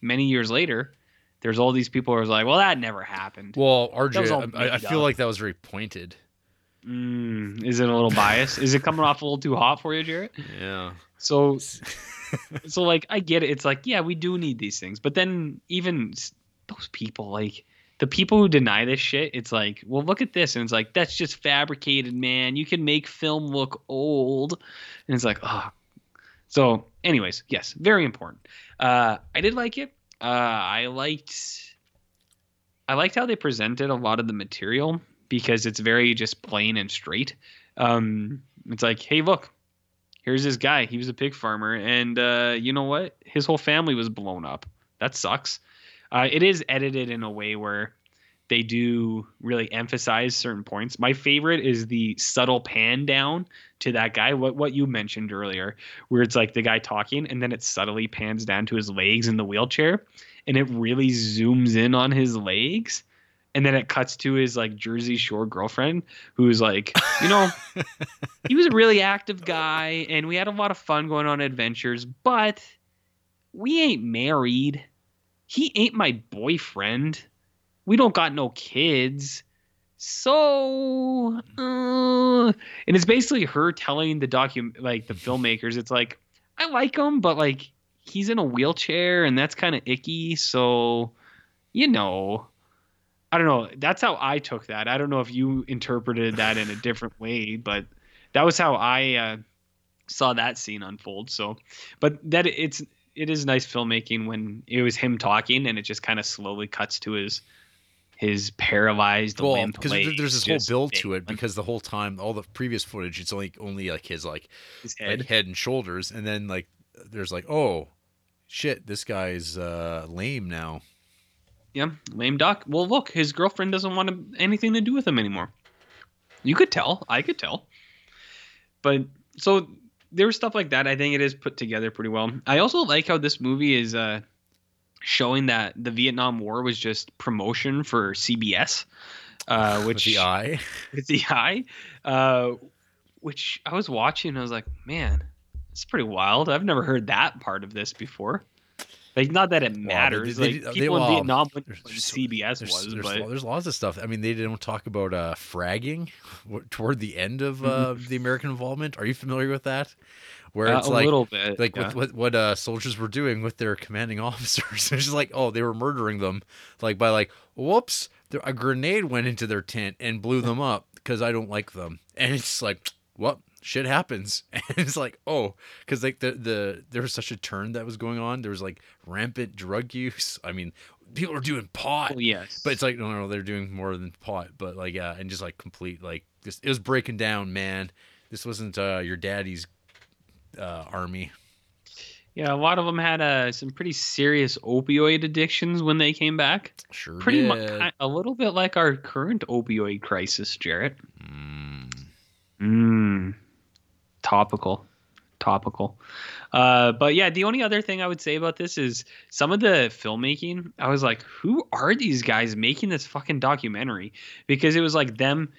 many years later, there's all these people who are like, "Well, that never happened." Well, RJ, I, I feel like that was very pointed. Mm, is it a little biased? is it coming off a little too hot for you, Jarrett? Yeah. So, (laughs) so like I get it. It's like yeah, we do need these things, but then even those people, like the people who deny this shit, it's like, well, look at this, and it's like that's just fabricated, man. You can make film look old, and it's like, oh. So, anyways, yes, very important. Uh, I did like it. Uh, I liked, I liked how they presented a lot of the material because it's very just plain and straight. Um, it's like, hey, look, here's this guy. He was a pig farmer, and uh, you know what? His whole family was blown up. That sucks. Uh, it is edited in a way where they do really emphasize certain points. My favorite is the subtle pan down to that guy. What what you mentioned earlier, where it's like the guy talking, and then it subtly pans down to his legs in the wheelchair, and it really zooms in on his legs. and then it cuts to his like Jersey Shore girlfriend, who's like, you know, he was a really active guy, and we had a lot of fun going on adventures, but we ain't married. He ain't my boyfriend. We don't got no kids. So, uh, and it's basically her telling the document, like the filmmakers, it's like, I like him, but like he's in a wheelchair and that's kind of icky. So, you know, I don't know. That's how I took that. I don't know if you interpreted that in a (laughs) different way, but that was how I uh, saw that scene unfold. So, but that it's it is nice filmmaking when it was him talking and it just kind of slowly cuts to his his paralyzed well, limp because there's this whole build to it because the whole time all the previous footage it's only only like his like His like, head. head and shoulders and then like there's like oh shit this guy's uh lame now Yeah, lame duck. Well, look, his girlfriend doesn't want anything to do with him anymore. You could tell. I could tell. But so there was stuff like that. I think it is put together pretty well. I also like how this movie is uh, showing that the Vietnam War was just promotion for CBS, uh, (laughs) which with the eye (laughs) with the eye, uh, which I was watching. and I was like, man, it's pretty wild. I've never heard that part of this before. Like, not that it matters. they- like they- people well, in Vietnam, what there's- CBS there's, was, there's, but there's lots of stuff i mean they don't talk about uh fragging (laughs) toward the end of uh Mm-hmm. the american involvement are you familiar with that where Uh, it's a like little bit, like yeah. what, what what uh soldiers were doing with their commanding (laughs) officers it's just like oh they were murdering them like by like whoops a grenade went into their tent and blew them up because i don't like them and it's like what shit happens (laughs) and it's like oh because like the the there was such a turn that was going on there was like rampant drug (laughs) use i mean people are doing pot Oh, yes. but it's like no no they're doing more than pot but like yeah and just like complete like just it was breaking down man this wasn't uh your daddy's uh army yeah, a lot of them had uh, some pretty serious opioid addictions when they came back. Sure, Pretty did. much, a little bit like our current opioid crisis, Jarrett. Mm. Mm. Topical. Topical. Uh, but yeah, the only other thing I would say about this is some of the filmmaking. I was like, who are these guys making this fucking documentary? Because it was like them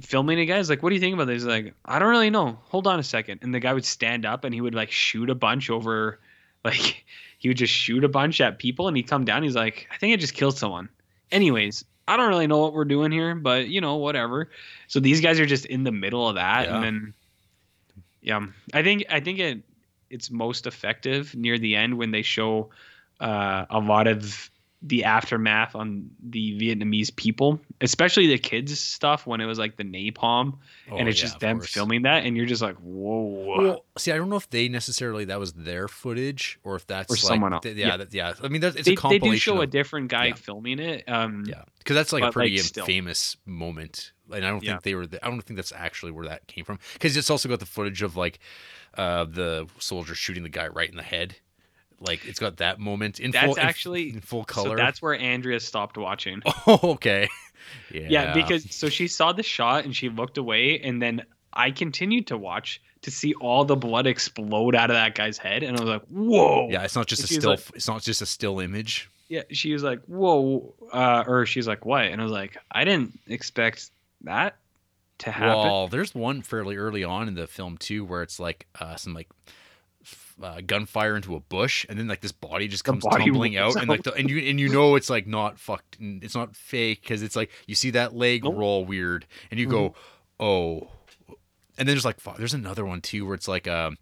filming it, guys. Like, what do you think about this? Like, I don't really know. Hold on a second. And the guy would stand up and he would like shoot a bunch over, (laughs) like, he would just shoot a bunch at people and he'd come down. He's like, I think I just killed someone. Anyways, I don't really know what we're doing here, but you know, whatever. So these guys are just in the middle of that, Yeah. and then yeah, I think I think it it's most effective near the end when they show uh, a lot of the aftermath on the Vietnamese people, especially the kids stuff when it was like the napalm, Oh, and it's yeah, just them course. filming that, and you're just like, whoa. Well, see, I don't know if they necessarily that was their footage or if that's Or like, someone else. th- yeah, Yeah. that- yeah. I mean, it's they, a they do show a different guy yeah. filming it. Um, Yeah, because that's like a pretty like, famous moment, and I don't Yeah. think they were. The, I don't think that's actually where that came from. Because it's also got the footage of like uh, the soldier shooting the guy right in the head. Like it's got that moment in That's full actually in, full So color. that's where Andrea stopped watching. (laughs) oh, okay. (laughs) Yeah. Yeah, because so she saw the shot and she looked away, and then I continued to watch to see all the blood explode out of that guy's head, and I was like, "Whoa!" yeah, it's not just And a still. like- it's not just a still image. yeah, she was like, "Whoa!" Uh, or she's like, "What?" And I was like, "I didn't expect that to happen." Well, there's one fairly early on in the film too, where it's like uh, some like uh, gunfire into a bush, and then like this body just comes body tumbling rolls out, and like the, and you and you know it's like not fucked, it's not fake because it's like you see that leg roll weird, and you go, Mm-hmm. oh, and then there's like there's another one too where it's like um,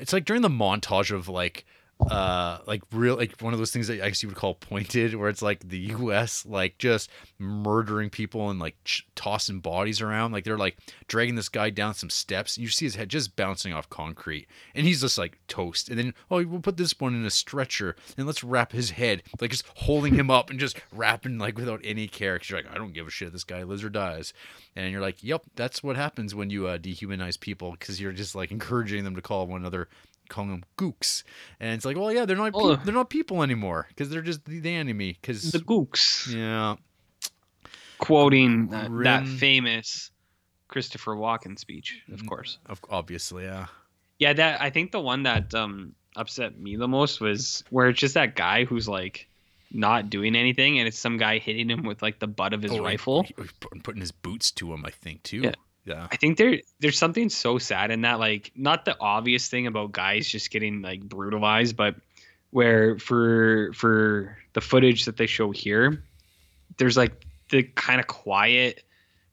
it's like during the montage of like uh like real like one of those things that I guess you would call pointed where it's like the US like just murdering people and like ch- tossing bodies around. Like they're like dragging this guy down some steps and you see his head just bouncing off concrete and he's just like toast. And then oh we'll put this one in a stretcher and let's wrap his head like just holding him up and just wrapping like without any care 'cause you're like I don't give a shit. This guy lives or dies. And you're like yep that's what happens when you uh, dehumanize people because you're just like encouraging them to call one another calling them gooks and it's like well yeah they're not Oh. peop- they're not people anymore because they're just the, the enemy because the gooks. yeah Quoting uh, that famous Christopher Walken speech, of course. of obviously yeah Yeah, that I think the one that um upset me the most was where it's just that guy who's like not doing anything, and it's some guy hitting him with like the butt of his Oh, rifle. put- putting his boots to him, I think too. Yeah. Yeah. I think there there's something so sad in that, like not the obvious thing about guys just getting like brutalized, but where for for the footage that they show here, there's like the kind of quiet,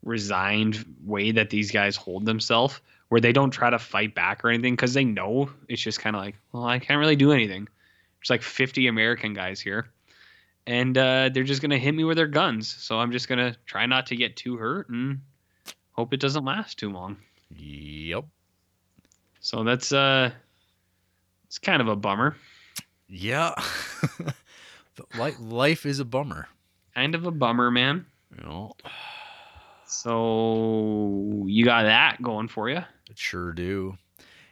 resigned way that these guys hold themselves, where they don't try to fight back or anything because they know it's just kind of like, well, I can't really do anything. There's like 50 American guys here, and uh, they're just gonna hit me with their guns. So I'm just gonna try not to get too hurt and hope it doesn't last too long. Yep. So that's uh, it's kind of a bummer. Yeah. (laughs) Li- life is a bummer. Kind of a bummer, man. Know, So you got that going for you. it sure do.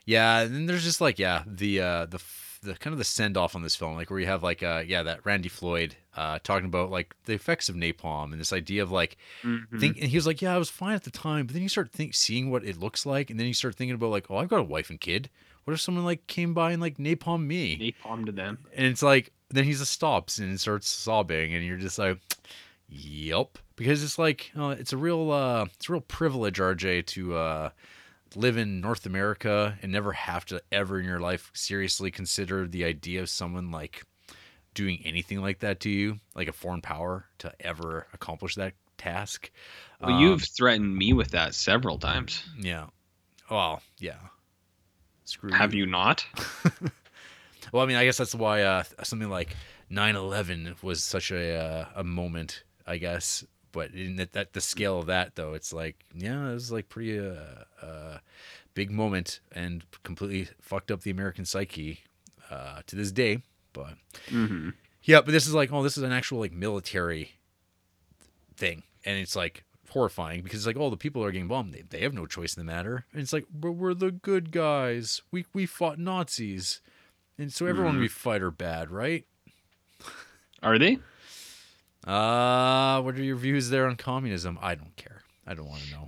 Yeah, and then there's just like yeah, the uh the the kind of the send off on this film, like where you have like uh yeah that Randy Floyd uh talking about like the effects of napalm and this idea of like Mhm. think and he was like yeah I was fine at the time, but then you start think seeing what it looks like, and then you start thinking about like oh I've got a wife and kid. What if someone like came by and like napalm me? Napalm to them. And it's like then he just stops and starts sobbing, and you're just like, "Yep," because it's like uh, it's a real uh, it's a real privilege, RJ, to uh, live in North America and never have to ever in your life seriously consider the idea of someone like doing anything like that to you, like a foreign power, to ever accomplish that task. Well, Um, you've threatened me with that several times. yeah, well, yeah. Screw Have you not? (laughs) Well, I mean, I guess that's why uh, something like 9/11 was such a uh, a moment, I guess. But in that, that the scale of that, though, it's like, yeah, it was like pretty uh, uh, big moment and completely fucked up the American psyche uh, to this day. But Mm-hmm. yeah, but this is like, oh, this is an actual like military thing, and it's like horrifying because it's like, oh, the people are getting bombed. They, they have no choice in the matter, and it's like, but we're the good guys. We we fought Nazis, and so everyone Mhm. we fight are bad, right? Are they? Uh, what are your views there on communism? I don't care. I don't want to know.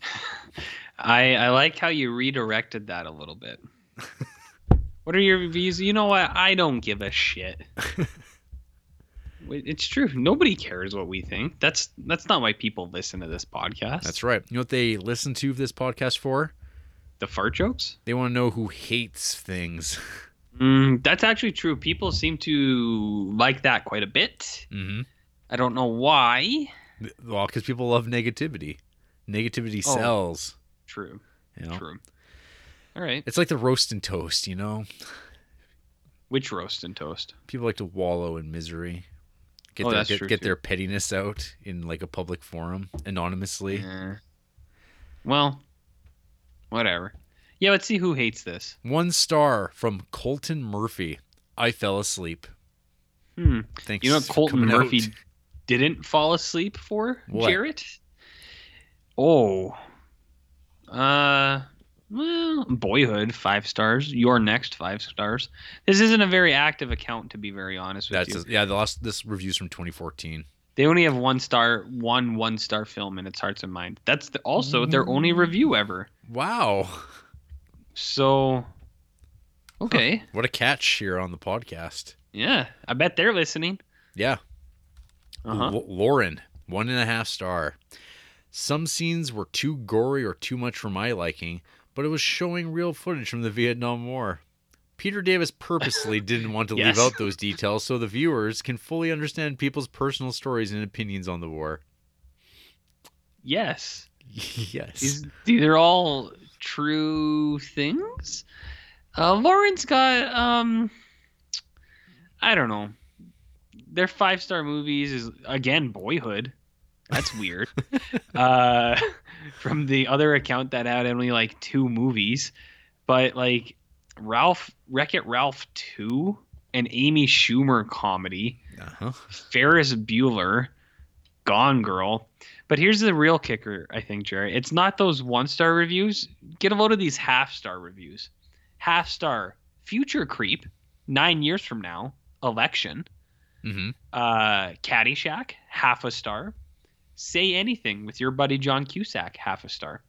(laughs) I I like how you redirected that a little bit. (laughs) what are your views? You know what? I don't give a shit. (laughs) It's true. Nobody cares what we think. That's that's not why people listen to this podcast. That's right. You know what they listen to this podcast for? The fart jokes. They want to know who hates things. Mm, that's actually true. People seem to like that quite a bit. Mm-hmm. I don't know why. Well, because people love negativity. Negativity Oh. sells. True. You know? True. All right. It's like the roast and toast, you know? Which roast and toast? People like to wallow in misery. Get Oh, their get, get their pettiness out in like a public forum anonymously. Eh. Well, whatever. Yeah, let's see who hates this. One star from Colton Murphy. I fell asleep. Hmm. Thanks. You know what Colton Murphy out. (laughs) didn't fall asleep for, What? Jarrett? Oh. Uh well, boyhood, five stars. Your next five stars. This isn't a very active account to be very honest with That's you. yeah. The last this review's from 2014. They only have one star, one one star film in its hearts and mind. That's the, also their only review ever. Wow. So, okay, (laughs) What a catch here on the podcast. yeah, I bet they're listening. Yeah. Uh-huh. L- Lauren, one and a half star. Some scenes were too gory or too much for my liking, but it was showing real footage from the Vietnam War. Peter Davis purposely (laughs) didn't want to Yes. leave out those details so the viewers can fully understand people's personal stories and opinions on the war. Yes, (laughs) yes. these, these are all true things. Uh, Lauren's got um, I don't know. Their five star movies is again Boyhood. That's weird. (laughs) uh, (laughs) from the other account that had only like two movies, but like Ralph Wreck It Ralph two, an Amy Schumer comedy, Uh-huh. Ferris Bueller, Gone Girl. But here's the real kicker, I think, Jerry. It's not those one star reviews. Get a load of these half star reviews. Half star, Future Creep, nine years from now, Election, Mm-hmm. uh, Caddyshack, half a star. Say Anything with your buddy John Cusack, half a star.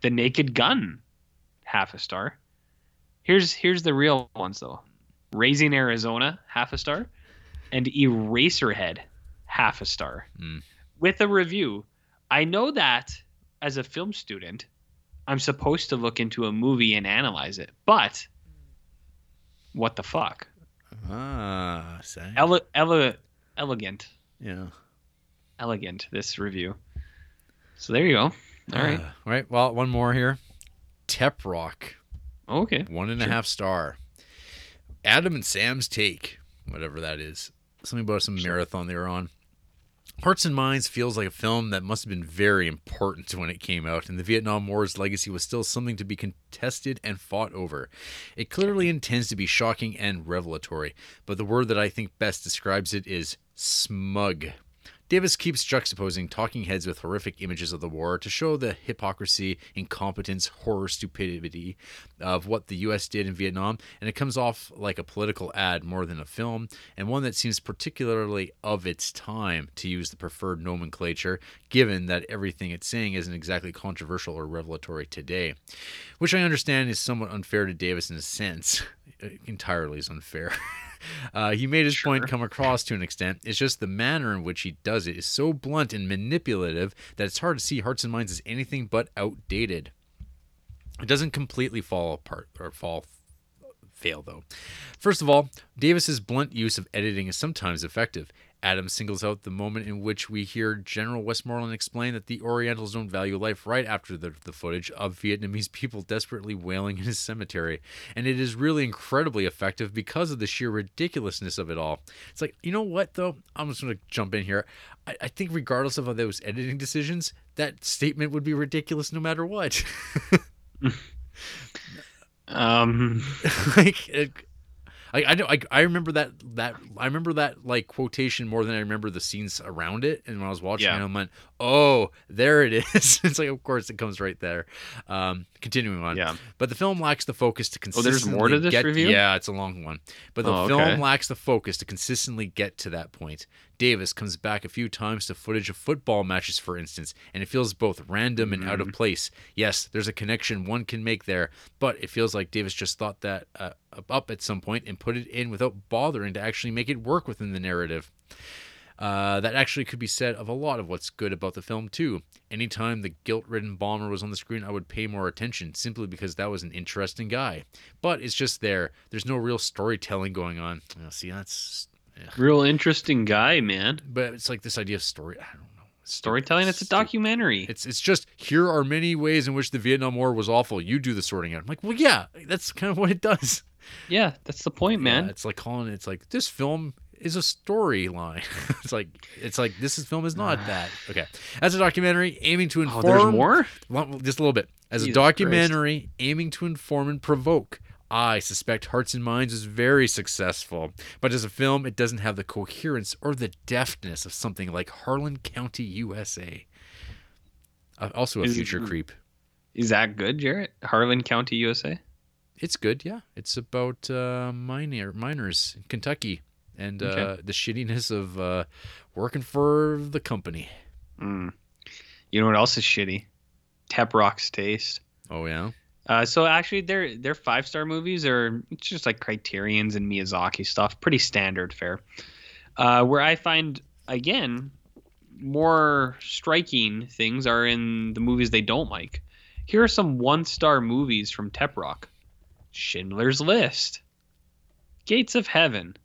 The Naked Gun, half a star. Here's here's the real ones though. Raising Arizona, half a star. and Eraserhead, half a star. Mm. With a review, I know that as a film student, I'm supposed to look into a movie and analyze it, but what the fuck? Ah, say. Ele- ele- elegant, yeah. elegant. This review. So there you go. All right. Uh, right. Well, one more here. Tep Rock. Okay. One and a half Sure. star. Adam and Sam's take, whatever that is. Something about some marathon they were on. Hearts and Minds feels like a film that must have been very important when it came out, and the Vietnam War's legacy was still something to be contested and fought over. It clearly intends to be shocking and revelatory, but the word that I think best describes it is smug. Davis keeps juxtaposing talking heads with horrific images of the war to show the hypocrisy, incompetence, horror, stupidity of what the U.S. did in Vietnam, and it comes off like a political ad more than a film, and one that seems particularly of its time, to use the preferred nomenclature, given that everything it's saying isn't exactly controversial or revelatory today. Which I understand is somewhat unfair to Davis in a sense. (laughs) Entirely is unfair. (laughs) Uh, he made his point come across to an extent. It's just the manner in which he does it is so blunt and manipulative that it's hard to see Hearts and Minds as anything but outdated. It doesn't completely fall apart or fall fail though. First of all, Davis's blunt use of editing is sometimes effective. Adams singles out the moment in which we hear General Westmoreland explain that the Orientals don't value life right after the, the footage of Vietnamese people desperately wailing in his cemetery. And it is really incredibly effective because of the sheer ridiculousness of it all. It's like, you know what, though? I'm just going to jump in here. I, I think, regardless of those editing decisions, that statement would be ridiculous no matter what. (laughs) (laughs) Um, (laughs) like, I, I I, I remember that that I remember that like quotation more than I remember the scenes around it. And when I was watching Yeah. it, I went, "Oh, there it (laughs) is." it's like, of course, it comes right there. Um, continuing on, Yeah. But the film lacks the focus to consistently. Oh, there's more to this get, review? Yeah, it's a long one. But the Oh, film okay. lacks the focus to consistently get to that point. Davis comes back a few times to footage of football matches, for instance, and it feels both random and Mm-hmm. out of place. Yes, there's a connection one can make there, but it feels like Davis just thought that uh, up at some point and put it in without bothering to actually make it work within the narrative. Uh, that actually could be said of a lot of what's good about the film too. Anytime the guilt-ridden bomber was on the screen, I would pay more attention simply because that was an interesting guy. But it's just there. There's no real storytelling going on. Oh, see, that's real interesting guy, man. but it's like this idea of story. I don't know. Storytelling. It's a documentary. It's it's just here are many ways in which the Vietnam War was awful. You do the sorting out. I'm like, well, yeah, that's kind of what it does. Yeah, that's the point, man. Yeah, it's like calling it. It's like this film is a storyline. (laughs) it's like it's like this is, film is not that. Okay, as a documentary aiming to inform. Oh, there's more? Just a little bit. As Jesus a documentary aiming to inform and provoke. I suspect Hearts and Minds is very successful, but as a film, it doesn't have the coherence or the deftness of something like Harlan County, USA. Uh, also a Is- future creep. Is that good, Jarrett? Harlan County, USA. It's good, yeah. It's about uh, miner miners in Kentucky and uh, the shittiness of uh, working for the company. Mm. You know what else is shitty? Tep Rock's Taste. Oh yeah. Uh, so actually, their their five star movies are it's just like Criterion's and Miyazaki stuff, pretty standard fare. Uh, where I find again more striking things are in the movies they don't like. Here are some one star movies from Tep Rock: Schindler's List, Gates of Heaven,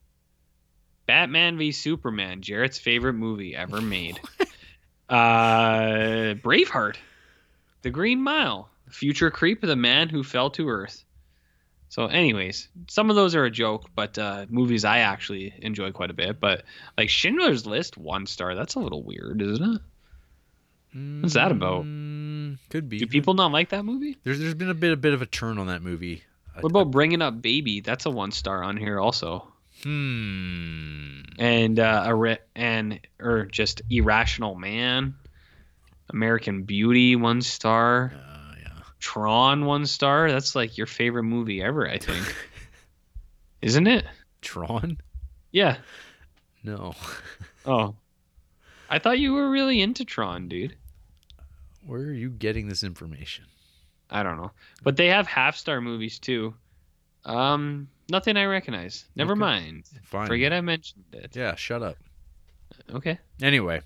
Batman v Superman, Jarrett's favorite movie ever (laughs) made. uh, Braveheart, The Green Mile, Future Creep, The Man Who Fell to Earth. So, anyways, some of those are a joke, but uh, movies I actually enjoy quite a bit. But like Schindler's List, one star, that's a little weird, isn't it? What's that about? Mm, could be. Do people not like that movie? There's there's been a bit a bit of a turn on that movie. What about Bringing Up Baby? That's a one star on here also. Hmm. And uh, a re- and or just Irrational Man, American Beauty one star. Uh, yeah. Tron one star. That's like your favorite movie ever, I think. (laughs) Isn't it? Tron? Yeah. No. (laughs) Oh. I thought you were really into Tron, dude. Where are you getting this information? I don't know. But they have half star movies too. Um Nothing I recognize. Never Okay. mind. Fine. Forget I mentioned it. Yeah, shut up. Okay. Anyway,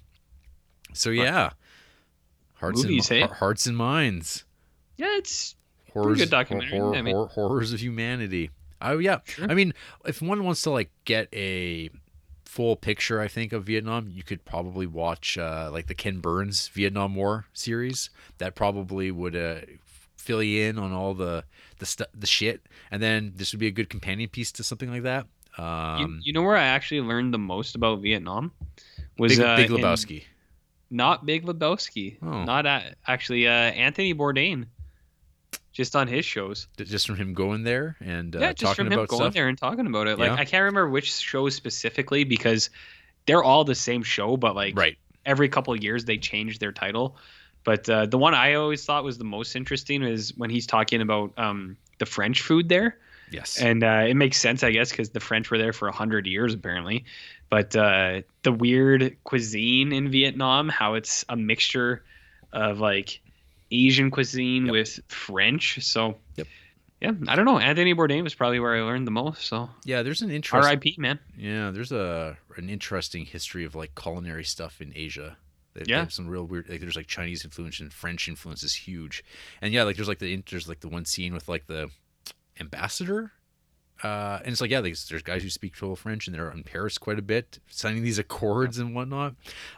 so yeah, hearts Movies, and hey? Hearts and minds. Yeah, it's horrors, good documentary, hor- I mean- hor- horrors of humanity. Oh yeah, I mean, if one wants to like get a full picture, I think of Vietnam, you could probably watch uh, like the Ken Burns Vietnam War series. That probably would uh, fill you in on all the the stu- the shit, and then this would be a good companion piece to something like that. you, Um, you know where I actually learned the most about Vietnam was Big, uh, Big in- Lebowski. not Big Lebowski. Oh. Not a, actually uh, Anthony Bourdain. Just on his shows. Just from him going there and uh, yeah, just from him going stuff. there and talking about it. Like Yeah. I can't remember which shows specifically because they're all the same show, but like right. every couple of years they change their title. But uh, the one I always thought was the most interesting is when he's talking about um, the French food there. Yes. And uh, it makes sense, I guess, because the French were there for a hundred years apparently. But uh, the weird cuisine in Vietnam, how it's a mixture of like Asian cuisine with French. So Yep. yeah, I don't know. Anthony Bourdain was probably where I learned the most. So Yeah, there's an interest. R.I.P. Man. Yeah, there's a an interesting history of like culinary stuff in Asia. They, they Yeah. have some real weird. Like, there's like Chinese influence and French influence is huge, and yeah, like there's like the there's like the one scene with like the ambassador. Uh, and it's like yeah, there's, there's guys who speak total French and they're in Paris quite a bit, signing these accords and whatnot.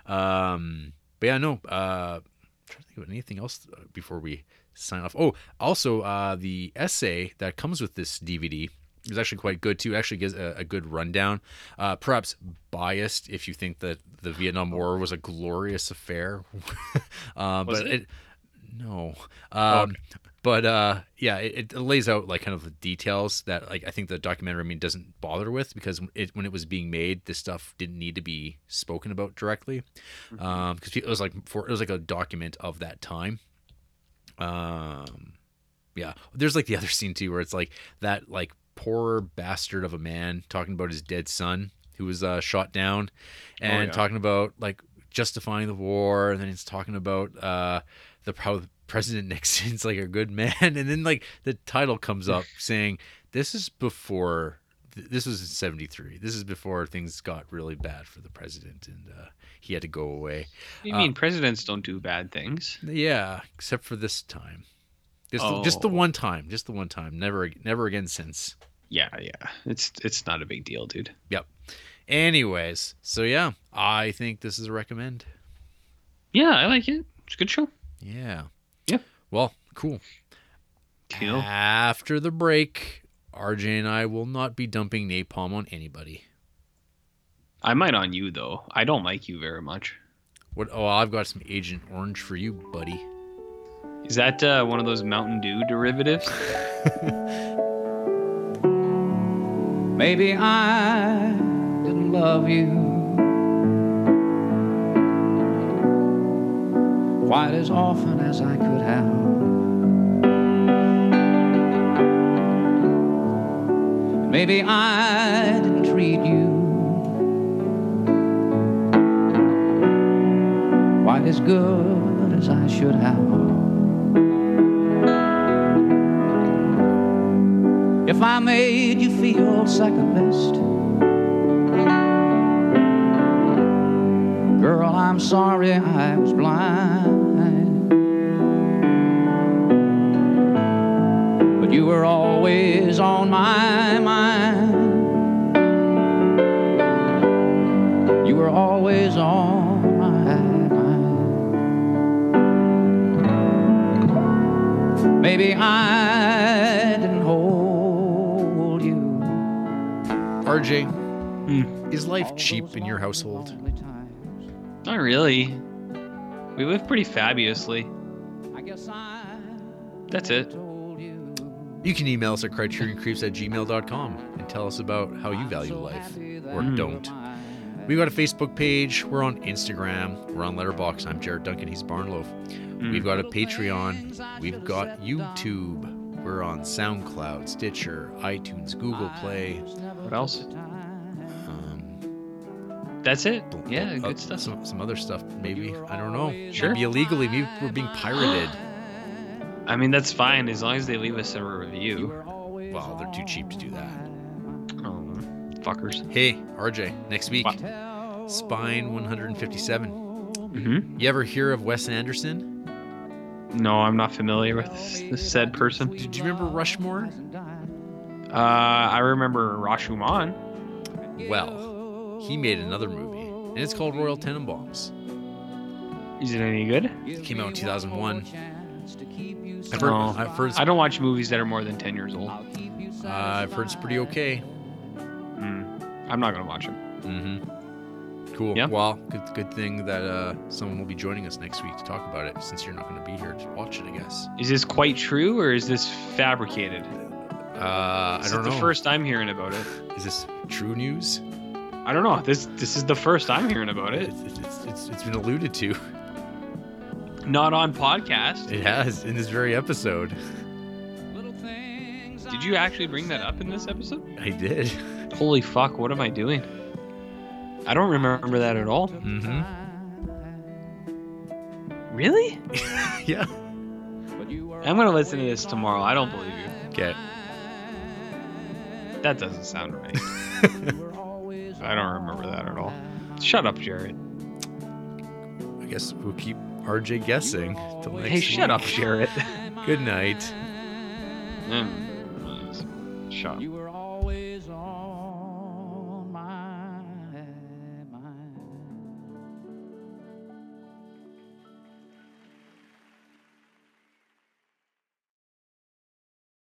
Um, but yeah, no. Uh, I'm trying to think of anything else uh, before we sign off. Oh, also uh, the essay that comes with this DVD is actually quite good too. It actually gives a, a good rundown. Uh, perhaps biased if you think that the Vietnam War was a glorious affair. (laughs) uh, but it? no. Oh, Um, But uh, yeah, it, it lays out like kind of the details that like I think the documentary I mean doesn't bother with because it, when it was being made, this stuff didn't need to be spoken about directly Um because it was like for it was like a document of that time. Um, yeah, there's like the other scene too where it's like that like poor bastard of a man talking about his dead son who was uh, shot down, and yeah. talking about like justifying the war, and then he's talking about uh, the how President (laughs) Nixon's like a good man, and then like the title comes up (laughs) saying this is before. th- This was in '73. This is before things got really bad for the president, and uh, he had to go away. You Uh, mean presidents don't do bad things? yeah, except for this time. Just, the, just the Oh. one time. Just the one time. Never, never again since. Yeah, yeah. It's it's not a big deal, dude. Yep. Anyways, so yeah, I think this is a recommend. Yeah, I like it. It's a good show. Yeah. Yeah. Well, cool. Cool. After the break, RJ and I will not be dumping napalm on anybody. I might on you though. I don't like you very much. What? Oh, I've got some Agent Orange for you, buddy. Is that uh, one of those Mountain Dew derivatives? (laughs) Maybe I didn't love you quite as often as I could have. Maybe I didn't treat you quite as good as I should have. If I made you feel second best, girl, I'm sorry I was blind. But you were always on my mind. You were always on my mind. Maybe I RJ, Hmm. is life cheap in your household? Not really. We live pretty fabulously. That's it. You can email us at criterioncreeps at gmail.com and tell us about how you value life or Mm. don't. We've got a Facebook page. We're on Instagram. We're on Letterboxd. I'm Jared Duncan. He's Barnloaf. We've got a Patreon. We've got YouTube. We're on SoundCloud, Stitcher, iTunes, Google Play. What else? Um, That's it. Yeah, uh, good stuff. Some, some other stuff, maybe. I don't know. Sure. Maybe illegally. Maybe we're being pirated. I mean, that's fine as long as they leave us a review. Well, they're too cheap to do that. Fuckers. Hey, RJ, next week, Spine 157. Mm-hmm. You ever hear of Wes Anderson? No, I'm not familiar with this said person. Did you remember Rushmore? Uh, I remember Rashomon. Well, he made another movie, and it's called Royal Tenenbaums. Is it any good? It came out in 2001. I've heard, No. I've heard, I don't watch movies that are more than 10 years old. uh, I've heard it's pretty okay. I'm not gonna watch it. Mm-hmm. Cool. Yeah. Well, good, good thing that uh, someone will be joining us next week to talk about it, since you're not going to be here to watch it, I guess. Is this quite true or is this fabricated? Uh, I don't is know. the first I'm hearing about it. Is this true news? I don't know. This this is the first I'm hearing about it. It's, it's, it's, it's been alluded to. Not on podcast. It has in this very episode. Did you actually bring that up in this episode? I did. Holy fuck! What am I doing? I don't remember that at all. Mm-hmm. Really? (laughs) yeah. I'm gonna listen to this tomorrow. I don't believe you. Okay. That doesn't sound right. (laughs) I don't remember that at all. Shut up, Jared. I guess we'll keep RJ guessing till next Hey, shut up, Jared. Good night. Mm, Shut up.